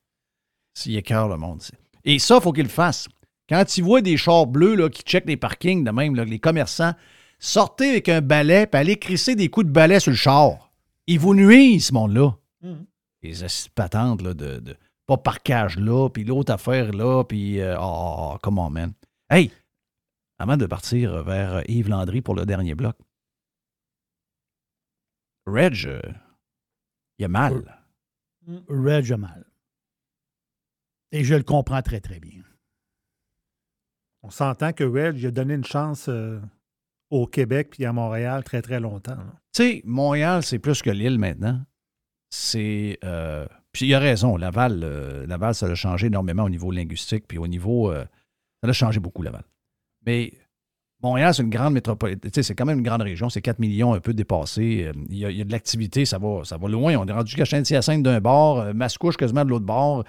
Il écœure le monde. Et ça, il faut qu'il le fasse. Quand il voit des chars bleus là, qui checkent les parkings, de même, là, les commerçants, sortez avec un balai et allez crisser des coups de balai sur le char. Ils vous nuisent, ce monde-là. Mhm. Les assises patentes là, de, de pas parquage là, puis l'autre affaire là, puis euh, oh, comment, man. Hey, avant de partir vers Yves Landry pour le dernier bloc, Reg, euh, il a mal. Reg a mal. Et je le comprends très, très bien. On s'entend que Reg, a donné une chance euh, au Québec puis à Montréal très, très longtemps. Tu sais, Montréal, c'est plus que l'île maintenant. C'est. euh, puis il a raison, Laval, euh, Laval, ça a changé énormément au niveau linguistique, puis au niveau. euh, ça a changé beaucoup, Laval. Mais Montréal, c'est une grande métropole. C'est quand même une grande région. C'est 4 millions un peu dépassé. Euh, Il y a, il y a de l'activité, ça va, ça va loin. On est rendu jusqu'à Saint-Hyacinthe d'un bord, euh, Mascouche quasiment de l'autre bord.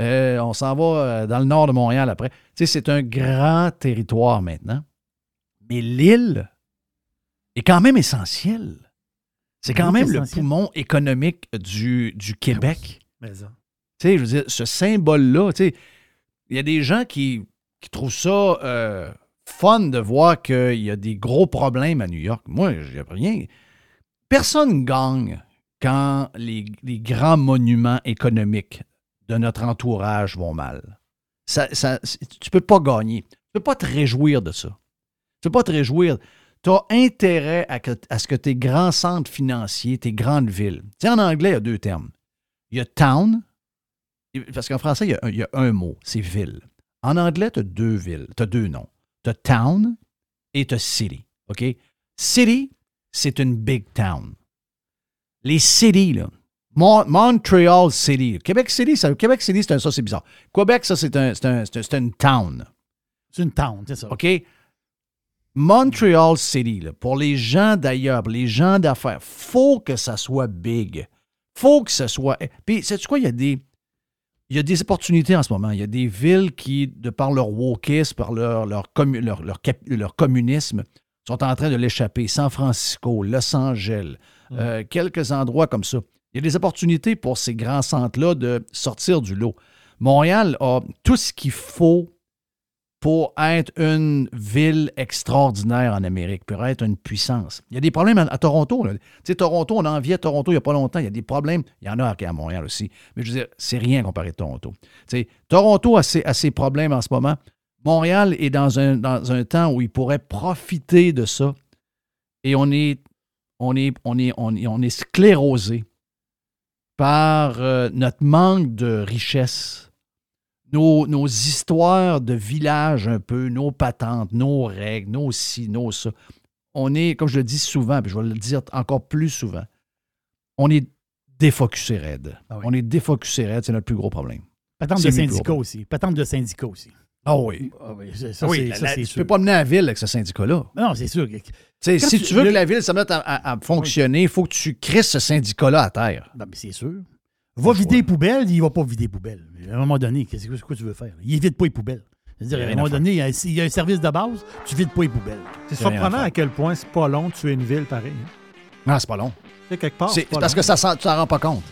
Euh, on s'en va dans le nord de Montréal après. C'est un grand territoire maintenant. Mais l'île est quand même essentielle. C'est quand même le poumon économique du, du Québec. Mais ça. Tu sais, je veux dire, ce symbole-là, il y a des gens qui, qui trouvent ça euh, fun de voir qu'il y a des gros problèmes à New York. Moi, j'ai rien. Personne gagne quand les, grands monuments économiques de notre entourage vont mal. Ça, tu peux pas gagner. Tu peux pas te réjouir de ça. Tu peux pas te réjouir. Tu as intérêt à, ce que tes grands centres financiers, tes grandes villes. Tu sais, en anglais, il y a deux termes. Il y a town, parce qu'en français, y, a il y a un mot, c'est ville. En anglais, tu as deux villes, tu as deux noms. Tu as town et tu as city. OK? City, c'est une big town. Les cities, là. Mon- Montreal City. Québec City, ça, Québec City, c'est un, ça, c'est bizarre. Québec, ça, c'est un, c'est un- une town. C'est une town, c'est ça. OK? Montreal City, là, pour les gens d'ailleurs, les gens d'affaires, faut que ça soit big. faut que ce soit. Puis, sais-tu quoi? Il y a des. Il y a des opportunités en ce moment. Il y a des villes qui, de par leur wokisme, par leur, leur, commu- leur, leur cap- leur communisme, sont en train de l'échapper. San Francisco, Los Angeles, euh, quelques endroits comme ça. Il y a des opportunités pour ces grands centres-là de sortir du lot. Montréal a tout ce qu'il faut pour être une ville extraordinaire en Amérique, pour être une puissance. Il y a des problèmes à, Toronto. Tu sais, Toronto, on envié Toronto il n'y a pas longtemps. Il y a des problèmes. Il y en a à Montréal aussi. Mais je veux dire, c'est rien comparé à Toronto. Tu sais, Toronto a ses, problèmes en ce moment. Montréal est dans un, dans un temps où il pourrait profiter de ça. Et on est, on est, on est, on est, on est sclérosé par euh, notre manque de richesse nos, nos histoires de village un peu, nos patentes, nos règles, nos ci, nos ça. On est, comme je le dis souvent, puis je vais le dire encore plus souvent, on est défocusé raide. On est défocusé raide, c'est notre plus gros problème. Patente de syndicats aussi. Patente de syndicats aussi. Ah oui. Ah oui, ça, oui, c'est- la- ça, la- c'est tu peux pas mener la ville avec ce syndicat-là. Non, c'est sûr. Si tu- tu veux le- que la ville se mette à, à- à fonctionner, il faut que tu crisses ce syndicat-là à terre. Non, mais c'est sûr. Va vider les poubelles, il va pas vider les poubelles. À un moment donné, qu'est-ce que quoi tu veux faire? Il vide pas les poubelles. C'est-à-dire, à un moment donné, il y a- s'il y a un service de base, tu vides pas les poubelles. C'est à surprenant à quel point c'est pas long de tuer une ville pareil. hein. Non, c'est pas long. Tu sais, quelque part. C'est c'est parce long. que ça, sent- tu t'en rends pas compte.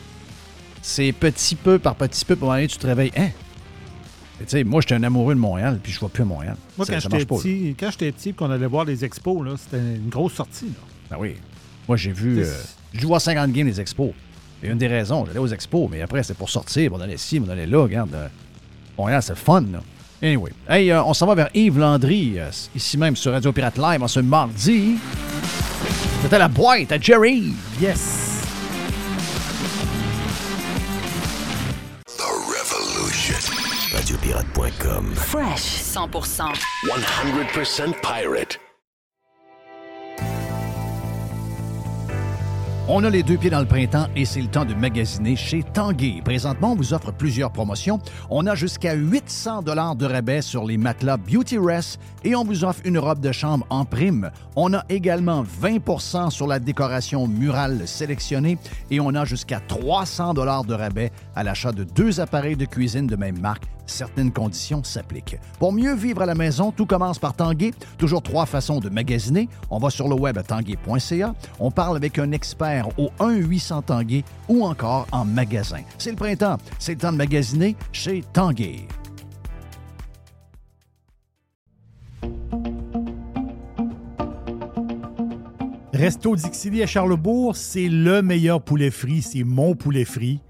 C'est petit peu par petit peu, pour un moment donné, tu te réveilles. Hein? Et Tu sais, moi, j'étais un amoureux de Montréal, puis je vois plus à Montréal. Moi, Ça- quand ça j'étais petit, quand j'étais petit et qu'on allait voir les expos, là, c'était une grosse sortie. Là. Ben oui. Moi, j'ai vu. C'est- euh, dû voir 50 games des expos. Et une des raisons, j'allais aux expos, mais après, c'était pour sortir, on allait ici, on allait là. Regarde, euh, Montréal, c'est fun, là. Anyway. Hey, euh, on s'en va vers Yves Landry, euh, ici même sur Radio Pirate Live, en ce mardi. C'était la boîte à Jerry. Yes. The Revolution. Radiopirate.com. Fresh 100%. 100% pirate. On a les deux pieds dans le printemps et c'est le temps de magasiner chez Tanguay. Présentement, on vous offre plusieurs promotions. On a jusqu'à 800 dollars de rabais sur les matelas Beauty Rest et on vous offre une robe de chambre en prime. On a également 20% sur la décoration murale sélectionnée et on a jusqu'à 300 dollars de rabais à l'achat de deux appareils de cuisine de même marque. Certaines conditions s'appliquent. Pour mieux vivre à la maison, tout commence par Tanguay. Toujours trois façons de magasiner. On va sur le web à tanguay.ca. On parle avec un expert au 1-800 Tanguay ou encore en magasin. C'est le printemps. C'est le temps de magasiner chez Tanguay. Resto Dixili à Charlebourg, c'est le meilleur poulet frit. C'est mon poulet frit.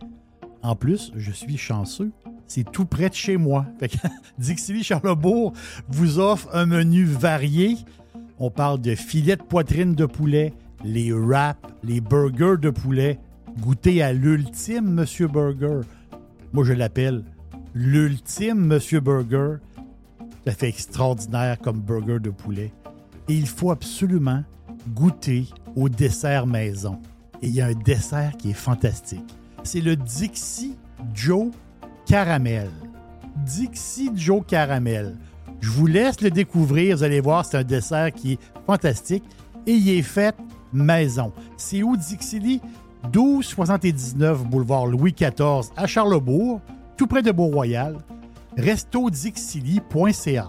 En plus, je suis chanceux. C'est tout près de chez moi. Fait [laughs] Charlebourg vous offre un menu varié. On parle de filets de poitrine de poulet, les wraps, les burgers de poulet. Goûtez à l'ultime Monsieur Burger. Moi, je l'appelle l'ultime Monsieur Burger. à fait extraordinaire comme burger de poulet. Et il faut absolument goûter au dessert maison. Et il y a un dessert qui est fantastique. C'est le Dixie Joe Caramel. Dixie Joe Caramel. Je vous laisse le découvrir. Vous allez voir, c'est un dessert qui est fantastique et il est fait maison. C'est où Dixie 1279 boulevard Louis XIV à Charlebourg, tout près de Beau-Royal. restodixili.ca.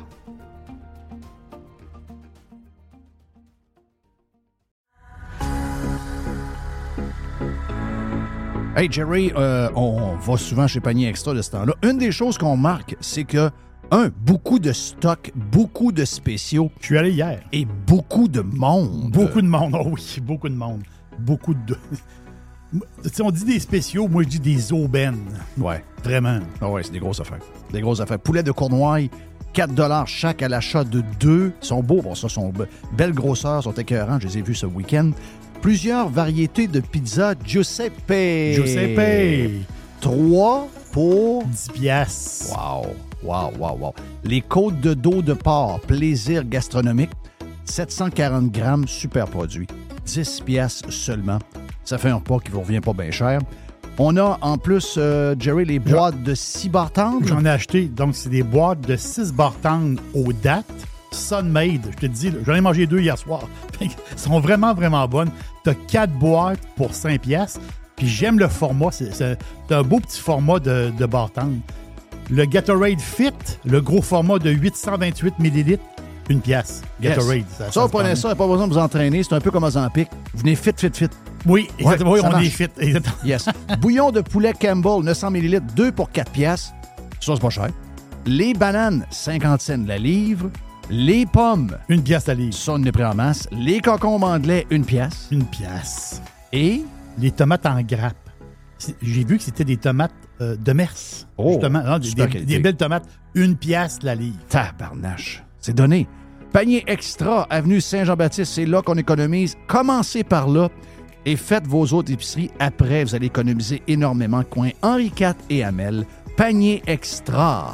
Hey Jerry, euh, on va souvent chez Panier Extra de ce temps-là. Une des choses qu'on marque, c'est que, un, beaucoup de stocks, beaucoup de spéciaux. Je suis allé hier. Et beaucoup de monde. Beaucoup de monde, oh oui, beaucoup de monde. Beaucoup de. [laughs] Tu sais, on dit des spéciaux, moi je dis des aubaines. Ouais. Vraiment. Ah ouais, c'est des grosses affaires. Des grosses affaires. Poulet de Cournoye, 4 chaque à l'achat de deux. Ils sont beaux, bon, ça, sont be- belles grosseurs, sont écœurants. Je les ai vus ce week-end. Plusieurs variétés de pizza Giuseppe. Giuseppe. 3 pour 10 piastres. Wow, wow, wow, wow. Les côtes de dos de porc, plaisir gastronomique, 740 grammes, super produit. 10 piastres seulement. Ça fait un repas qui vous revient pas bien cher. On a en plus, euh, Jerry, les boîtes de 6 bartendes. J'en ai acheté. Donc, c'est des boîtes de 6 bartendes aux dates. Sunmade, je te dis, j'en ai mangé deux hier soir. [laughs] Elles sont vraiment, vraiment bonnes. Tu as 4 boîtes pour 5 piastres. Puis j'aime le format. C'est un beau petit format de, de bartende. Le Gatorade Fit, le gros format de 828 ml, une pièce. Yes. Gatorade. Ça, se vous prenez ça, il n'y a pas besoin de vous entraîner. C'est un peu comme Ozempic. Vous venez fit, fit, fit. Oui, exactement. Ouais, Oui, ça on marche. est fit. Exactement. Yes. Bouillon de poulet Campbell, 900 ml, 2 pour 4 piastres. Ça, c'est pas cher. Les bananes, 50 cents la livre. Les pommes. Une pièce la livre. Ça, on est pris en masse. Les concombres anglais, une pièce. Une pièce. Et? Les tomates en grappe. J'ai vu que c'était des tomates euh, de Mers. Oh, justement. Non, des, super des- qualité. des belles tomates. Une pièce la livre. Tabarnache. C'est donné. Panier extra, avenue Saint-Jean-Baptiste, c'est là qu'on économise. Commencez par là et faites vos autres épiceries. Après, vous allez économiser énormément. Coin Henri IV et Hamel. Panier extra.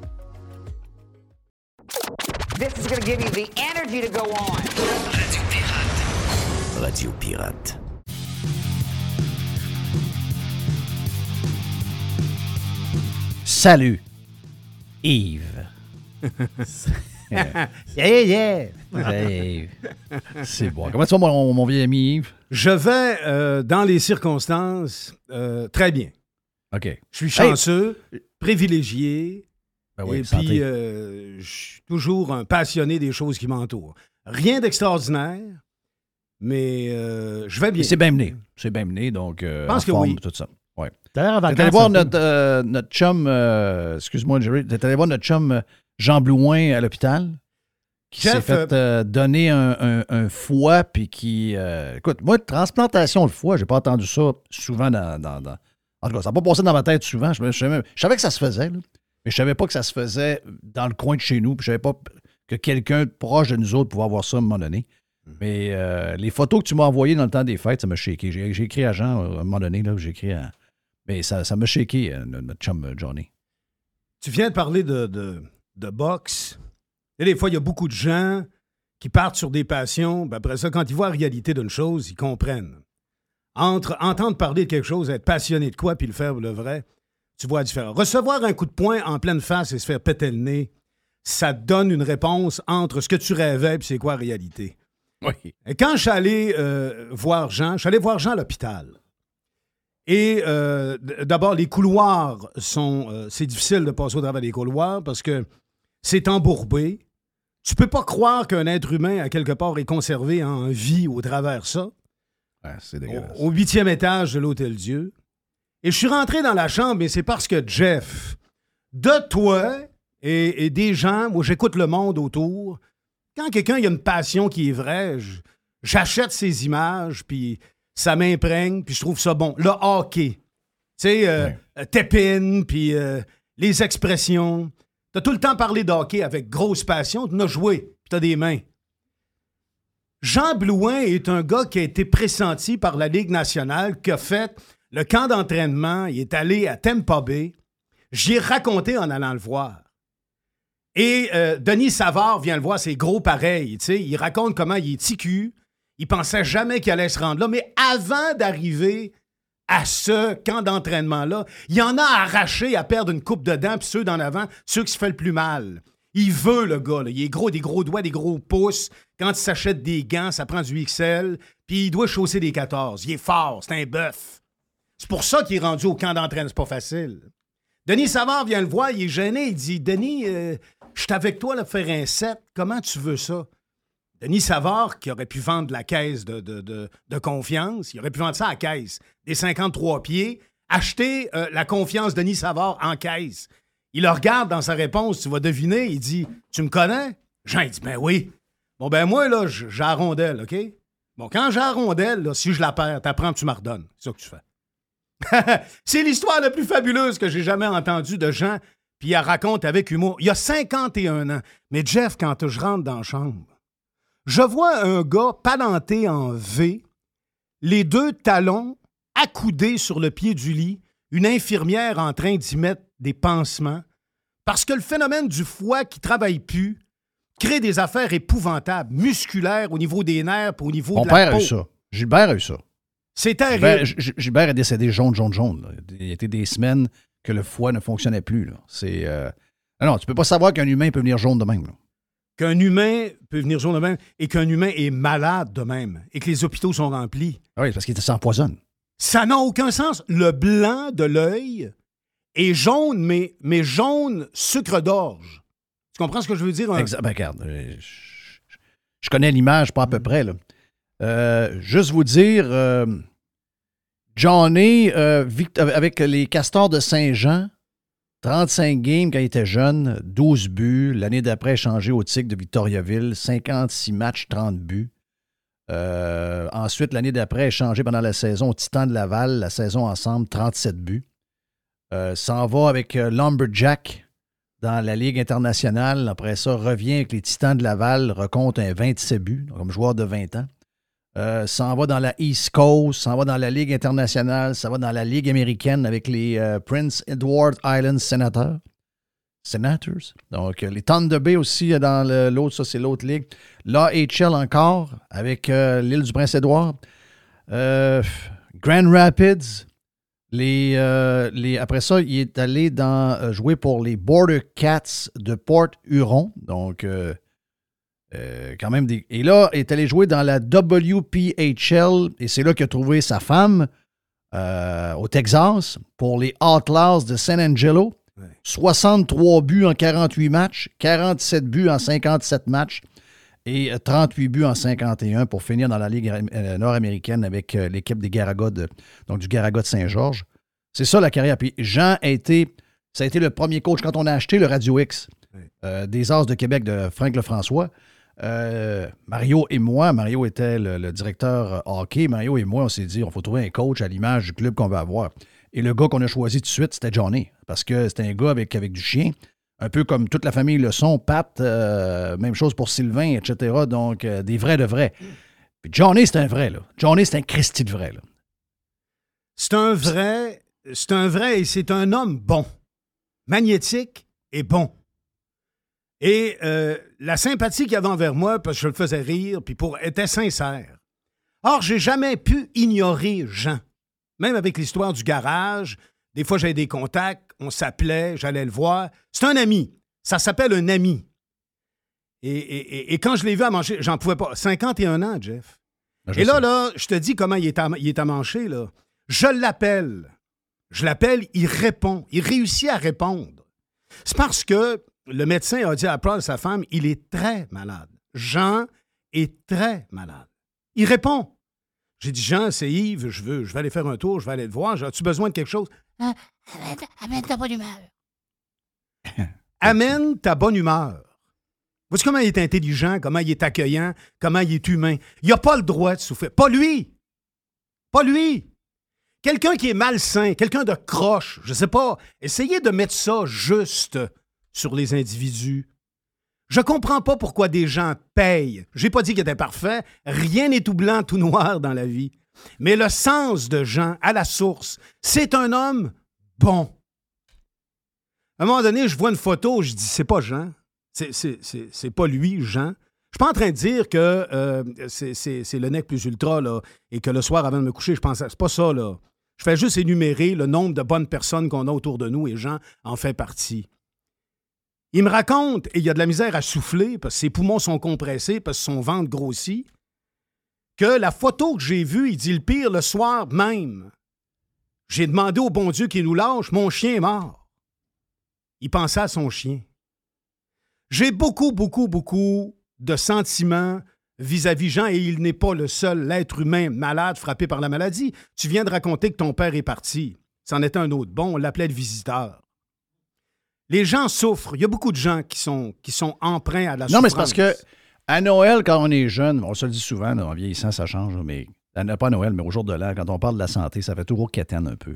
This is going to give you the energy to go on. Radio Pirate. Radio Pirate. Salut, Yves. [laughs] Yeah, yeah. Hey, C'est bon. Comment tu vas, mon, mon vieil ami Yves? Je vais, euh, dans les circonstances, euh, très bien. OK. Je suis chanceux, privilégié, Ben oui, et santé. puis euh, je suis toujours un passionné des choses qui m'entourent. Rien d'extraordinaire, mais euh, je vais bien. C'est bien mené. C'est bien mené, donc. Euh, Je pense en que forme, oui. Tout ça. Ouais. T'es allé voir notre, euh, notre chum, euh, excuse-moi, Jerry, t'es allé voir notre chum Jean Blouin à l'hôpital, qui s'est fait euh, donner un, un- un foie, puis qui. euh, écoute, moi, transplantation de foie, j'ai pas entendu ça souvent dans. dans- dans- En tout cas, ça n'a pas passé dans ma tête souvent. Je, je savais, je savais que ça se faisait, là, mais je savais pas que ça se faisait dans le coin de chez nous, puis je savais pas que quelqu'un proche de nous autres pouvait avoir ça à un moment donné. Mais euh, les photos que tu m'as envoyées dans le temps des fêtes, ça m'a shaké. J'ai écrit à Jean euh, à un moment donné, là, j'ai écrit à. Mais ça ça m'a shaké, euh, notre chum Johnny. Tu viens de parler de, de, de boxe. Et des fois, il y a beaucoup de gens qui partent sur des passions. puis après ça, quand ils voient la réalité d'une chose, ils comprennent. Entre entendre parler de quelque chose, être passionné de quoi, puis le faire le vrai, tu vois la différence. Recevoir un coup de poing en pleine face et se faire péter le nez, ça donne une réponse entre ce que tu rêvais et c'est quoi la réalité. Oui. Et quand je suis allé euh, voir Jean, je suis allé voir Jean à l'hôpital. Et euh, d'abord, les couloirs sont. euh, c'est difficile de passer au travers des couloirs parce que c'est embourbé. Tu peux pas croire qu'un être humain, à quelque part, est conservé en vie au travers ça. c'est dégueulasse. Au, au huitième étage de l'Hôtel Dieu. Et je suis rentré dans la chambre, mais c'est parce que Jeff, de toi et, et des gens, moi j'écoute le monde autour, quand quelqu'un a une passion qui est vraie, j'achète ces images, puis ça m'imprègne, puis je trouve ça bon. Le hockey, tu sais, euh, euh, tap-in, puis euh, les expressions. T'as tout le temps parlé de hockey avec grosse passion, tu as joué, puis t'as des mains. Jean Blouin est un gars qui a été pressenti par la Ligue nationale, qui a fait le camp d'entraînement, il est allé à Tampa Bay. J'y ai raconté en allant le voir. Et euh, Denis Savard vient le voir, c'est gros pareil. Il raconte comment il est ticu. Il pensait jamais qu'il allait se rendre là. Mais avant d'arriver à ce camp d'entraînement-là, il en a arraché à perdre une coupe de dents, puis ceux d'en avant, ceux qui se fait le plus mal. Il veut, le gars. Il est gros, des gros doigts, des gros pouces. Quand il s'achète des gants, ça prend du XL. Puis il doit chausser des 14. Il est fort, c'est un bœuf. C'est pour ça qu'il est rendu au camp d'entraînement. C'est pas facile. Denis Savard vient le voir, il est gêné. Il dit Denis, euh, je suis avec toi là, faire un set. Comment tu veux ça? Denis Savard, qui aurait pu vendre la caisse de, confiance, il aurait pu vendre ça à caisse, des 53 pieds, acheter euh, la confiance de Denis Savard en caisse. Il le regarde dans sa réponse, tu vas deviner, il dit Tu me connais Jean, il dit Ben oui. Bon, ben moi, là, j- j'ai la rondelle, OK? Bon, quand j'ai la rondelle, là, si je la perds, t'apprends, tu me redonnes. C'est ça que tu fais. [laughs] c'est l'histoire la plus fabuleuse que j'ai jamais entendue de Jean, puis il la raconte avec humour. Il y a 51 ans. Mais Jeff, quand je rentre dans la chambre, je vois un gars palanté en V, les deux talons accoudés sur le pied du lit, une infirmière en train d'y mettre des pansements, parce que le phénomène du foie qui travaille plus crée des affaires épouvantables, musculaires au niveau des nerfs, au niveau Mon de la père a eu ça. Gilbert a eu ça. C'est terrible. Gilbert, est décédé jaune, jaune, jaune. là. Il y a été des semaines que le foie ne fonctionnait plus. C'est. euh, non, tu peux pas savoir qu'un humain peut venir jaune de même. qu'un humain peut venir jaune de même et qu'un humain est malade de même et que les hôpitaux sont remplis. Ah oui, parce qu'il s'empoisonne. Ça n'a aucun sens. Le blanc de l'œil est jaune, mais, mais jaune sucre d'orge. Tu comprends ce que je veux dire? Un- Exa- ben, regarde, euh, je, je connais l'image pas à peu près. Là. Euh, juste vous dire, euh, Johnny, euh, avec les Castors de Saint-Jean, 35 games quand il était jeune, 12 buts. L'année d'après, échangé au Tigre de Victoriaville, 56 matchs, 30 buts. Ensuite, l'année d'après, échangé pendant la saison au Titan de Laval, la saison ensemble, 37 buts. S'en va avec Lumberjack dans la Ligue internationale. Après ça, revient avec les Titans de Laval, recompte un 27 buts, comme joueur de 20 ans. Euh, s'en va dans la East Coast, s'en va dans la Ligue internationale, ça va dans la Ligue américaine avec les euh, Prince Edward Island Senators. Senators? Donc, euh, les Thunder Bay aussi dans l'autre, ça c'est l'autre ligue. L'AHL encore avec l'île du Prince-Édouard. Grand Rapids. Les, après ça, il est allé jouer pour les Border Cats de Port Huron. Donc, euh, euh, quand même des. Et là, il est allé jouer dans la WPHL et c'est là qu'il a trouvé sa femme euh, au Texas pour les Outlaws de San Angelo. 63 buts en 48 matchs, 47 buts en 57 matchs et euh, 38 buts en 51 pour finir dans la Ligue euh, nord-américaine avec euh, l'équipe des Garagots, de- donc du Garagot de Saint-Georges. C'est ça la carrière. Puis Jean a été, ça a été le premier coach quand on a acheté le Radio X euh, des As de Québec de Franck Lefrançois. Euh, Mario et moi, Mario était le, directeur euh, hockey. Mario et moi, on s'est dit, on faut trouver un coach à l'image du club qu'on veut avoir. Et le gars qu'on a choisi tout de suite, c'était Johnny. Parce que c'était un gars avec, avec du chien. Un peu comme toute la famille le sont, Pat, euh, même chose pour Sylvain, etc. Donc, des vrais de vrais. Puis Johnny, c'est un vrai, là. Johnny, c'est un Christy de vrai, là. C'est un vrai, c'est un vrai et c'est un homme bon, magnétique et bon. Et euh, la sympathie qu'il avait envers moi, parce que je le faisais rire, puis pour était sincère. Or, j'ai jamais pu ignorer Jean. Même avec l'histoire du garage, des fois j'avais des contacts, on s'appelait, j'allais le voir. C'est un ami. Ça s'appelle un ami. Et, et- et- et quand je l'ai vu à manger, j'en pouvais pas. 51 ans, Jeff. Ben, je et là, sais. là, je te dis comment il est à, il est à mancher, là. Je l'appelle. Je l'appelle, il répond. Il réussit à répondre. C'est parce que le médecin a dit à Paul, sa femme, il est très malade. Jean est très malade. Il répond. J'ai dit, Jean, c'est Yves, je veux, je vais aller faire un tour, je vais aller te voir. As-tu besoin de quelque chose? Ah, amène, ta bonne humeur. [laughs] Amène ta bonne humeur. Vois-tu comment il est intelligent, comment il est accueillant, comment il est humain? Il n'a pas le droit de souffrir. Pas lui. Pas lui. Quelqu'un qui est malsain, quelqu'un de croche, je sais pas. Essayez de mettre ça juste sur les individus. Je comprends pas pourquoi des gens payent. J'ai pas dit qu'il était parfait. Rien n'est tout blanc, tout noir dans la vie. Mais le sens de Jean, à la source, c'est un homme bon. À un moment donné, je vois une photo, je dis, c'est pas Jean. C'est- pas lui, Jean. Je suis pas en train de dire que euh, c'est- le nec plus ultra, là, et que le soir, avant de me coucher, je pense. C'est pas ça. Je fais juste énumérer le nombre de bonnes personnes qu'on a autour de nous, et Jean en fait partie. Il me raconte, et il a de la misère à souffler, parce que ses poumons sont compressés, parce que son ventre grossit, que la photo que j'ai vue, il dit le pire le soir même. J'ai demandé au bon Dieu qu'il nous lâche, mon chien est mort. Il pensait à son chien. J'ai beaucoup, beaucoup, beaucoup de sentiments vis-à-vis Jean et il n'est pas le seul être humain malade frappé par la maladie. Tu viens de raconter que ton père est parti. C'en était un autre bon, on l'appelait le visiteur. Les gens souffrent. Il y a beaucoup de gens qui sont, qui sont emprunts à la Non, mais c'est parce que à Noël, quand on est jeune, on se le dit souvent, en vieillissant, ça change, mais à- pas à Noël, mais au jour de l'an, quand on parle de la santé, ça fait toujours quétaine un peu.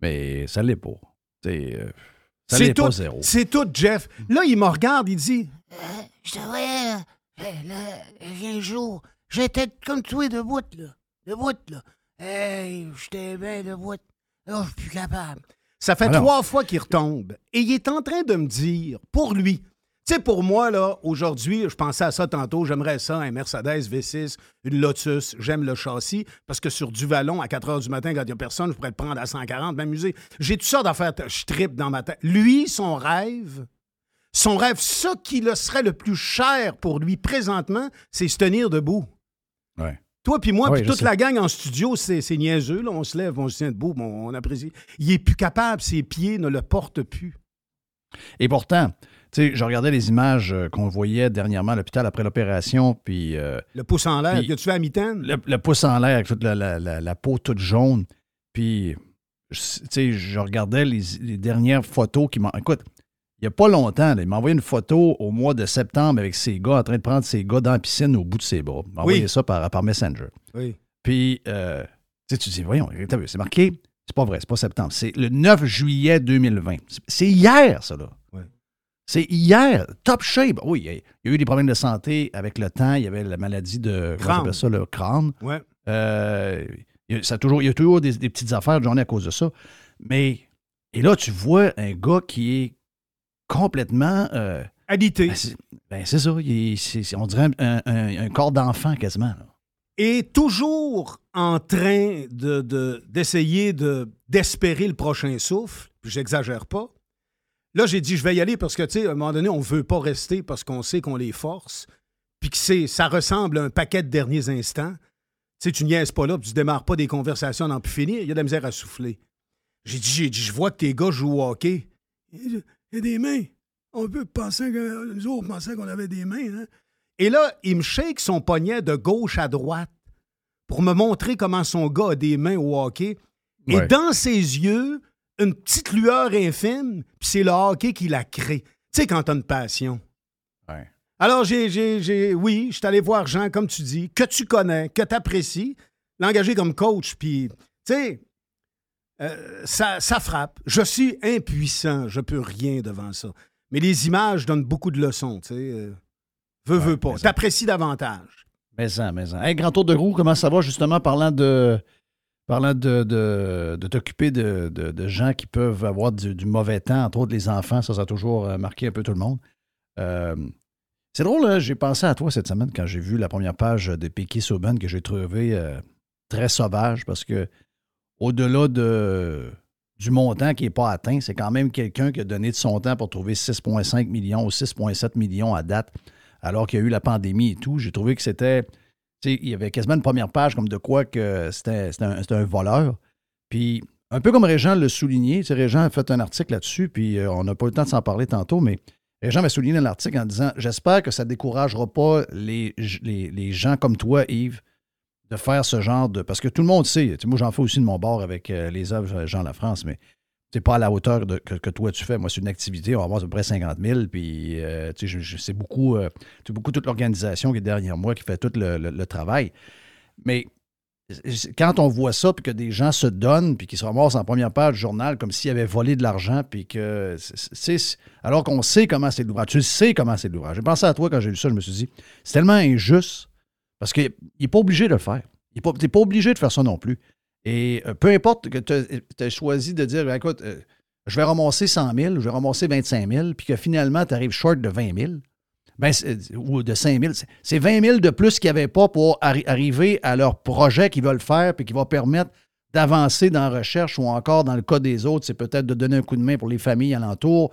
Mais ça l'est pas. C'est, euh, ça C'est l'est pas tout, zéro. c'est tout, Jeff. Là, il me regarde, il dit Je te voyais, là, là, il y a un jour, j'étais comme toi debout, là. Debout, là. Hey, j'étais bien debout. Là, je suis plus capable. Ça fait Alors. trois fois qu'il retombe. Et il est en train de me dire, pour lui, tu sais, pour moi, là, aujourd'hui, je pensais à ça tantôt, j'aimerais ça, un Mercedes V6, une Lotus, j'aime le châssis, parce que sur du vallon, à 4 h du matin, quand il n'y a personne, je pourrais le prendre à 140, m'amuser. J'ai tout ça d'affaires, je tripe dans ma tête. Lui, son rêve, son rêve, ce qui le serait le plus cher pour lui présentement, c'est se tenir debout. Ouais. Toi puis moi, puis toute sais. la gang en studio, c'est niaiseux. Là. On se lève, on se tient debout, bon, on apprécie. Il est plus capable, ses pieds ne le portent plus. Et pourtant, tu sais, je regardais les images euh, qu'on voyait dernièrement à l'hôpital après l'opération, puis... euh, Le pouce en l'air, que tu fais à mitaine? le, le pouce en l'air avec toute la, la- la- la peau toute jaune. Puis, tu sais, je regardais les, les dernières photos qui m'ont. Écoute, il n'y a pas longtemps, là, il m'a envoyé une photo au mois de septembre avec ses gars en train de prendre ses gars dans la piscine au bout de ses bras. Il m'a envoyé ça par, par Messenger. Oui. Puis, euh, tu sais, tu dis, voyons, c'est marqué, c'est pas vrai, c'est pas septembre, c'est le 9 juillet 2020. C'est- hier, ça, là. C'est hier, top shape. Oui, il y a- eu des problèmes de santé avec le temps. Il y avait la maladie de Crâne. ça, le crâne. Ouais. Euh, il y a- ça a toujours, il y a toujours des, des petites affaires de journée à cause de ça. Mais, et là, tu vois un gars qui est complètement. Euh, Alité. ben, c'est ben, c'est ça. il est- on dirait un, un- un corps d'enfant quasiment. là. Et toujours en train de- de- d'essayer de, d'espérer le prochain souffle, puis j'exagère pas. Là, j'ai dit, je vais y aller parce que, tu sais, à un moment donné, on ne veut pas rester parce qu'on sait qu'on les force, puis que c'est, ça ressemble à un paquet de derniers instants. Tu sais, tu niaises pas là, puis tu démarres pas des conversations n'en plus finir, il y a de la misère à souffler. J'ai dit, j'ai dit, je vois que tes gars jouent au hockey. Il y a des mains. On peut penser que nous autres pensaient qu'on avait des mains. Hein? Et là, il me shake son poignet de gauche à droite pour me montrer comment son gars a des mains au hockey. Et Ouais. dans ses yeux, une petite lueur infime, puis c'est le hockey qui la crée. Tu sais, quand t'as une passion. Ouais. Alors, j'ai, j'ai, j'ai- oui, je suis allé voir Jean, comme tu dis, que tu connais, que tu apprécies, l'engager comme coach, puis, tu sais, euh, ça, ça frappe. Je suis impuissant, je peux rien devant ça. Mais les images donnent beaucoup de leçons, tu sais. euh, veux, veux pas. T'apprécies davantage. Mais ça, mais ça. Hey, grand tour de roue, comment ça va justement parlant de. Parlant de, de, de t'occuper de, de- de gens qui peuvent avoir du, du mauvais temps, entre autres les enfants, ça, ça a toujours euh, marqué un peu tout le monde. Euh, c'est drôle, hein, j'ai pensé à toi cette semaine quand j'ai vu la première page de Piquet Souban que j'ai trouvé euh, très sauvage parce que au-delà de, du montant qui n'est pas atteint, c'est quand même quelqu'un qui a donné de son temps pour trouver 6,5 millions ou 6,7 millions à date, alors qu'il y a eu la pandémie et tout. J'ai trouvé que c'était. Il y avait quasiment une première page comme de quoi que c'était un, voleur. Puis, un peu comme Régent le souligné, Régent a fait un article là-dessus, puis euh, on n'a pas eu le temps de s'en parler tantôt, mais Régent m'a souligné l'article en disant J'espère que ça ne découragera pas les, les gens comme toi, Yves, de faire ce genre de. Parce que tout le monde sait, moi j'en fais aussi de mon bord avec euh, les œuvres Jean La France, mais c'est pas à la hauteur de- que, toi tu fais. Moi, c'est une activité, on va avoir à peu près 50 000, puis euh, c'est beaucoup, euh, beaucoup toute l'organisation qui est derrière moi qui fait tout le, travail. Mais quand on voit ça, puis que des gens se donnent, puis qu'ils se ramassent en première page du journal comme s'ils avaient volé de l'argent, puis que. alors qu'on sait comment c'est l'ouvrage. Tu sais comment c'est l'ouvrage. J'ai pensé à toi quand j'ai lu ça, je me suis dit, c'est tellement injuste, parce qu'il n'est pas obligé de le faire. Tu n'es pas obligé de faire ça non plus. Et euh, peu importe que tu as choisi de dire, Ben, écoute, euh, je vais ramasser 100 000, je vais ramasser 25 000, puis que finalement, tu arrives short de 20 000, ben, c'est- ou de 5 000, c'est- c'est 20 000 de plus qu'ils n'avaient pas pour arri- arriver à leur projet qu'ils veulent faire, puis qui va permettre d'avancer dans la recherche ou encore, dans le cas des autres, c'est peut-être de donner un coup de main pour les familles alentours.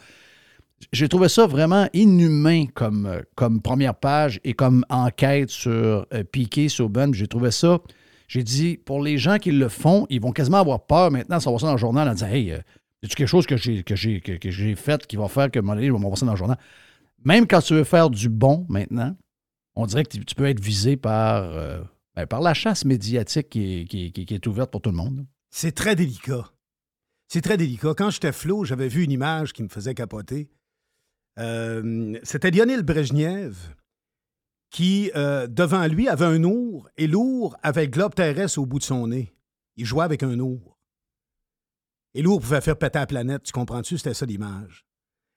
J'ai trouvé ça vraiment inhumain comme, euh, comme première page et comme enquête sur euh, Piqué, sur Ben. J'ai trouvé ça. J'ai dit, pour les gens qui le font, ils vont quasiment avoir peur maintenant de savoir ça dans le journal en disant Hey, euh, a quelque chose que j'ai, que, j'ai, que, fait qui va faire que mon livre va ça dans le journal? Même quand tu veux faire du bon maintenant, on dirait que tu peux être visé par, euh, ben, par la chasse médiatique qui est, qui est ouverte pour tout le monde. C'est très délicat. C'est très délicat. Quand j'étais flot, j'avais vu une image qui me faisait capoter. Euh, C'était Lionel Brejnev qui, euh, devant lui, avait un ours et l'ours avait le globe terrestre au bout de son nez. Il jouait avec un ours. Et l'ours pouvait faire péter la planète. Tu comprends-tu? C'était ça l'image.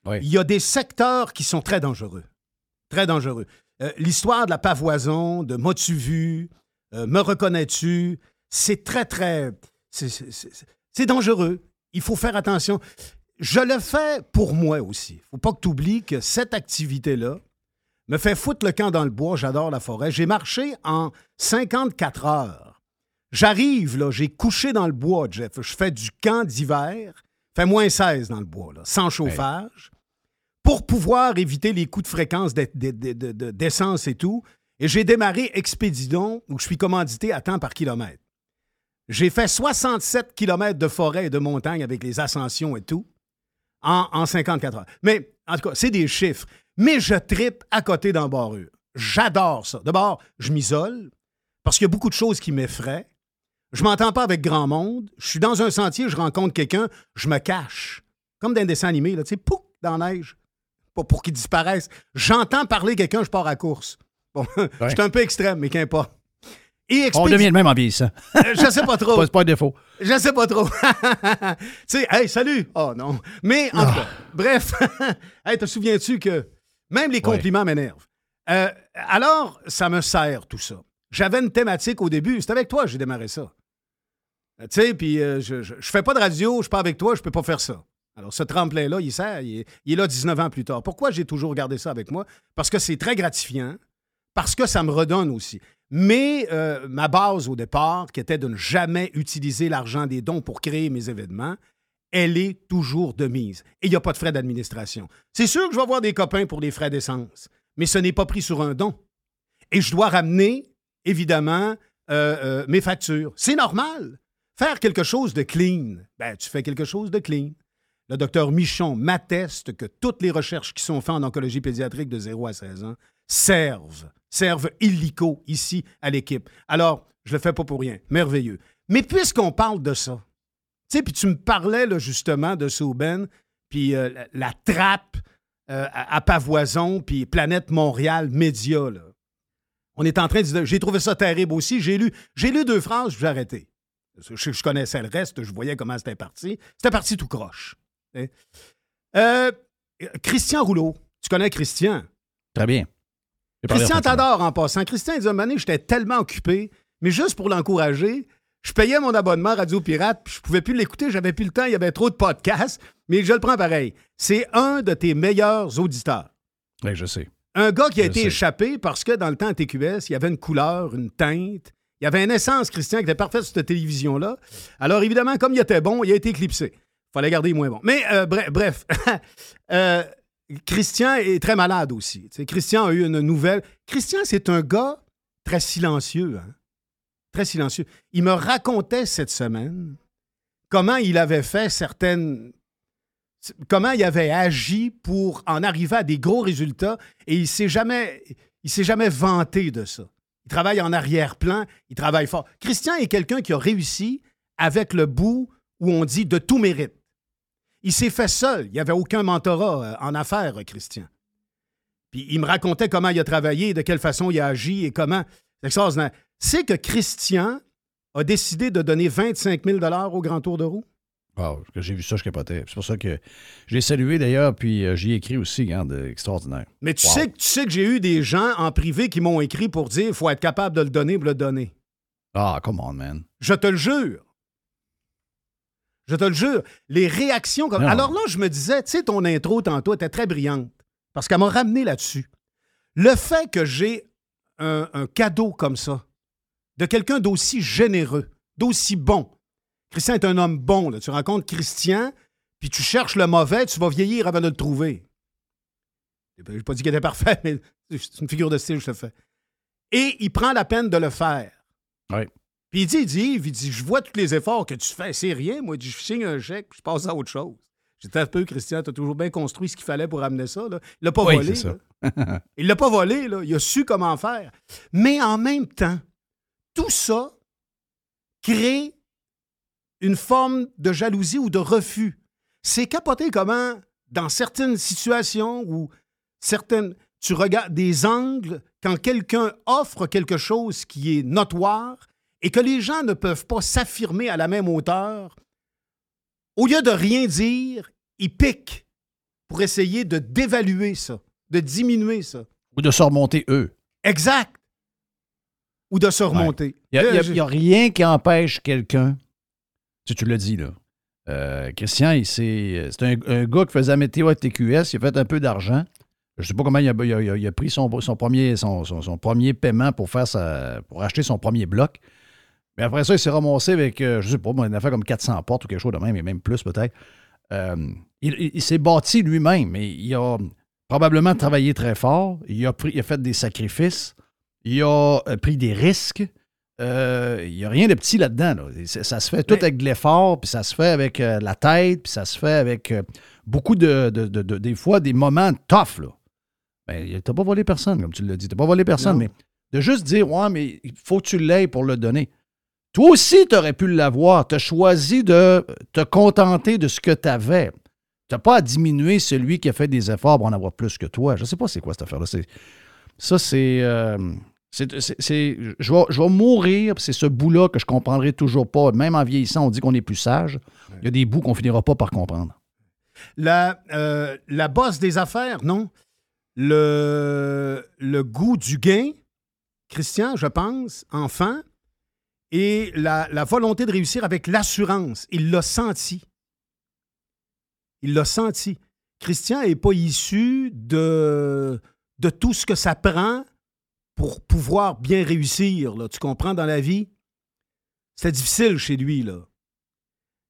Il y a des secteurs qui sont très dangereux. Très dangereux. Euh, L'histoire de la pavoison, de m'as-tu vu, euh, me reconnais-tu, c'est très, très. c'est dangereux. Il faut faire attention. Je le fais pour moi aussi. faut pas que tu oublies que cette activité-là me fait foutre le camp dans le bois. J'adore la forêt. J'ai marché en 54 heures. J'arrive, là, j'ai couché dans le bois, Jeff. Je fais du camp d'hiver. Fait moins 16 dans le bois, là, sans chauffage pour pouvoir éviter les coups de fréquence d'e- de- de- de- de- d'essence et tout. Et j'ai démarré Expédidon, où je suis commandité à temps par kilomètre. J'ai fait 67 kilomètres de forêt et de montagne avec les ascensions et tout en, en 54 heures. Mais en tout cas, c'est des chiffres. Mais je tripe à côté d'un barrure. J'adore ça. D'abord, je m'isole parce qu'il y a beaucoup de choses qui m'effraient. Je m'entends pas avec grand monde. Je suis dans un sentier, je rencontre quelqu'un, je me cache. Comme dans un dessin animé, là, tu sais, pouf, dans la neige. Pas pour qu'il disparaisse. J'entends parler quelqu'un, je pars à course. Bon, [laughs] je suis un peu extrême, mais qu'importe. Et On devient le même en vieillissant. Euh, je sais pas trop. [laughs] C'est pas un défaut. Je sais pas trop. [laughs] tu sais, hey, salut! Oh non. Mais en tout cas, bref, [laughs] hey, te souviens-tu que même les compliments m'énervent? Euh, alors, ça me sert tout ça. J'avais une thématique au début. C'est avec toi que j'ai démarré ça. Euh, Tu sais, puis euh, je, je, je fais pas de radio, je suis pas avec toi, je peux pas faire ça. Alors, ce tremplin-là, il sert, il est, il est là 19 ans plus tard. Pourquoi j'ai toujours gardé ça avec moi? Parce que c'est très gratifiant, parce que ça me redonne aussi. Mais euh, ma base au départ, qui était de ne jamais utiliser l'argent des dons pour créer mes événements, elle est toujours de mise. Et il n'y a pas de frais d'administration. C'est sûr que je vais avoir des copains pour des frais d'essence, mais ce n'est pas pris sur un don. Et je dois ramener, évidemment, euh, euh, mes factures. C'est normal. Faire quelque chose de clean, ben, tu fais quelque chose de clean. Le docteur Michon m'atteste que toutes les recherches qui sont faites en oncologie pédiatrique de 0 à 16 ans servent, servent illico ici à l'équipe. Alors, je le fais pas pour rien. Merveilleux. Mais puisqu'on parle de ça, tu sais, puis tu me parlais justement de Souben, puis euh, la, trappe euh, à, Pavoison, puis Planète Montréal, Média. On est en train de j'ai trouvé ça terrible aussi. J'ai lu, j'ai lu deux phrases, j'ai arrêté. Je, je connaissais le reste, je voyais comment c'était parti. C'était parti tout croche. Euh, Christian Rouleau, tu connais Christian? Très bien. Christian t'adore en passant. Christian, il dit, Mané, j'étais tellement occupé, mais juste pour l'encourager, je payais mon abonnement Radio Pirate, puis je pouvais plus l'écouter, j'avais plus le temps, il y avait trop de podcasts, mais je le prends pareil. C'est un de tes meilleurs auditeurs. Oui, je sais. Un gars qui a Je été sais. échappé parce que dans le temps à TQS, il y avait une couleur, une teinte. Il y avait une essence, Christian, qui était parfaite sur cette télévision-là. Alors, évidemment, comme il était bon, il a été éclipsé. fallait garder moins bon. Mais euh, bref, bref. [laughs] Euh, Christian est très malade aussi. Christian a eu une nouvelle. Christian, c'est un gars très silencieux. hein. Très silencieux. Il me racontait cette semaine comment il avait fait certaines comment il avait agi pour en arriver à des gros résultats et il s'est jamais s'est jamais vanté de ça. Il travaille en arrière-plan. Il travaille fort. Christian est quelqu'un qui a réussi avec le bout où on dit de tout mérite. Il s'est fait seul. Il n'y avait aucun mentorat euh, en affaires, Christian. Puis il me racontait comment il a travaillé, de quelle façon il a agi et comment. C'est extraordinaire. C'est que Christian a décidé de donner 25 000 au Grand Tour de roue. Wow, j'ai vu ça, je capotais. C'est pour ça que je l'ai salué d'ailleurs, puis euh, j'y ai écrit aussi, regarde, euh, extraordinaire. Mais tu Wow. sais que tu sais que j'ai eu des gens en privé qui m'ont écrit pour dire il faut être capable de le donner pour le donner. Ah, come on, man. Je te le jure. Je te le jure. Les réactions comme. Non. Alors là, je me disais, tu sais, ton intro tantôt était très brillante. Parce qu'elle m'a ramené là-dessus. Le fait que j'ai un, un cadeau comme ça, de quelqu'un d'aussi généreux, d'aussi bon. Christian est un homme bon. là. Tu rencontres Christian, puis tu cherches le mauvais, tu vas vieillir avant de le trouver. Je n'ai pas dit qu'il était parfait, [laughs] mais c'est une figure de style, je te fais. Et il prend la peine de le faire. Oui. Puis il dit, il dit, Yves, il dit, je vois tous les efforts que tu fais, c'est rien. Moi, je signe un chèque, puis je passe à autre chose. J'étais un peu, Christian, tu as toujours bien construit ce qu'il fallait pour amener ça. Là. Il l'a pas Oui, volé. ça. là. [laughs] Il l'a pas volé, là. Il a su comment faire. Mais en même temps, tout ça crée une forme de jalousie ou de refus. C'est capoté comment, dans certaines situations où certaines, tu regardes des angles, quand quelqu'un offre quelque chose qui est notoire et que les gens ne peuvent pas s'affirmer à la même hauteur, au lieu de rien dire, ils piquent pour essayer de dévaluer ça, de diminuer ça. Ou de se remonter eux. Exact. Ou de se remonter. Il n'y a, y a- rien qui empêche quelqu'un. Tu, tu l'as dit, là. Euh, Christian, c'est un, un gars qui faisait la météo à TQS. Il a fait un peu d'argent. Je ne sais pas comment il a, il a- il a pris son, son premier, son, son- son premier paiement pour, faire sa, pour acheter son premier bloc. Mais après ça, il s'est ramassé avec, euh, je ne sais pas, une affaire comme 400 portes ou quelque chose de même, et même plus peut-être. Euh, il il- il s'est bâti lui-même, mais il a probablement travaillé très fort. Il a, pris, il a fait des sacrifices. Il a euh, pris des risques. Euh, il n'y a rien de petit là-dedans. là. Ça, ça se fait tout avec de l'effort, puis ça se fait avec euh, la tête, puis ça se fait avec euh, beaucoup de, de- de- de- Des fois, des moments tough. Là. Ben, t'as pas volé personne, comme tu l'as dit. T'as pas volé personne, Non. mais de juste dire, ouais, mais il faut que tu l'aies pour le donner. Toi aussi, tu aurais pu l'avoir. Tu as choisi de te contenter de ce que tu avais. Tu n'as pas à diminuer celui qui a fait des efforts pour en avoir plus que toi. Je ne sais pas c'est quoi cette affaire-là. Ça, c'est. euh, c'est- je, vais, je vais mourir, c'est ce bout-là que je ne comprendrai toujours pas. Même en vieillissant, on dit qu'on est plus sage. Il y a des bouts qu'on finira pas par comprendre. La, euh, la bosse des affaires, non? Le, le goût du gain, Christian, je pense, enfant, et la, la volonté de réussir avec l'assurance. Il l'a senti. Il l'a senti. Christian n'est pas issu de, de tout ce que ça prend pour pouvoir bien réussir. là. Tu comprends dans la vie? C'était difficile chez lui, là.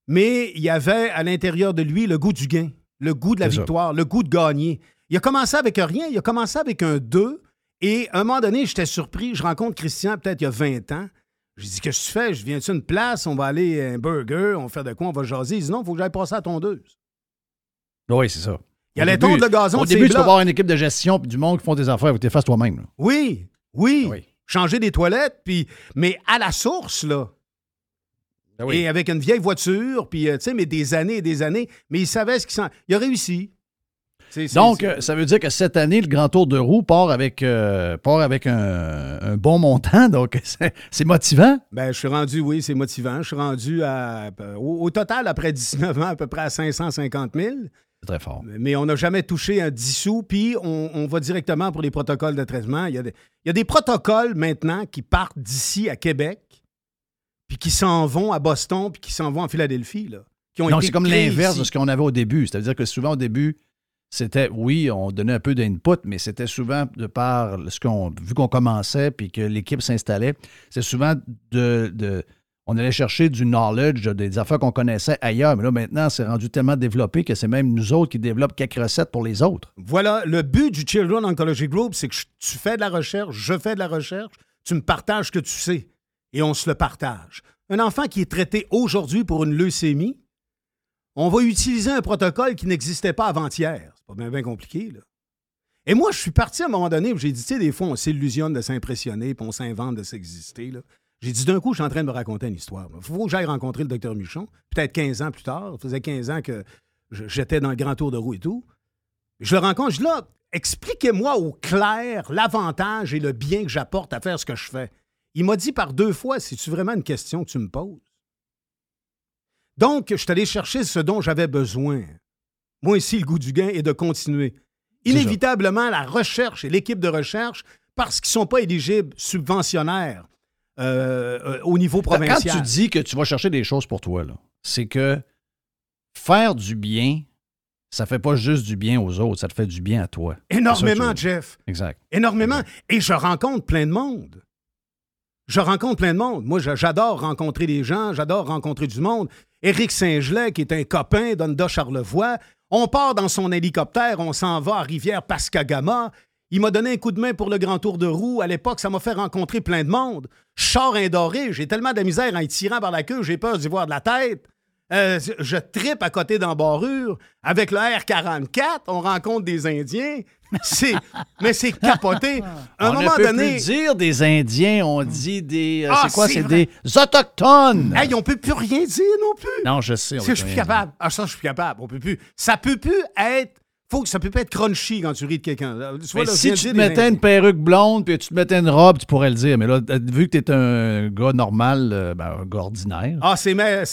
Mais il y avait à l'intérieur de lui le goût du gain, le goût de la ça. victoire, le goût de gagner. Il a commencé avec rien, il a commencé avec un 2. Et à un moment donné, j'étais surpris. Je rencontre Christian, peut-être il y a 20 ans. Je dis Qu'est-ce que tu fais? Je viens-tu une place? On va aller à un burger, on va faire de quoi? On va jaser. Il dit Non, il faut que j'aille passer à tondeuse. Oui, c'est ça. Il allait début- tondre le gazon Au de ses début, tu vas blocs. avoir une équipe de gestion puis du monde qui font des affaires, que tu fasses toi-même. là. Oui, oui, Changer des toilettes, puis mais à la source, là. Ben Et avec une vieille voiture, puis, euh, tu sais, mais des années et des années. Mais il savait ce qu'il s'en. Il a réussi. Donc, euh, ça veut dire que cette année, le Grand Tour de roue part avec, euh, part avec un, un bon montant. Donc, [laughs] c'est motivant. Ben, je suis rendu, oui, c'est motivant. Je suis rendu à, au, au total, après 19 ans, à peu près à 550 000. C'est très fort. Mais on n'a jamais touché un 10 sous, puis on, on va directement pour les protocoles de traitement. Il y a des, il y a des protocoles maintenant qui partent d'ici à Québec, puis qui s'en vont à Boston, puis qui s'en vont en Philadelphie. Là, qui ont Donc, c'est comme l'inverse de ce qu'on avait au début. C'est-à-dire que souvent, au début, c'était, oui, on donnait un peu d'input, mais c'était souvent de par ce qu'on, vu qu'on commençait puis que l'équipe s'installait, c'est souvent de, de- on allait chercher du knowledge, des affaires qu'on connaissait ailleurs. Mais là, maintenant, c'est rendu tellement développé que c'est même nous autres qui développent quelques recettes pour les autres. Voilà, le but du Children Oncology Group, c'est que tu fais de la recherche, je fais de la recherche, tu me partages ce que tu sais et on se le partage. Un enfant qui est traité aujourd'hui pour une leucémie, on va utiliser un protocole qui n'existait pas avant-hier. Pas bien, compliqué, là. Et moi, je suis parti à un moment donné, puis j'ai dit, tu sais, des fois, on s'illusionne de s'impressionner, puis on s'invente de s'exister. J'ai dit, d'un coup, je suis en train de me raconter une histoire. Il faut que j'aille rencontrer le docteur Michon, peut-être 15 ans plus tard. Ça faisait 15 ans que j'étais dans le grand tour de roue et tout. Je le rencontre, je dis là, expliquez-moi au clair l'avantage et le bien que j'apporte à faire ce que je fais. Il m'a dit par deux fois, c'est-tu vraiment une question que tu me poses? Donc, je suis allé chercher ce dont j'avais besoin. Moi ici, le goût du gain est de continuer. Inévitablement, la recherche et l'équipe de recherche, parce qu'ils ne sont pas éligibles subventionnaires euh, euh, au niveau Quand provincial. tu dis que tu vas chercher des choses pour toi, c'est que faire du bien, ça fait pas juste du bien aux autres, ça te fait du bien à toi. Énormément, Jeff. Exact. Énormément. Et je rencontre plein de monde. Je rencontre plein de monde. Moi, j'adore rencontrer des gens, j'adore rencontrer du monde. Éric Saint-Gelais, qui est un copain d'Onda Charlevoix, on part dans son hélicoptère, on s'en va à Rivière-Pascagama. Il m'a donné un coup de main pour le grand tour de roue. À l'époque, ça m'a fait rencontrer plein de monde. Je sors un doré, j'ai tellement de misère en y tirant par la queue, j'ai peur d'y voir de la tête. Euh, je tripe à côté d'embarrure. Avec le R44, on rencontre des Indiens. C'est, mais c'est capoté. À un on moment ne peut donné. plus dire des Indiens, on dit des... euh, Ah, c'est quoi? c'est des autochtones. Hey, on peut plus rien dire non plus. Non, je sais. on que je suis capable. Ah, ça, je suis capable. On peut plus. Ça peut plus être. Faut que ça peut pas être crunchy quand tu ris de quelqu'un. Là, je si tu te mettais une perruque blonde puis tu te mettais une robe, tu pourrais le dire. Mais là, vu que tu es un gars normal, euh, ben, un gars ordinaire. Ah, c'est mêlant.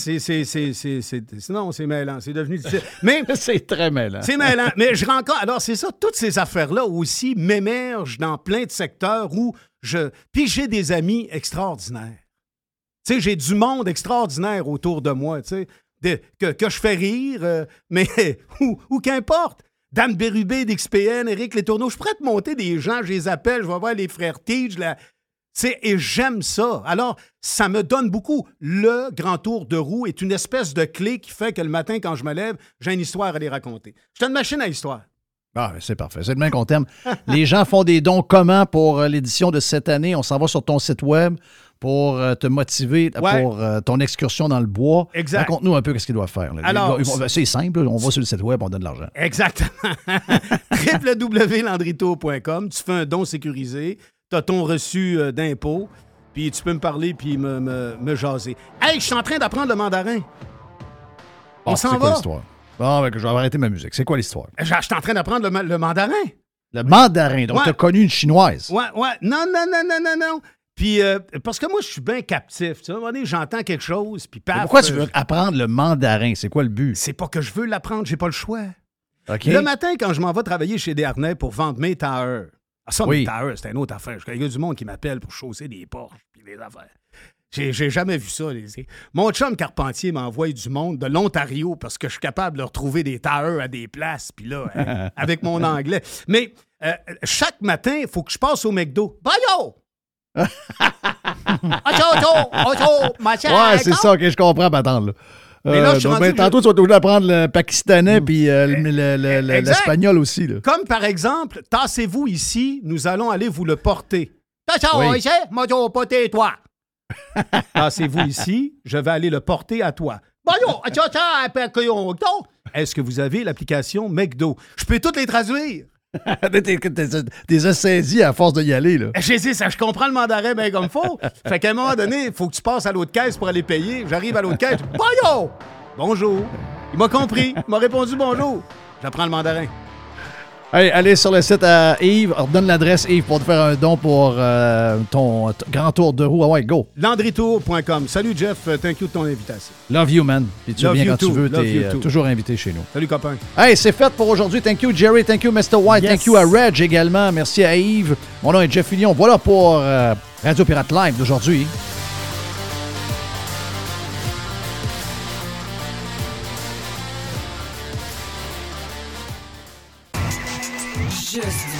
Non, c'est mêlant. C'est devenu difficile. Mais. [laughs] c'est très mêlant. C'est mêlant. Mais je rencontre. Alors, c'est ça, toutes ces affaires-là aussi m'émergent dans plein de secteurs où je. Puis j'ai des amis extraordinaires. Tu sais, j'ai du monde extraordinaire autour de moi, tu sais, de- que, que je fais rire, euh, mais [laughs] ou, ou qu'importe. Dan Bérubé d'XPN, Éric Letourneau, je pourrais te monter des gens, je les appelle, je vais voir les frères Tige, la- et j'aime ça. Alors, ça me donne beaucoup. Le grand tour de roue est une espèce de clé qui fait que le matin, quand je me lève, j'ai une histoire à les raconter. Je suis une machine à histoire. Ah, c'est parfait. C'est demain qu'on t'aime. [laughs] Les gens font des dons comment pour euh, l'édition de cette année? On s'en va sur ton site web pour euh, te motiver Ouais. pour euh, ton excursion dans le bois. Exact. Raconte-nous un peu ce qu'ils doivent faire. là. Alors, c'est simple. On va sur le site web, on donne de l'argent. Exactement. [laughs] www.landrito.com. Tu fais un don sécurisé. Tu as ton reçu euh, d'impôt. Puis tu peux me parler puis me, me, me jaser. Hey, je suis en train d'apprendre le mandarin. On Ah, s'en c'est quoi va? Bon, ben, je vais arrêter ma musique. C'est quoi l'histoire? Je je suis en train d'apprendre le, ma- le mandarin. Le mandarin. Donc, Ouais. tu as connu une chinoise. Ouais, ouais. Non, non, non, non, non, non. Puis, euh, parce que moi, je suis bien captif. Tu donné, j'entends quelque chose, puis paf. Pourquoi tu euh, veux apprendre le mandarin? C'est quoi le but? C'est pas que je veux l'apprendre, j'ai pas le choix. Le matin, quand je m'en vais travailler chez Desharnais pour vendre mes tailleurs. Ah, ça, Oui. mes tailleurs, c'est une autre affaire. Il y a du monde qui m'appelle pour chausser des porches puis des affaires. J'ai jamais vu ça. les- Mon chum Carpentier m'envoie du monde de l'Ontario parce que je suis capable de retrouver des tailleurs à des places, puis là, hein, [laughs] avec mon anglais. Mais euh, chaque matin, il faut que je passe au McDo. Bayo! [laughs] Ouais, c'est ça, OK, je comprends, m'attendre. là. Mais là, je suis donc, rendu ben, que tantôt, tu vas toujours apprendre le pakistanais puis euh, le- le- Exact. l'espagnol aussi. Là. Comme par exemple, tassez-vous ici, nous allons aller vous le porter. Oui. [laughs] ici, moi, je vais porter toi. Tassez-vous ici, je vais aller le porter à toi. [laughs] Est-ce que vous avez l'application McDo? Je peux toutes les traduire. [laughs] T'es- assaisi à force d'y aller. Là. J'ai dit, ça, je comprends le mandarin bien comme faut. Fait qu'à un moment donné, il faut que tu passes à l'autre caisse pour aller payer. J'arrive à l'autre caisse. Bonjour! Bonjour. Il m'a compris. Il m'a répondu bonjour. J'apprends le mandarin. Hey, allez sur le site à Yves, redonne l'adresse Yves pour te faire un don pour euh, ton grand tour de roue. Ah ouais, go. Landrytour.com. Salut Jeff, Euh, thank you de ton invitation. Love you, man. Puis tu Love reviens you quand tu veux. Love T'es euh, toujours invité chez nous. Salut copain. Hey, c'est fait pour aujourd'hui. Thank you, Jerry. Thank you, Mr. White. Yes. Thank you à Reg également. Merci à Yves. Mon nom est Jeff Fillion. Voilà pour euh, Radio Pirate Live d'aujourd'hui.